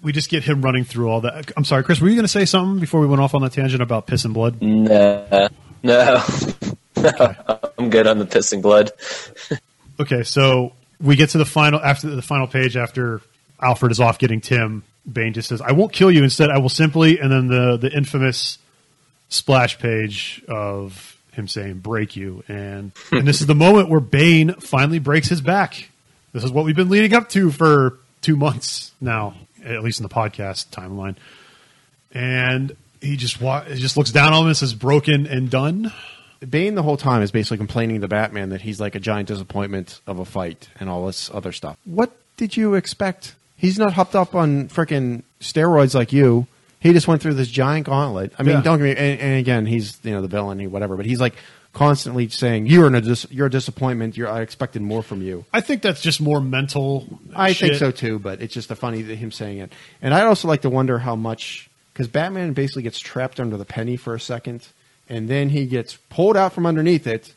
A: we just get him running through all that. I'm sorry, Chris. Were you going to say something before we went off on that tangent about piss and blood?
C: Nah, no, no, I'm good on the pissing blood.
A: Okay, so we get to the final after the final page after Alfred is off getting Tim. Bane just says, "I won't kill you. Instead, I will simply." And then the the infamous splash page of him saying "break you," and and this is the moment where Bane finally breaks his back. This is what we've been leading up to for two months now, at least in the podcast timeline. And he just wa- he just looks down on him and says, "Broken and done."
B: Bane the whole time is basically complaining to Batman that he's like a giant disappointment of a fight and all this other stuff. What did you expect? He's not hopped up on freaking steroids like you. He just went through this giant gauntlet. I mean,
A: Yeah.
B: don't get me. And, and again, he's you know the villain, he whatever. But he's like constantly saying you're a dis- you're a disappointment. You're, I expected more from you.
A: I think that's just more mental.
B: I think
A: shit.
B: so too, but it's just a funny that him saying it. And I'd also like to wonder how much because Batman basically gets trapped under the penny for a second, and then he gets pulled out from underneath it.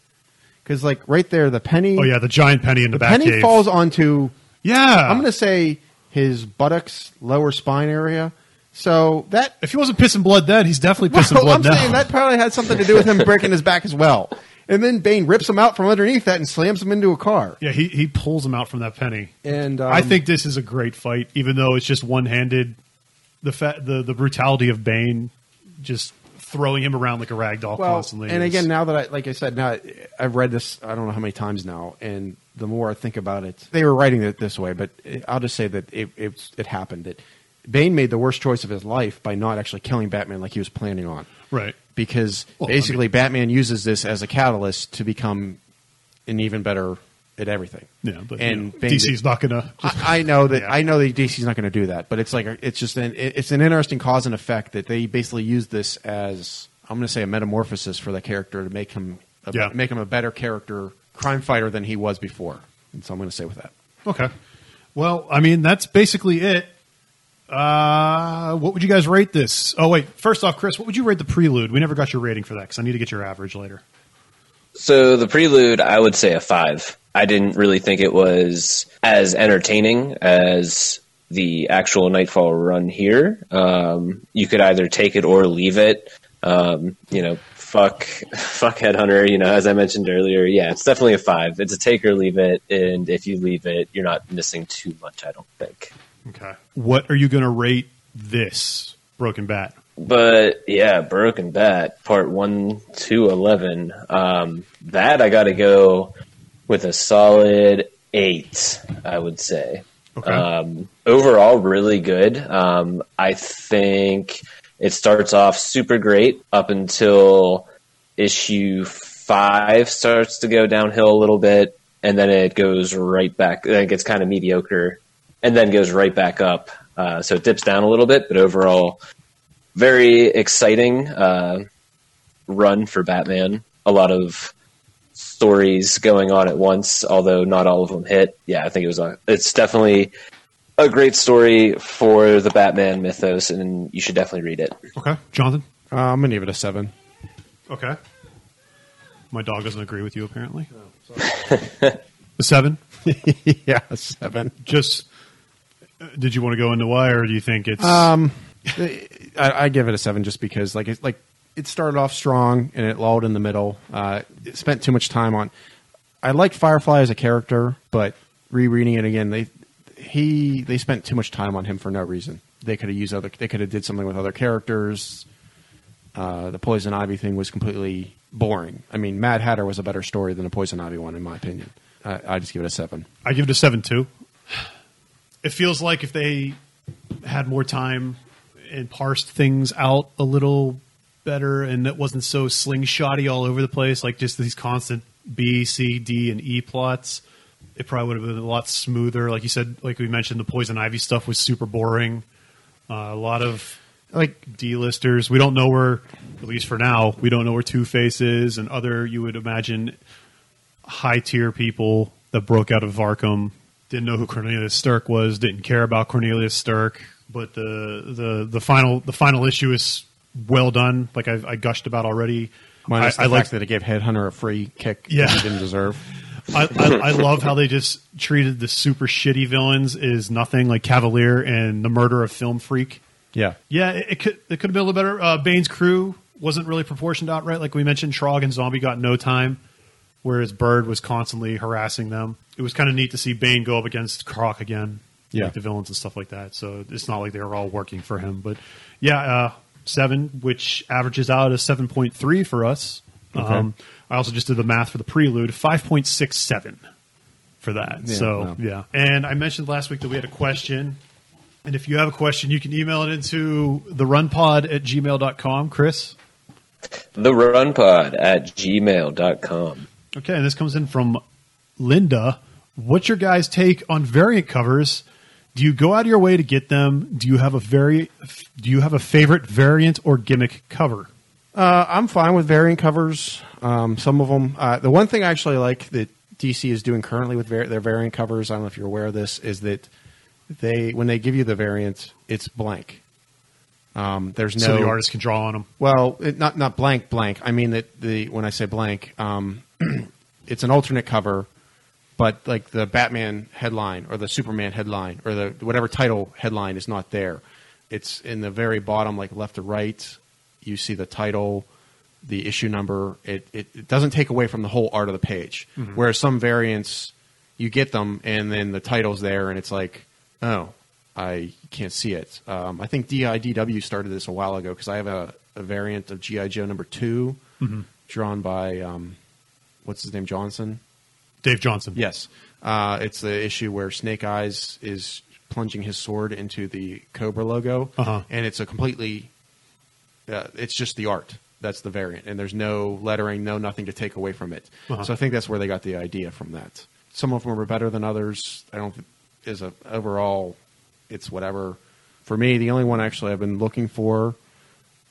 B: Because like right there, the penny,
A: Oh yeah, the giant penny in the,
B: the
A: back
B: penny
A: cave.
B: falls onto.
A: Yeah,
B: I'm going to say his buttocks, lower spine area. So that.
A: If he wasn't pissing blood then, he's definitely pissing
B: Well,
A: blood
B: I'm
A: now.
B: saying that probably had something to do with him breaking his back as well. And then Bane rips him out from underneath that and slams him into a car.
A: yeah, he he pulls him out from that penny.
B: And um,
A: I think this is a great fight, even though it's just one handed. The fa- the the brutality of Bane, just throwing him around like a rag doll
B: well,
A: constantly.
B: and
A: is-
B: again, now that I, like I said, now I've read this, I don't know how many times now, and the more I think about it, they were writing it this way, but I'll just say that it, it, it happened that Bane made the worst choice of his life by not actually killing Batman like he was planning on,
A: right.
B: because
A: Well, I
B: basically
A: mean-
B: Batman uses this as a catalyst to become an even better at everything.
A: Yeah, but
B: and
A: you know, DC's
B: did-
A: not gonna.
B: I, I know that
A: Yeah.
B: I know that DC's not going to do that, but it's like it's just an it's an interesting cause and effect that they basically use this as I'm going to say a metamorphosis for the character to make him a,
A: Yeah.
B: make him a better character crime fighter than he was before. And so I'm going to say with that.
A: Okay. Well, I mean that's basically it. Uh, what would you guys rate this? Oh wait, first off, Chris, what would you rate the prelude? We never got your rating for that because I need to get your average later.
C: So the prelude, I would say a five. I didn't really think it was as entertaining as the actual Knightfall run here. Um, you could either take it or leave it. Um, you know, fuck, fuck Headhunter. You know, as I mentioned earlier, yeah, it's definitely a five. It's a take or leave it, and if you leave it, you're not missing too much. I don't think.
A: Okay. What are you going to rate this Broken Bat?
C: But yeah, Broken Bat, part one to eleven. Um, that I got to go with a solid eight. I would say.
A: Okay.
C: Um, overall, really good. Um, I think it starts off super great up until issue five starts to go downhill a little bit, and then it goes right back. Then it gets kind of mediocre, and then goes right back up. Uh, so it dips down a little bit, but overall, very exciting uh, run for Batman. A lot of stories going on at once, although not all of them hit. Yeah, I think it was a. It's definitely a great story for the Batman mythos, and you should definitely read it.
A: Okay. Jonathan?
B: Uh, I'm gonna give it a seven.
A: Okay. My dog doesn't agree with you, apparently. a seven?
B: yeah, a seven.
A: Just, uh, did you want to go into why, or do you think it's.
B: Um, I, I give it a seven just because, like, it, like it started off strong and it lulled in the middle. Uh, it spent too much time on. I like Firefly as a character, but rereading it again, they he they spent too much time on him for no reason. They could have used other. They could have did something with other characters. Uh, the Poison Ivy thing was completely boring. I mean, Mad Hatter was a better story than the Poison Ivy one, in my opinion. I, I just give it a seven.
A: I give it a seven too. It feels like if they had more time and parsed things out a little better, and it wasn't so slingshotty all over the place, like just these constant B, C, D, and E plots, it probably would have been a lot smoother. Like you said, like we mentioned, the poison ivy stuff was super boring. Uh, a lot of like D-listers. We don't know where, at least for now, we don't know where Two Face is, and other you would imagine high tier people that broke out of Arkham didn't know who Cornelius Stirk was, didn't care about Cornelius Stirk. But the the the final the final issue is well done. Like I, I gushed about already.
B: Minus
A: I,
B: the
A: I
B: fact
A: like
B: that it gave Headhunter a free kick
A: Yeah.
B: that he didn't deserve.
A: I, I, I love how they just treated the super shitty villains is nothing, like Cavalier and the murder of Film Freak.
B: Yeah.
A: Yeah, it, it could it could have been a little better. Uh, Bane's crew wasn't really proportioned out right, like we mentioned. Trog and Zombie got no time, whereas Bird was constantly harassing them. It was kind of neat to see Bane go up against Croc again,
B: Yeah.
A: like the villains and stuff like that. So it's not like they were all working for him, but yeah, uh, seven, which averages out as seven point three for us. Um, I also just did the math for the prelude, five point six seven for that.
B: Yeah,
A: so
B: wow.
A: yeah, and I mentioned last week that we had a question. And if you have a question, you can email it into the runpod at gmail.com. Chris?
C: The runpod at gmail.com.
A: Okay, and this comes in from Linda. What's your guys' take on variant covers? Do you go out of your way to get them? Do you have a very do you have a favorite variant or gimmick cover?
B: Uh, I'm fine with variant covers. Um, some of them. Uh, the one thing I actually like that DC is doing currently with var- their variant covers, I don't know if you're aware of this, is that they when they give you the variant, it's blank. Um, there's no
A: So the artist can draw on them.
B: Well, it, not not blank blank. I mean that the when I say blank, um, it's an alternate cover, but like the Batman headline or the Superman headline or the whatever title headline is not there. It's in the very bottom, like left to right. You see the title, the issue number. It it, it doesn't take away from the whole art of the page. Whereas some variants, you get them and then the title's there, and it's like, oh, I can't see it. Um, I think DIDW started this a while ago because I have a, a variant of GI Joe number 2 drawn by um, what's his name Johnson.
A: Dave Johnson.
B: Yes, uh, it's the issue where Snake Eyes is plunging his sword into the Cobra logo,
A: Uh-huh.
B: and it's a completely. Uh, it's just the art. That's the variant, and there's no lettering, no nothing to take away from it.
A: Uh-huh.
B: So I think that's where they got the idea from that. Some of them are better than others. I don't. Is a overall, it's whatever. For me, the only one actually I've been looking for,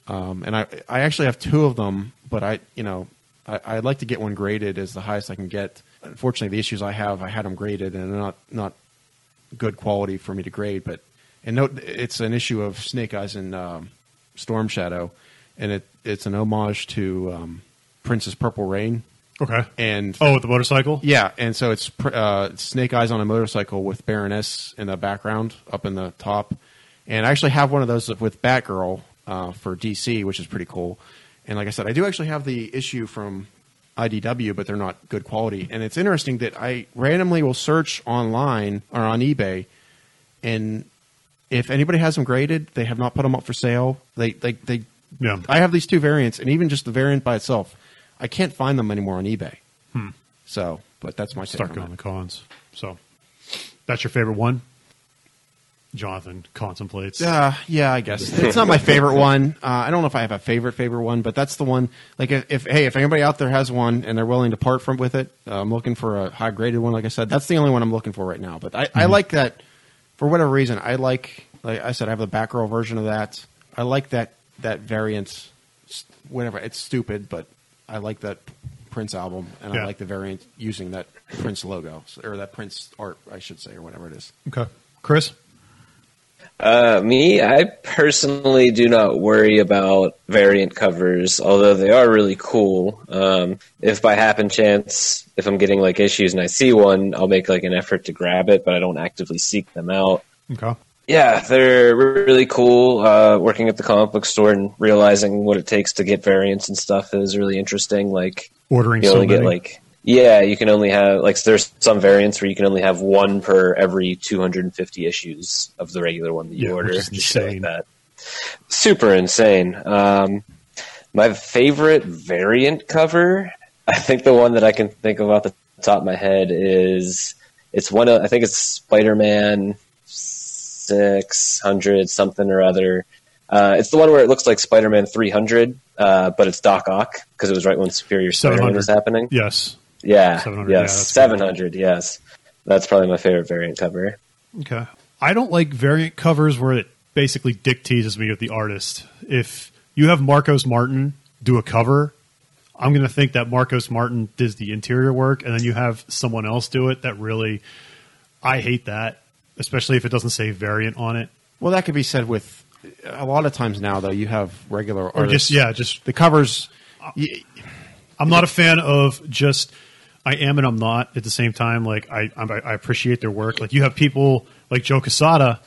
B: um, and I I actually have two of them, but I you know I, I'd like to get one graded as the highest I can get. Unfortunately, the issues I have, I had them graded, and they're not not good quality for me to grade. But and note, it's an issue of Snake Eyes and um, Storm Shadow, and it it's an homage to um, Prince's Purple Rain
A: Okay.
B: and
A: Oh, with the motorcycle.
B: yeah, and so it's uh, Snake Eyes on a motorcycle with Baroness in the background up in the top, and I actually have one of those with Batgirl uh, for DC, which is pretty cool. And like I said, I do actually have the issue from IDW, but they're not good quality. And it's interesting that I randomly will search online or on eBay, and if anybody has them graded, they have not put them up for sale. They they they.
A: Yeah.
B: I have these two variants, and even just the variant by itself, I can't find them anymore on eBay. So, but that's my
A: Start
B: on
A: going
B: that.
A: the cons. So that's your favorite one. Jonathan contemplates.
B: Uh, yeah, I guess it's not my favorite one. Uh, I don't know if I have a favorite favorite one, but that's the one. Like, if, if hey, if anybody out there has one and they're willing to part from with it, uh, I'm looking for a high graded one. Like I said, that's the only one I'm looking for right now. But I, I like that for whatever reason. I like, like I said, I have the Batgirl version of that. I like that that variant. s- Whatever, it's stupid, but I like that Prince album, and
A: Yeah.
B: I like the variant using that Prince logo or that Prince art, I should say, or whatever it is.
A: Okay. Chris.
C: Uh, me, I personally do not worry about variant covers, although they are really cool. Um, if by happen chance, if I'm getting like issues and I see one, I'll make like an effort to grab it, but I don't actively seek them out.
A: Okay.
C: Yeah, they're really cool. Uh, working at the comic book store and realizing what it takes to get variants and stuff is really interesting. Like
A: Ordering
C: you
A: so
C: only get
A: many.
C: like yeah, you can only have like there's some variants where you can only have one per every 250 issues of the regular one that you
A: Yeah,
C: order. Just like that. Super insane. Um, my favorite variant cover, I think the one that I can think of off the top of my head is it's one of I think it's Spider-Man 600 something or other. Uh, it's the one where it looks like Spider-Man 300, uh, but it's Doc Ock because it was right when Superior Spider-Man
A: 700.
C: was happening.
A: Yes.
C: Yeah,
A: 700,
C: yes, seven hundred. Yes, that's probably my favorite variant cover.
A: Okay. I don't like variant covers where it basically dick teases me with the artist. If you have Marcos Martin do a cover, I'm going to think that Marcos Martin does the interior work, and then you have someone else do it. That really, I hate that, especially if it doesn't say variant on it.
B: Well, that could be said with a lot of times now, though. You have regular
A: Or
B: artists.
A: just yeah, just
B: the covers. Uh,
A: I'm not a fan of just I am and I'm not at the same time. Like I I appreciate their work. Like you have people like Joe Quesada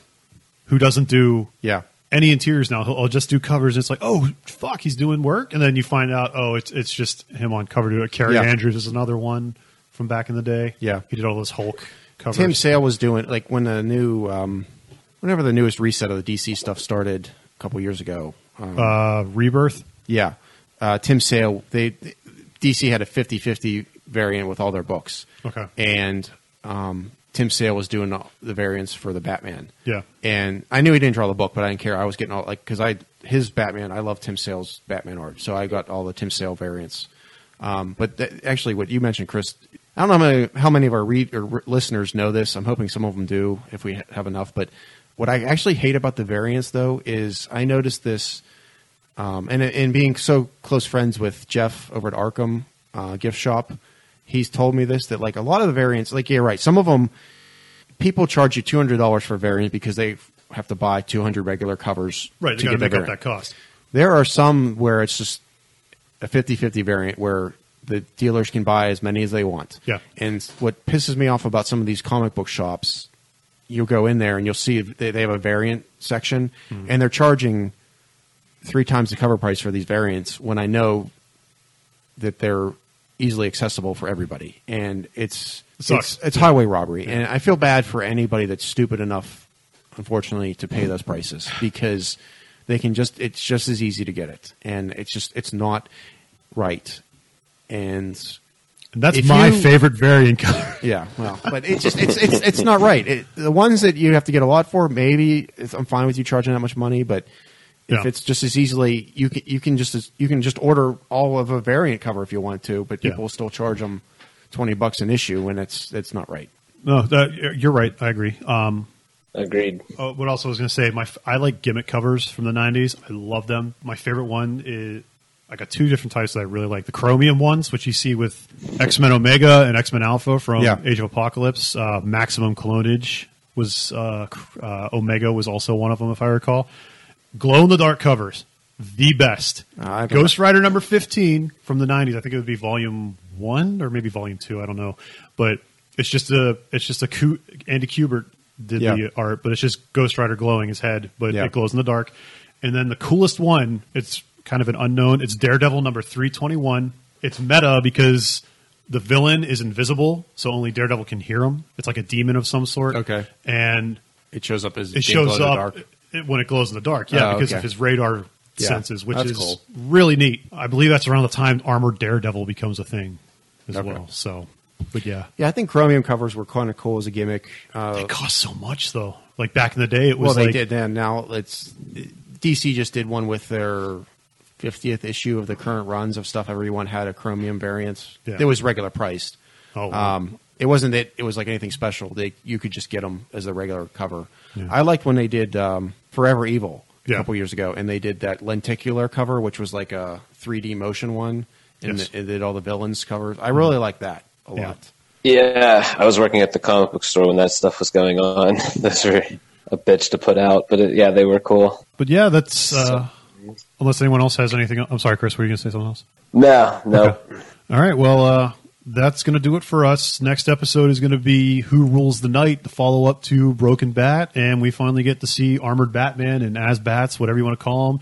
A: who doesn't do
B: Yeah,
A: any interiors now. He'll, he'll just do covers. And It's like, oh fuck, he's doing work, and then you find out, oh, it's it's just him on cover. To it. Kaare
B: Yeah.
A: Andrews is another one from back in the day.
B: Yeah.
A: he did all those Hulk covers.
B: Tim Sale was doing like when the new, um, whenever the newest reset of the DC stuff started a couple years ago. Um,
A: uh, Rebirth.
B: yeah, uh, Tim Sale. They DC had a 50-50 variant with all their books.
A: Okay.
B: and um, Tim Sale was doing all the variants for the Batman.
A: Yeah.
B: and I knew he didn't draw the book, but I didn't care. I was getting all like because I his Batman. I love Tim Sale's Batman art, so I got all the Tim Sale variants. Um, but th- actually, what you mentioned, Chris, I don't know how many, how many of our read or listeners know this. I'm hoping some of them do, if we ha- have enough. But what I actually hate about the variants, though, is I noticed this, um, and and being so close friends with Jeff over at Arkham uh, Gift Shop, he's told me this that like a lot of the variants, like yeah, right, some of them people charge you two hundred dollars for a variant because they have to buy two hundred regular covers
A: Right, they
B: to
A: got to
B: get the
A: make up that cost.
B: There are some where it's just a 50-50 variant where the dealers can buy as many as they want.
A: Yeah.
B: And what pisses me off about some of these comic book shops, you'll go in there and you'll see they, they have a variant section
A: Hmm.
B: and they're charging three times the cover price for these variants when I know that they're easily accessible for everybody. And it's
A: Sucks.
B: it's, it's highway robbery. And I feel bad for anybody that's stupid enough, unfortunately, to pay those prices because they can just it's just as easy to get it. And it's just it's not right. And
A: And that's my
B: you-
A: favorite variant cover.
B: yeah, well, but it's just it's it's it's not right. It, the ones that you have to get a lot for, maybe it's, I'm fine with you charging that much money, but if
A: Yeah.
B: it's just as easily you can you can just you can just order all of a variant cover if you want to, but
A: Yeah.
B: people will still charge them twenty bucks an issue and it's it's not right.
A: No, that, you're right. I agree. Um,
C: Agreed.
A: Oh, what else I was going to say? My I like gimmick covers from the '90s. I love them. My favorite one is I got two different types that I really like: the chromium ones, which you see with X Men Omega and X Men Alpha from
B: Yeah.
A: Age of Apocalypse. Uh, Maximum Clonage was uh, uh, Omega was also one of them, if I recall. Glow in the dark covers, the best. Ghost Rider number 15 from the '90s. I think it would be volume one or maybe volume two. I don't know, but it's just a it's just a Ku- Andy Kubert did
B: Yeah.
A: the art, but it's just Ghost Rider glowing his head, but
B: Yeah.
A: it glows in the dark. And then the coolest one, it's kind of an unknown. It's Daredevil number three twenty one. It's meta because the villain is invisible, so only Daredevil can hear him. It's like a demon of some sort.
B: Okay.
A: and
B: It shows up as
A: it shows
B: glow in the
A: up
B: dark.
A: it- when it glows in the dark. Yeah,
B: Oh,
A: because
B: okay.
A: of his radar
B: Yeah,
A: senses, which is
B: cool.
A: really neat. I believe that's around the time Armored Daredevil becomes a thing as
B: Okay.
A: well. So, but yeah,
B: Yeah, I think chromium covers were kind of cool as a gimmick. Uh,
A: they cost so much though. Like back in the day, it was
B: well, they
A: like
B: did then. Now it's DC just did one with their 50th issue of the current runs of stuff. Everyone had a chromium variant.
A: Yeah.
B: It was regular priced.
A: Oh, wow.
B: um, it wasn't that it was like anything special. They you could just get them as a regular cover.
A: Yeah.
B: I liked when they did um, Forever Evil a
A: Yeah.
B: couple years ago, and they did that lenticular cover, which was like a 3D motion one, and
A: Yes.
B: it did all the villains covers. I really like that a
A: Yeah.
B: lot.
C: Yeah, I was working at the comic book store when that stuff was going on. Those were a bitch to put out, but it, yeah, they were cool.
A: but yeah, that's uh, unless anyone else has anything. I'm sorry, Chris. Were you going to say something else?
C: No, no.
A: Okay. All right. Well, uh, that's going to do it for us. Next episode is going to be Who Rules the Night, the follow up to Broken Bat. And we finally get to see Armored Batman and AzBats, whatever you want to call him,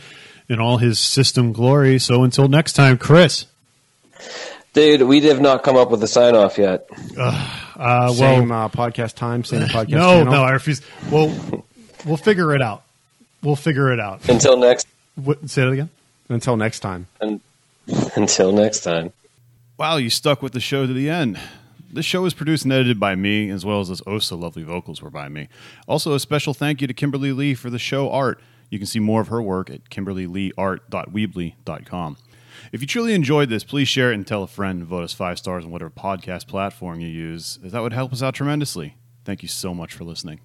A: in all his system glory. So until next time, Chris.
C: Dude, we have not come up with a sign off yet.
A: Uh,
B: Same
A: well,
B: uh, podcast time, same podcast
A: no,
B: channel.
A: no, I refuse. Well, we'll figure it out. We'll figure it out.
C: Until next
A: What, say it again?
B: Until next time.
C: un, until next time.
D: Wow, you stuck with the show to the end. This show is produced and edited by me, as well as those oh so lovely vocals were by me. Also, a special thank you to Kimberly Lee for the show art. You can see more of her work at kimberlyleeart.weebly.com. If you truly enjoyed this, please share it and tell a friend and vote us five stars on whatever podcast platform you use, as that would help us out tremendously. Thank you so much for listening.